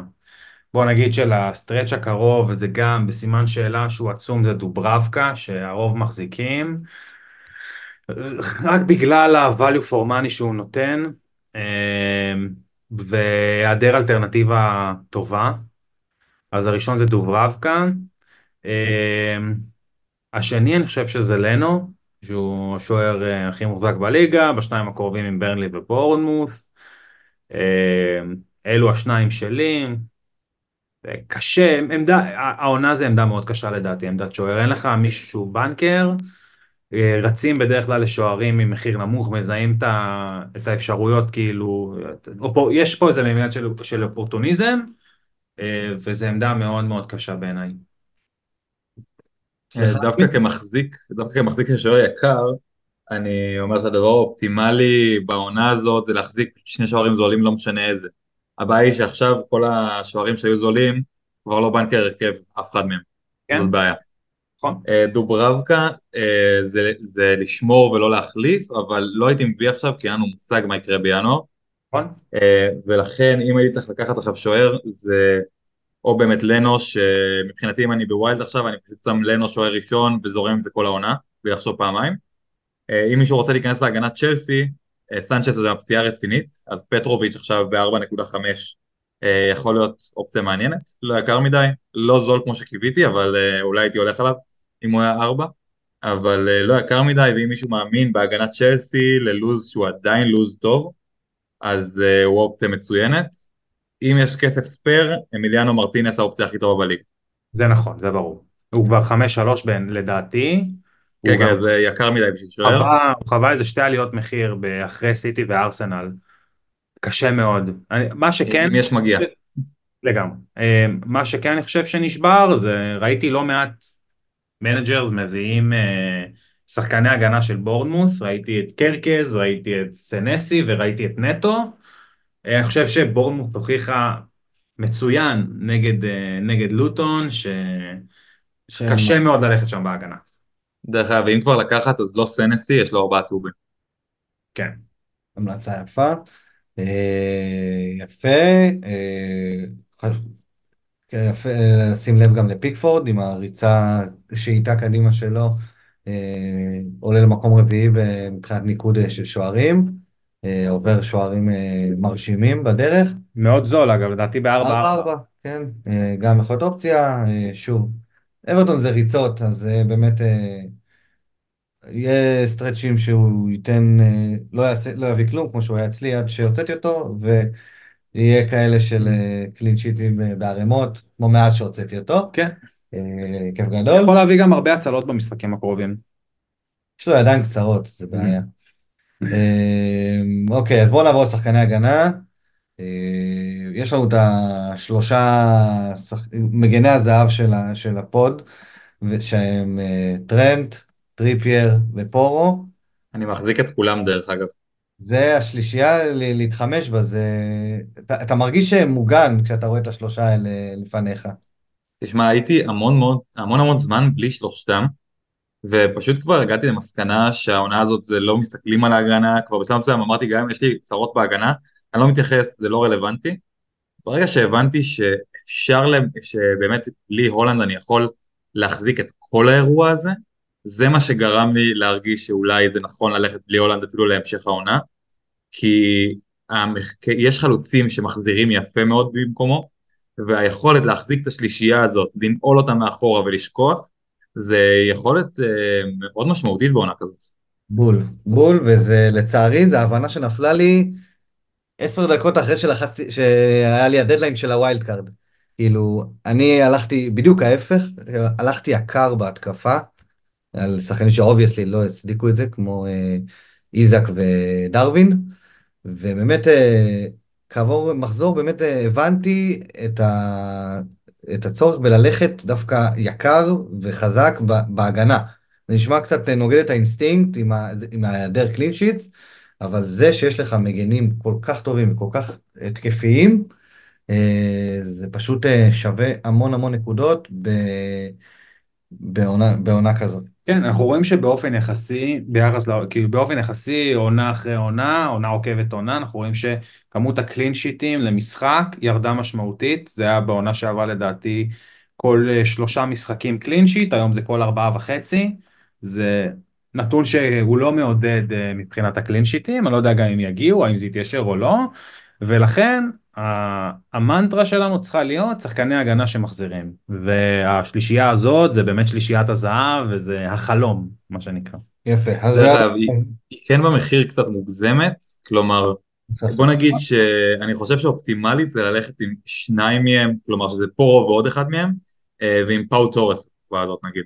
בוא נגיד שלסטרץ' הקרוב, וזה גם בסימן שאלה שהוא עצום, זה דוברבקה, שהרוב מחזיקים. רק בגלל ה-value for money שהוא נותן, אה, והיעדר אלטרנטיבה טובה. אז הראשון זה דוברבקה. אה, השני, אני חושב שזה לנו. שהוא השוער אה, הכי מוחזק בליגה, בשניים הקרובים עם ברנלי ובורנמוס. אה, אלו השניים שלי. קשה, עמדה, העונה זה עמדה מאוד קשה לדעתי, עמדת שוער, אין לך מישהו שהוא בנקר, רצים בדרך כלל לשוערים עם מחיר נמוך, מזהים את האפשרויות כאילו, יש פה איזה מימד של, של אופורטוניזם, וזו עמדה מאוד מאוד קשה בעיניי. דווקא כמחזיק, דווקא כמחזיק של שוער יקר, אני אומר שהדבר האופטימלי בעונה הזאת זה להחזיק שני שוערים זולים לא משנה איזה. הבעיה היא שעכשיו כל השוערים שהיו זולים כבר לא בנקר הרכב אף אחד מהם. כן. זאת בעיה. נכון. אה, דוברבקה אה, זה, זה לשמור ולא להחליף, אבל לא הייתי מביא עכשיו כי אין לנו מושג מה יקרה בינואר. נכון. אה, ולכן אם הייתי צריך לקחת עכשיו שוער זה או באמת לנו, שמבחינתי אם אני בווילד עכשיו, אני פשוט שם לנו שוער ראשון וזורם עם זה כל העונה, בלי לחשוב פעמיים. אם מישהו רוצה להיכנס להגנת צ'לסי, סנצ'ס זה פציעה רצינית, אז פטרוביץ' עכשיו ב-4.5 אה, יכול להיות אופציה מעניינת, לא יקר מדי, לא זול כמו שקיוויתי, אבל אולי הייתי הולך עליו אם הוא היה 4, אבל לא יקר מדי, ואם מישהו מאמין בהגנת צ'לסי ללוז שהוא עדיין לוז טוב, אז הוא אופציה מצוינת. אם יש כסף spare, אמיליאנו מרטינס האופציה הכי טובה בליגה. זה נכון, זה ברור. הוא כבר חמש שלוש בין, לדעתי. כן, כן, זה יקר מדי בשביל שוער. הוא חווה איזה שתי עליות מחיר אחרי סיטי וארסנל. קשה מאוד. מה שכן... אם יש מגיע. לגמרי. אה, מה שכן אני חושב שנשבר זה ראיתי לא מעט managers מביאים אה, שחקני הגנה של בורנמות', ראיתי את קרקז, ראיתי את סנסי וראיתי את נטו. אני חושב שבורנמות' הוכיחה מצוין נגד, אה, נגד לוטון, שקשה מאוד ללכת שם בהגנה. דרך אגב, אם כבר לקחת אז לא סנסי, יש לו ארבעה צהובים. כן. המלצה יפה. אה, יפה. אה, יפה לשים לב גם לפיקפורד עם הריצה שאיתה קדימה שלו עולה למקום רביעי מבחינת ניקוד של שוערים. אה, עובר שוערים אה, מרשימים בדרך. מאוד זול אגב, לדעתי ב-4-4. כן, אה, גם יכול להיות אופציה, שוב, אברטון זה ריצות, אז באמת יהיה סטרצ'ים שהוא ייתן, לא, יעשה, לא יביא כלום כמו שהוא היה אצלי עד שהוצאתי אותו, ויהיה כאלה של קלין שיטים בערימות, כמו מאז שהוצאתי אותו. כן. כיף גדול. יכול להביא גם הרבה הצלות במשחקים הקרובים. יש לו ידיים קצרות, זה בעיה. אמ, אוקיי, אז בואו נעבור לשחקני הגנה. אה, יש לנו את השלושה מגני הזהב של ה pod, שהם אה, טרנט, טריפייר ופורו. אני מחזיק את כולם דרך אגב. זה השלישייה להתחמש בה, זה... אתה, אתה מרגיש מוגן כשאתה רואה את השלושה האלה לפניך. תשמע, הייתי המון המון המון המון זמן בלי שלושתם. ופשוט כבר הגעתי למסקנה שהעונה הזאת זה לא מסתכלים על ההגנה, כבר בשלב מסוים אמרתי גם אם יש לי צרות בהגנה, אני לא מתייחס, זה לא רלוונטי. ברגע שהבנתי שאפשר, שבאמת בלי הולנד אני יכול להחזיק את כל האירוע הזה, זה מה שגרם לי להרגיש שאולי זה נכון ללכת בלי הולנד אפילו להמשך העונה, כי יש חלוצים שמחזירים יפה מאוד במקומו, והיכולת להחזיק את השלישייה הזאת, לנעול אותה מאחורה ולשכוח, זה יכולת אה, מאוד משמעותית בעונה כזאת. בול, בול, וזה לצערי, זו הבנה שנפלה לי עשר דקות אחרי שלחצתי, שהיה לי הדדליין של ה wild card. כאילו, אני הלכתי, בדיוק ההפך, הלכתי יקר בהתקפה, על שחקנים ש obviously לא הצדיקו את זה, כמו אה, איזק ודרווין, ובאמת, אה, כעבור מחזור, באמת אה, הבנתי את, ה, את הצורך בללכת דווקא יקר וחזק בהגנה. זה נשמע קצת נוגד את האינסטינקט עם ההיעדר clean sheets, אבל זה שיש לך מגנים כל כך טובים וכל כך התקפיים, אה, זה פשוט אה, שווה המון המון נקודות בעונה, בעונה כזאת. כן, אנחנו רואים שבאופן יחסי, ביחס, כאילו באופן יחסי, עונה אחרי עונה, עונה עוקבת עונה, אנחנו רואים שכמות הקלין שיטים למשחק ירדה משמעותית, זה היה בעונה שעברה לדעתי כל אה, שלושה משחקים קלין שיט, היום זה כל ארבעה וחצי, זה נתון שהוא לא מעודד אה, מבחינת הקלין שיטים, אני לא יודע גם אם יגיעו, האם זה יתיישר או לא, ולכן המנטרה שלנו צריכה להיות שחקני הגנה שמחזירים, והשלישייה הזאת זה באמת שלישיית הזהב וזה החלום, מה שנקרא. יפה. אז היא- היא כן במחיר קצת מוגזמת, כלומר, בוא נגיד שאני חושב שאופטימלית זה ללכת עם שניים מהם, כלומר שזה פורו ועוד אחד מהם, אה, ועם פאו תורס בתקופה הזאת נגיד.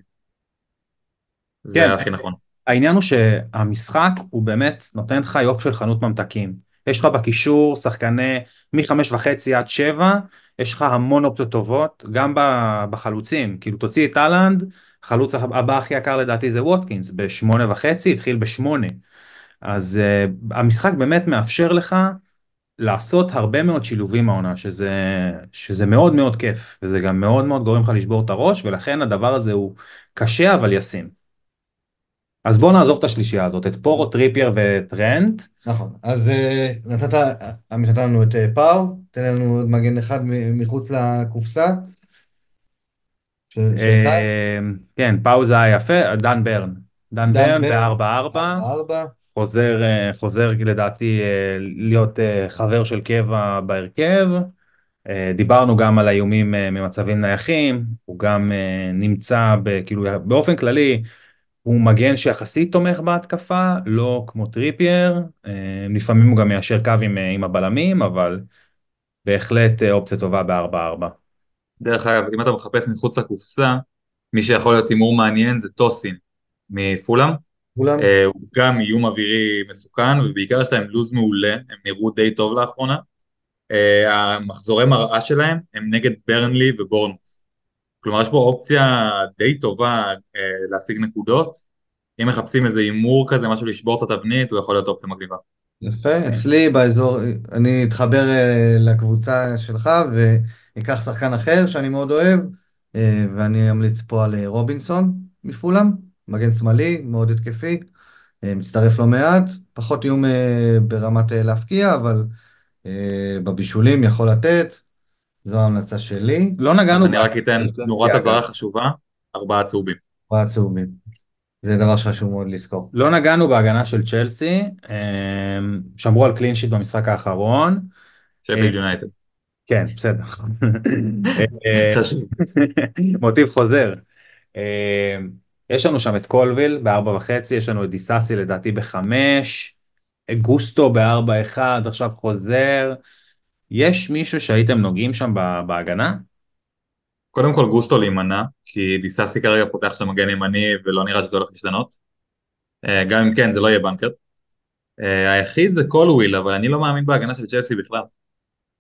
זה כן. הכי נכון. העניין הוא שהמשחק הוא באמת נותן לך יופי של חנות ממתקים. יש לך בקישור שחקני מחמש וחצי עד שבע, יש לך המון אופציות טובות, גם בחלוצים, כאילו תוציא את האלנד, החלוץ הבא הכי יקר לדעתי זה ווטקינס, בשמונה וחצי, התחיל בשמונה. אז אה, המשחק באמת מאפשר לך לעשות הרבה מאוד שילובים העונה, שזה, שזה מאוד מאוד כיף, וזה גם מאוד מאוד גורם לך לשבור את הראש, ולכן הדבר הזה הוא קשה אבל ישים. אז בוא נעזוב את השלישייה הזאת, את פורו, טריפייר וטרנט. נכון. אז אה, נתת, נתן לנו את אה, פאו, תן לנו עוד מגן אחד מחוץ לקופסה. אה, כן, פאוזה היה יפה, דן ברן. דן ברן ברן, בארבע ארבע, ארבע. חוזר, חוזר לדעתי להיות חבר של קבע בהרכב. דיברנו גם על האיומים ממצבים נייחים, הוא גם נמצא כאילו באופן כללי הוא מגן שיחסית תומך בהתקפה, לא כמו טריפייר, אה, לפעמים הוא גם מיישר קו עם, אה, עם הבלמים, אבל בהחלט אה, אופציה טובה ב-4-4. דרך אגב, אם אתה מחפש מחוץ לקופסה, מי שיכול להיות הימור מעניין זה טוסין מפולאם. כולם? אה, הוא גם איום אווירי מסוכן, ובעיקר יש להם לוז מעולה, הם נראו די טוב לאחרונה. אה, המחזורי מראה שלהם הם נגד ברנלי ובורנמות'. כלומר, יש פה אופציה די טובה אה, להשיג נקודות. אם מחפשים איזה הימור כזה, משהו לשבור את התבנית, הוא יכול להיות אופציה מגניבה. יפה, אצלי באזור, אני אתחבר אה, לקבוצה שלך ואקח שחקן אחר שאני מאוד אוהב, אה, ואני אמליץ פה על אה, רובינסון מפולאם, מגן שמאלי, מאוד התקפי, אה, מצטרף לא מעט, פחות איום אה, ברמת אה, להפקיע, אבל אה, בבישולים יכול לתת, זו ההמלצה שלי, לא נגענו אני רק אתן. נורת אזהרה חשובה, ארבעה צהובים. ארבעה צהובים. זה דבר שחשוב מאוד לזכור. לא נגענו בהגנה של צ'לסי, אה, שמרו על clean sheet במשחק האחרון. שפילד יונייטד. כן, בסדר. אה, חשוב. מוטיב חוזר. אה, יש לנו שם את קולוויל בארבע וחצי, יש לנו את דיסאסי לדעתי בחמש, גוסטו בארבע אחד, עכשיו חוזר. יש מישהו שהייתם נוגעים שם ב- בהגנה? קודם כל גוסטו להימנע, כי דיסאסי כרגע פותח שם מגן ימני ולא נראה שזה הולך להשתנות. אה, גם אם כן, זה לא יהיה בנקר. אה, היחיד זה קולוויל, אבל אני לא מאמין בהגנה של צ'לסי בכלל.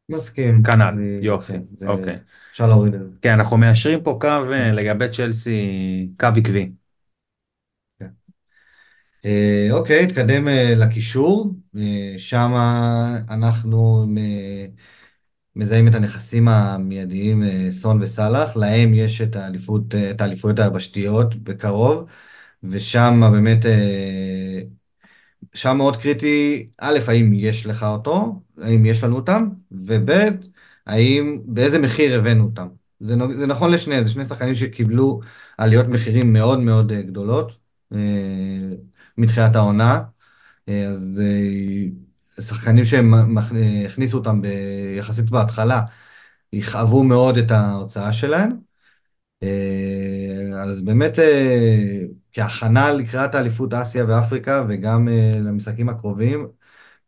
מסכים. כנ"ל, אני- יופי, כן, אוקיי. אפשר להוריד את זה. כן, אנחנו מיישרים פה קו אה, לגבי צ'לסי, קו עקבי. אה, אוקיי, נתקדם אה, לקישור, אה, שם אנחנו מזהים את הנכסים המיידיים, סון וסאלח, להם יש את האליפויות היבשתיות בקרוב, ושם באמת, שם מאוד קריטי, א', האם יש לך אותו, האם יש לנו אותם, וב', האם, באיזה מחיר הבאנו אותם. זה, זה נכון לשניהם, זה שני שחקנים שקיבלו עליות מחירים מאוד מאוד גדולות. מתחילת העונה, אה, אז אה, שחקנים שהם אה, הכניסו אותם ב- יחסית בהתחלה, יכאבו מאוד את ההוצאה שלהם. אז באמת כהכנה לקראת האליפות אסיה ואפריקה וגם למשחקים הקרובים,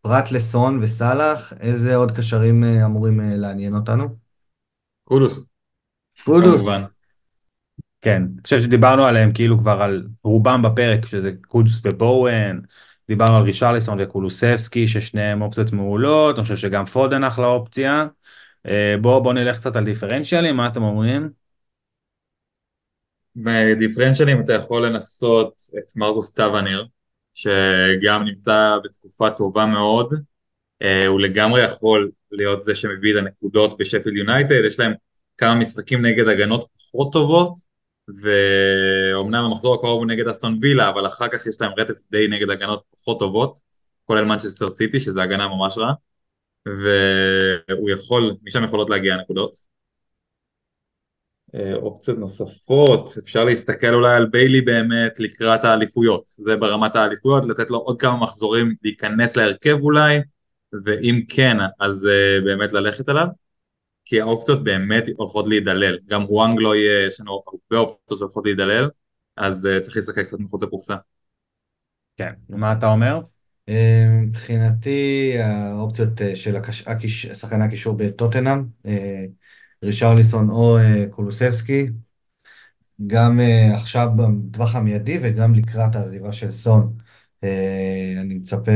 פרט לסון וסאלח, איזה עוד קשרים אמורים לעניין אותנו? קודוס, קודוס. כמובן. כן, אני חושב שדיברנו עליהם כאילו כבר על רובם בפרק, שזה קודס ובואן, דיברנו על רישרליסון וקולוסבסקי, ששניהם אופציות מעולות, אני חושב שגם פודן אחלה אופציה. אה, בואו בוא נלך קצת על דיפרנציאלים, מה אתם אומרים? בדיפרנציאלים אתה יכול לנסות את מרגוס טוונר, שגם נמצא בתקופה טובה מאוד. אה, הוא לגמרי יכול להיות זה שמביא את הנקודות בשפילד יונייטד, יש להם כמה משחקים נגד הגנות פחות טובות, ואומנם המחזור הקרוב הוא נגד אסטון וילה, אבל אחר כך יש להם רצף די נגד הגנות פחות טובות, כולל מנצ'סטר סיטי, שזה הגנה ממש רעה, והוא יכול, משם יכולות להגיע הנקודות. אה, אופציות נוספות, אפשר להסתכל אולי על ביילי באמת לקראת האליפויות, זה ברמת האליפויות, לתת לו עוד כמה מחזורים להיכנס להרכב אולי, ואם כן, אז uh, באמת ללכת עליו, כי האופציות באמת הולכות להידלל. גם וואנג לא יהיה, יש לנו הרבה אופציות שהולכות להידלל, אז uh, צריך להסתכל קצת מחוץ לקופסה. כן, מה אתה אומר? אה, מבחינתי האופציות אה, של הקש... הקיש... שחקני הקישור בטוטנאם, רישרליסון או קולוסבסקי, גם עכשיו בטווח המיידי וגם לקראת העזיבה של סון. אני מצפה,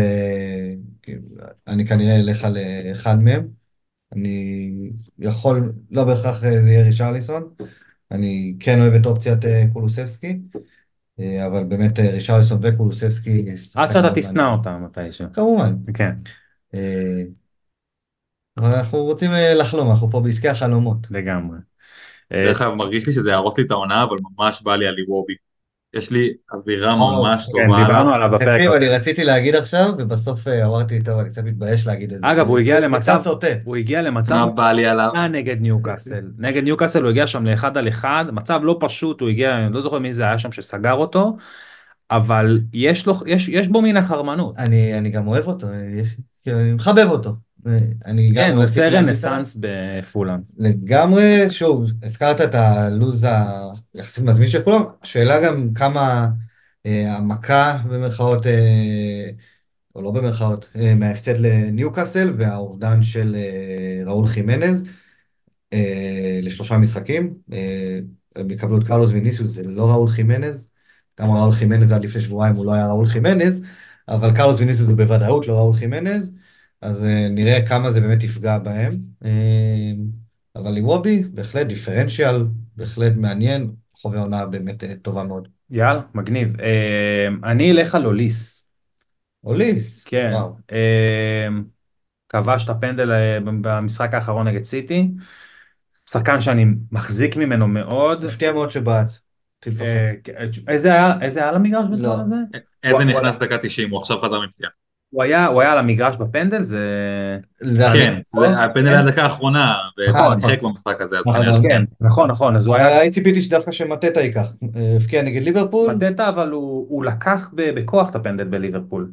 אני כנראה אלך על אחד מהם. אני יכול, לא בהכרח זה יהיה רישרליסון, אני כן אוהב את אופציית קולוסבסקי. אה, אבל באמת אה, רישרליסון וקולוסבסקי... עד שאתה תשנא אותם מתישהו. כמובן. כן. אה, אבל אנחנו רוצים לחלום, אנחנו פה בעסקי החלומות. לגמרי. דרך אגב, מרגיש לי שזה יהרוס לי את העונה, אבל ממש בא לי על איוובי. יש לי אווירה ממש כן, טובה. דיברנו עליו בפרק. תקשיב, אני רציתי להגיד עכשיו, ובסוף אמרתי, טוב, אני קצת מתבייש להגיד את זה. אגב, הוא הגיע למצב, סוטה. הוא הגיע למצב, מה בא לי עליו? נגד ניוקאסל. נגד ניוקאסל הוא הגיע שם לאחד על אחד, מצב לא פשוט, הוא הגיע, אני לא זוכר מי זה היה שם שסגר אותו, אבל יש לו, יש, יש בו מן החרמנות. אני, אני גם אוהב אותו, יש, כאילו, אני מחבב אותו. אני כן, הוא עושה רנסאנס בפולאם. לגמרי, שוב, הזכרת את הלו"ז היחסית מזמין של כולם, השאלה גם כמה אה, המכה במרכאות, אה, או לא במרכאות, אה, מההפסד לניוקאסל והאובדן של אה, ראול חימנז אה, לשלושה משחקים. אה, הם יקבלו את קרלוס ויניסיוס, זה לא ראול חימנז. גם ראול חימנז עד לפני שבועיים הוא לא היה ראול חימנז, אבל קרלוס ויניסיוס הוא בוודאות לא ראול חימנז. אז uh, נראה כמה זה באמת יפגע בהם. Uh, אבל ליוובי, בהחלט דיפרנציאל, בהחלט מעניין, חווה עונה באמת uh, טובה מאוד. יאללה, מגניב. אני אלך על אוליס. אוליס? כן. כבש את הפנדל במשחק האחרון נגד סיטי. שחקן שאני מחזיק ממנו מאוד. מפתיע מאוד שבעט. איזה היה למגרש בזמן לא. הזה? איזה נכנס דקה 90, הוא עכשיו חזר מפציעה. הוא היה, הוא היה על המגרש בפנדל, זה... כן, זה הפנדל היה דקה האחרונה, ושיחק נכון. במשחק הזה, אז כנראה שכן. כן, נכון, נכון, אז הוא היה... הייתי ציפיתי שדווקא שמטטה ייקח, הבקיע נגד ליברפול. מטטה, אבל הוא לקח בכוח את הפנדל בליברפול.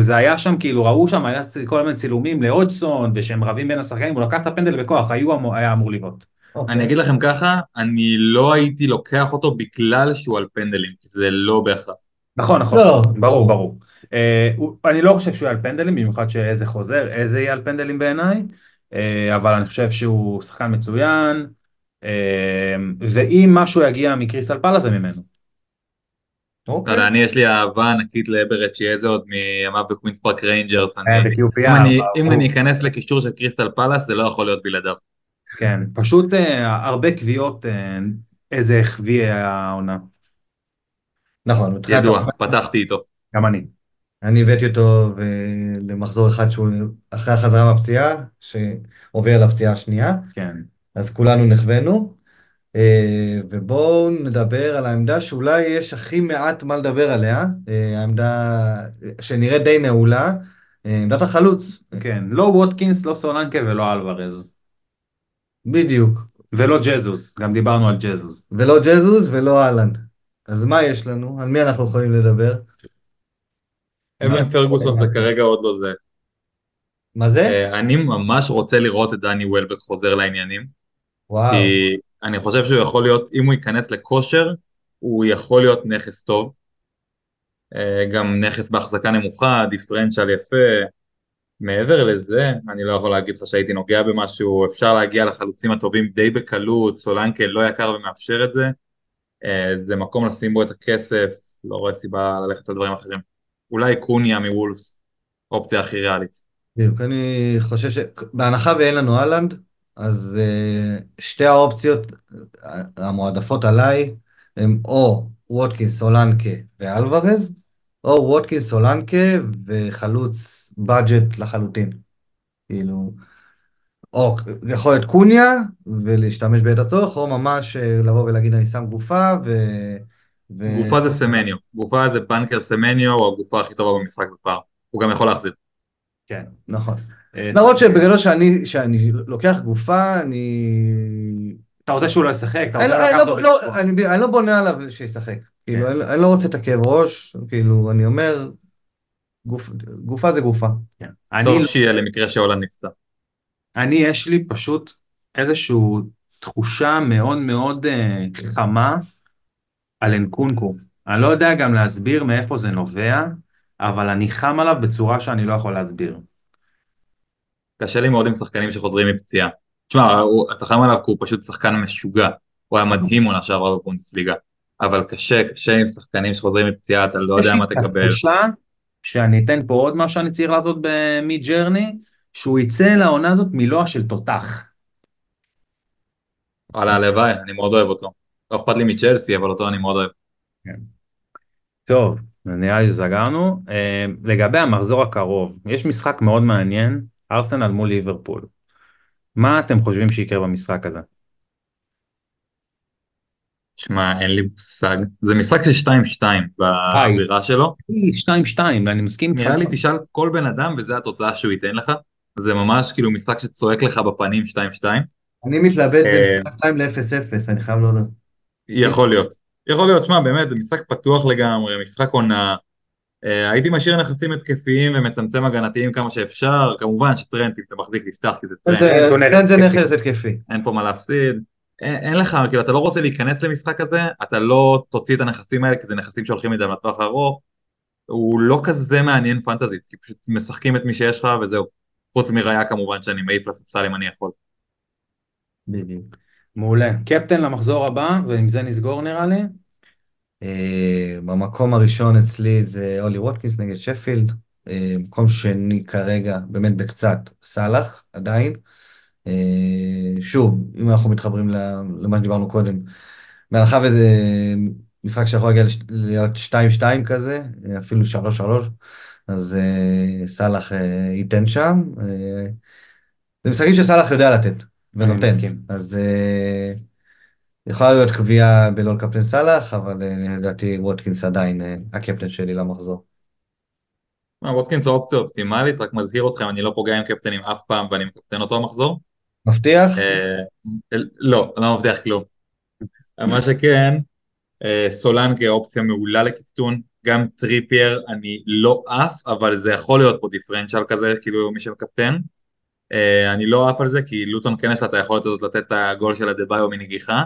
זה היה שם, כאילו, ראו שם, היה כל מיני צילומים לאודסון, ושהם רבים בין השחקנים, הוא לקח את הפנדל בכוח, היה אמור לבעוט. אני אגיד לכם ככה, אני לא הייתי לוקח אותו בגלל שהוא על פנדלים, כי זה לא בהכרח. נכון, נכון, לא. ברור, ברור. אה, אני לא חושב שהוא יהיה על פנדלים, במיוחד שאזה חוזר, אזה יהיה על פנדלים בעיניי, אה, אבל אני חושב שהוא שחקן מצוין, אה, ואם משהו יגיע מקריסטל פאלאס זה ממנו. אוקיי. אני יש לי אהבה ענקית לאברצ'י אזה עוד מימיו בקווינס פארק ריינג'רס. אם אני אכנס לקישור של קריסטל פאלאס זה לא יכול להיות בלעדיו. כן, פשוט הרבה קביעות איזה החביא העונה. נכון, ידוע, פתחתי איתו. גם אני. אני הבאתי אותו למחזור אחד שהוא אחרי החזרה מהפציעה, שעובר לפציעה השנייה. כן. אז כולנו נחווינו. אה, ובואו נדבר על העמדה שאולי יש הכי מעט מה לדבר עליה, אה, העמדה שנראית די נעולה, אה, עמדת החלוץ. כן, לא ווטקינס, לא סולנקה ולא אלוורז. בדיוק. ולא ג'זוס, גם דיברנו על ג'זוס. ולא ג'זוס ולא אהלן. אז מה יש לנו? על מי אנחנו יכולים לדבר? אבן פרגוסון זה כרגע עוד לא זה. מה זה? אני ממש רוצה לראות את דני וולבק חוזר לעניינים. וואו. כי אני חושב שהוא יכול להיות, אם הוא ייכנס לכושר, הוא יכול להיות נכס טוב. אה, גם נכס בהחזקה נמוכה, דיפרנציאל יפה. מעבר לזה, אני לא יכול להגיד לך שהייתי נוגע במשהו, אפשר להגיע לחלוצים הטובים די בקלות, סולנקה לא יקר ומאפשר את זה. אה, זה מקום לשים בו את הכסף, לא רואה סיבה ללכת על דברים אחרים. אולי קוניה מוולפס, אופציה הכי ריאלית. בדיוק, אני חושב שבהנחה ואין לנו אהלנד, אז uh, שתי האופציות המועדפות עליי הם או ווטקינס, סולנקה ואלוורז, או ווטקינס, סולנקה וחלוץ בדג'ט לחלוטין. כאילו, או יכול להיות קוניה ולהשתמש בעת הצורך, או ממש אה, לבוא ולהגיד אני שם גופה ו... ו... גופה זה סמניו, גופה זה בנקר סמניו, הוא הגופה הכי טובה במשחק בפער, הוא גם יכול להחזיר. כן, נכון. אה, למרות שבגדול שאני, שאני לוקח גופה, אני... אתה רוצה שהוא לא ישחק? אני, לא, לא, אני, אני לא בונה עליו שישחק. כאילו, כן. אני, אני לא רוצה את הכאב ראש, כאילו, אני אומר, גוף, גופה זה גופה. כן. טוב לא- שיהיה למקרה שהולנד נפצע. אני, יש לי פשוט איזושהי תחושה מאוד מאוד אה, חמה על אנקונקו. אני לא יודע גם להסביר מאיפה זה נובע, אבל אני חם עליו בצורה שאני לא יכול להסביר. קשה לי מאוד עם שחקנים שחוזרים מפציעה. תשמע, אתה חם עליו כי הוא פשוט שחקן משוגע. הוא היה מדהים עונה שעברה בבונדסליגה. אבל קשה, קשה עם שחקנים שחוזרים מפציעה, אתה לא יודע מה יש לי תקבל. תחושה שאני אתן פה עוד מה שאני צריך לעשות מג'רני, שהוא יצא לעונה הזאת מלוע של תותח. וואלה, הלוואי, אני מאוד אוהב אותו. לא אכפת לי מצ'לסי, אבל אותו אני מאוד אוהב. טוב, נראה לי שסגרנו. אה, לגבי המחזור הקרוב, יש משחק מאוד מעניין, ארסנל מול ליברפול. מה אתם חושבים שיקרה במשחק הזה? שמע, אין לי מושג. זה משחק של 2-2 באווירה שלו. 2-2, אני מסכים. נראה לי תשאל כל בן אדם וזה התוצאה שהוא ייתן לך. זה ממש כאילו משחק שצועק לך בפנים 2-2. אני מתלבט אה, בין 2 ל-0-0, אני חייב להודות. יכול להיות. יכול להיות, שמע, באמת, זה משחק פתוח לגמרי, משחק עונה. אה, הייתי משאיר נכסים התקפיים ומצמצם הגנתיים כמה שאפשר. כמובן שטרנט, אם אתה מחזיק, תפתח, כי זה נתון כן, זה. נכס התקפי. אין פה מה להפסיד. אין, אין לך, כאילו, אתה לא רוצה להיכנס למשחק הזה, אתה לא תוציא את הנכסים האלה, כי זה נכסים שהולכים מדי לטווח הארוך. הוא לא כזה מעניין פנטזית, כי פשוט משחקים את מי שיש לך וזהו. חוץ מראיה כמובן שאני מעיף לספסל אם אני יכול. בדיוק. מעולה. קפטן למחזור הבא, ועם זה נסגור נראה לי. אה, במקום הראשון אצלי זה אולי ווטקינס נגד שפילד. אה, מקום שני כרגע, באמת בקצת, סאלח עדיין. אה, שוב, אם אנחנו מתחברים למה שדיברנו קודם, בהנחה וזה משחק שיכול להגיע להיות 2-2 כזה, אפילו 3-3, אז אה, סאלח אה, ייתן שם. אה, זה משחקים שסאלח יודע לתת ונותן. אז אה, יכולה להיות קביעה בלא לקפטן סאלח, אבל אה, לדעתי ווטקינס עדיין אה, הקפטן שלי למחזור. מה, ווטקינס זו אופציה אופטימלית, רק מזהיר אתכם, אני לא פוגע עם קפטנים אף פעם ואני מקפטן אותו המחזור. מבטיח? לא, לא מבטיח כלום. מה שכן, סולנקה אופציה מעולה לקפטון, גם טריפייר אני לא עף, אבל זה יכול להיות פה דיפרנציאל כזה, כאילו מי שמקפטן. אה, אני לא עף על זה, כי לוטון כן יש לה את היכולת הזאת לתת את הגול של הדה-ביו מנגיחה,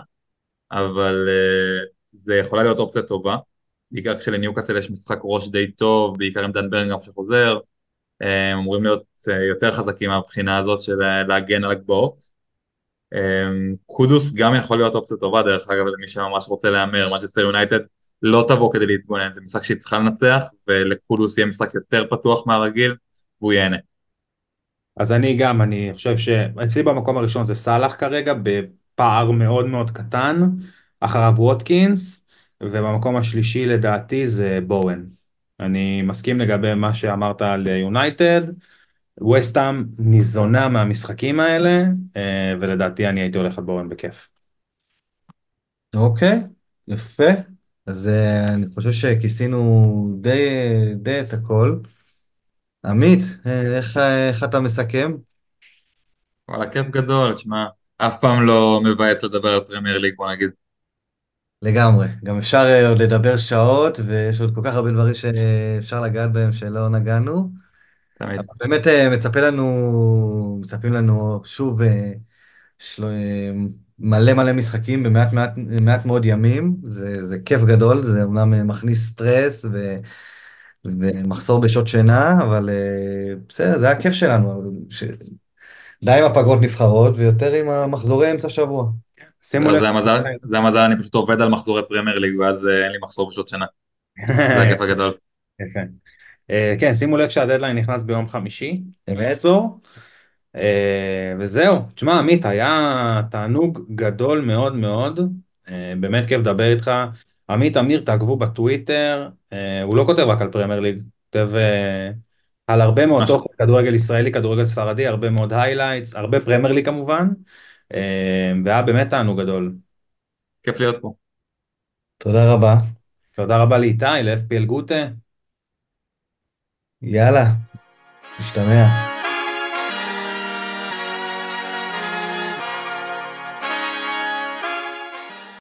אבל אה, זה יכולה להיות אופציה טובה. בעיקר כשלניוקאסל יש משחק ראש די טוב, בעיקר עם דן ברנגהם שחוזר. אה, הם אמורים להיות יותר חזקים מהבחינה הזאת של להגן על הגבעות. אה, קודוס גם יכול להיות אופציה טובה דרך אגב למי שממש רוצה להמר, מנצ'סטר יונייטד לא תבוא כדי להתגונן, זה משחק שהיא צריכה לנצח ולקודוס יהיה משחק יותר פתוח מהרגיל והוא ייהנה. אז אני גם, אני חושב שאצלי במקום הראשון זה סאלח כרגע, בפער מאוד מאוד קטן, אחריו ווטקינס, ובמקום השלישי לדעתי זה בואן. אני מסכים לגבי מה שאמרת על יונייטד, וסטאם ניזונה מהמשחקים האלה, אה, ולדעתי אני הייתי הולך על בואן בכיף. אוקיי, יפה. אז אה, אני חושב שכיסינו די, די את הכל. עמית, איך, איך אתה מסכם? וואלה כיף גדול, שמע, אף פעם לא מבאס לדבר על פרמייר ליג בוא נגיד. לגמרי. גם אפשר אה, עוד לדבר שעות, ויש עוד כל כך הרבה דברים שאפשר לגעת בהם שלא נגענו. תמיד. אבל באמת אה, מצפה לנו, מצפים לנו שוב אה, של... אה, מלא מלא משחקים במעט מעט, מעט מאוד ימים. זה, זה כיף גדול, זה אומנם מכניס סטרס ו... ומחסור בשעות שינה, אבל אה, בסדר, זה היה כיף שלנו. ש... די עם הפגרות נבחרות ויותר עם המחזורי אמצע שבוע. שימו לב, זה המזל, אני פשוט עובד על מחזורי פרמייר ליג ואז אה, אין לי מחסור בשעות שינה. זה הכיף הגדול. אה, כן, שימו לב שהדדליין נכנס ביום חמישי. אה, וזהו, תשמע עמית, היה תענוג גדול מאוד מאוד, באמת כיף לדבר איתך. עמית אמיר, תעקבו בטוויטר, אה, הוא לא כותב רק על פרמייר ליג, הוא כותב אה, על הרבה מאוד תוכן, כדורגל ישראלי, כדורגל ספרדי, הרבה מאוד highlights, הרבה פרמייר ליג כמובן, אה, והיה באמת תענוג גדול. כיף להיות פה. תודה רבה. תודה רבה לאיתי, ל-FPL גוטה. יאללה, נשתמע.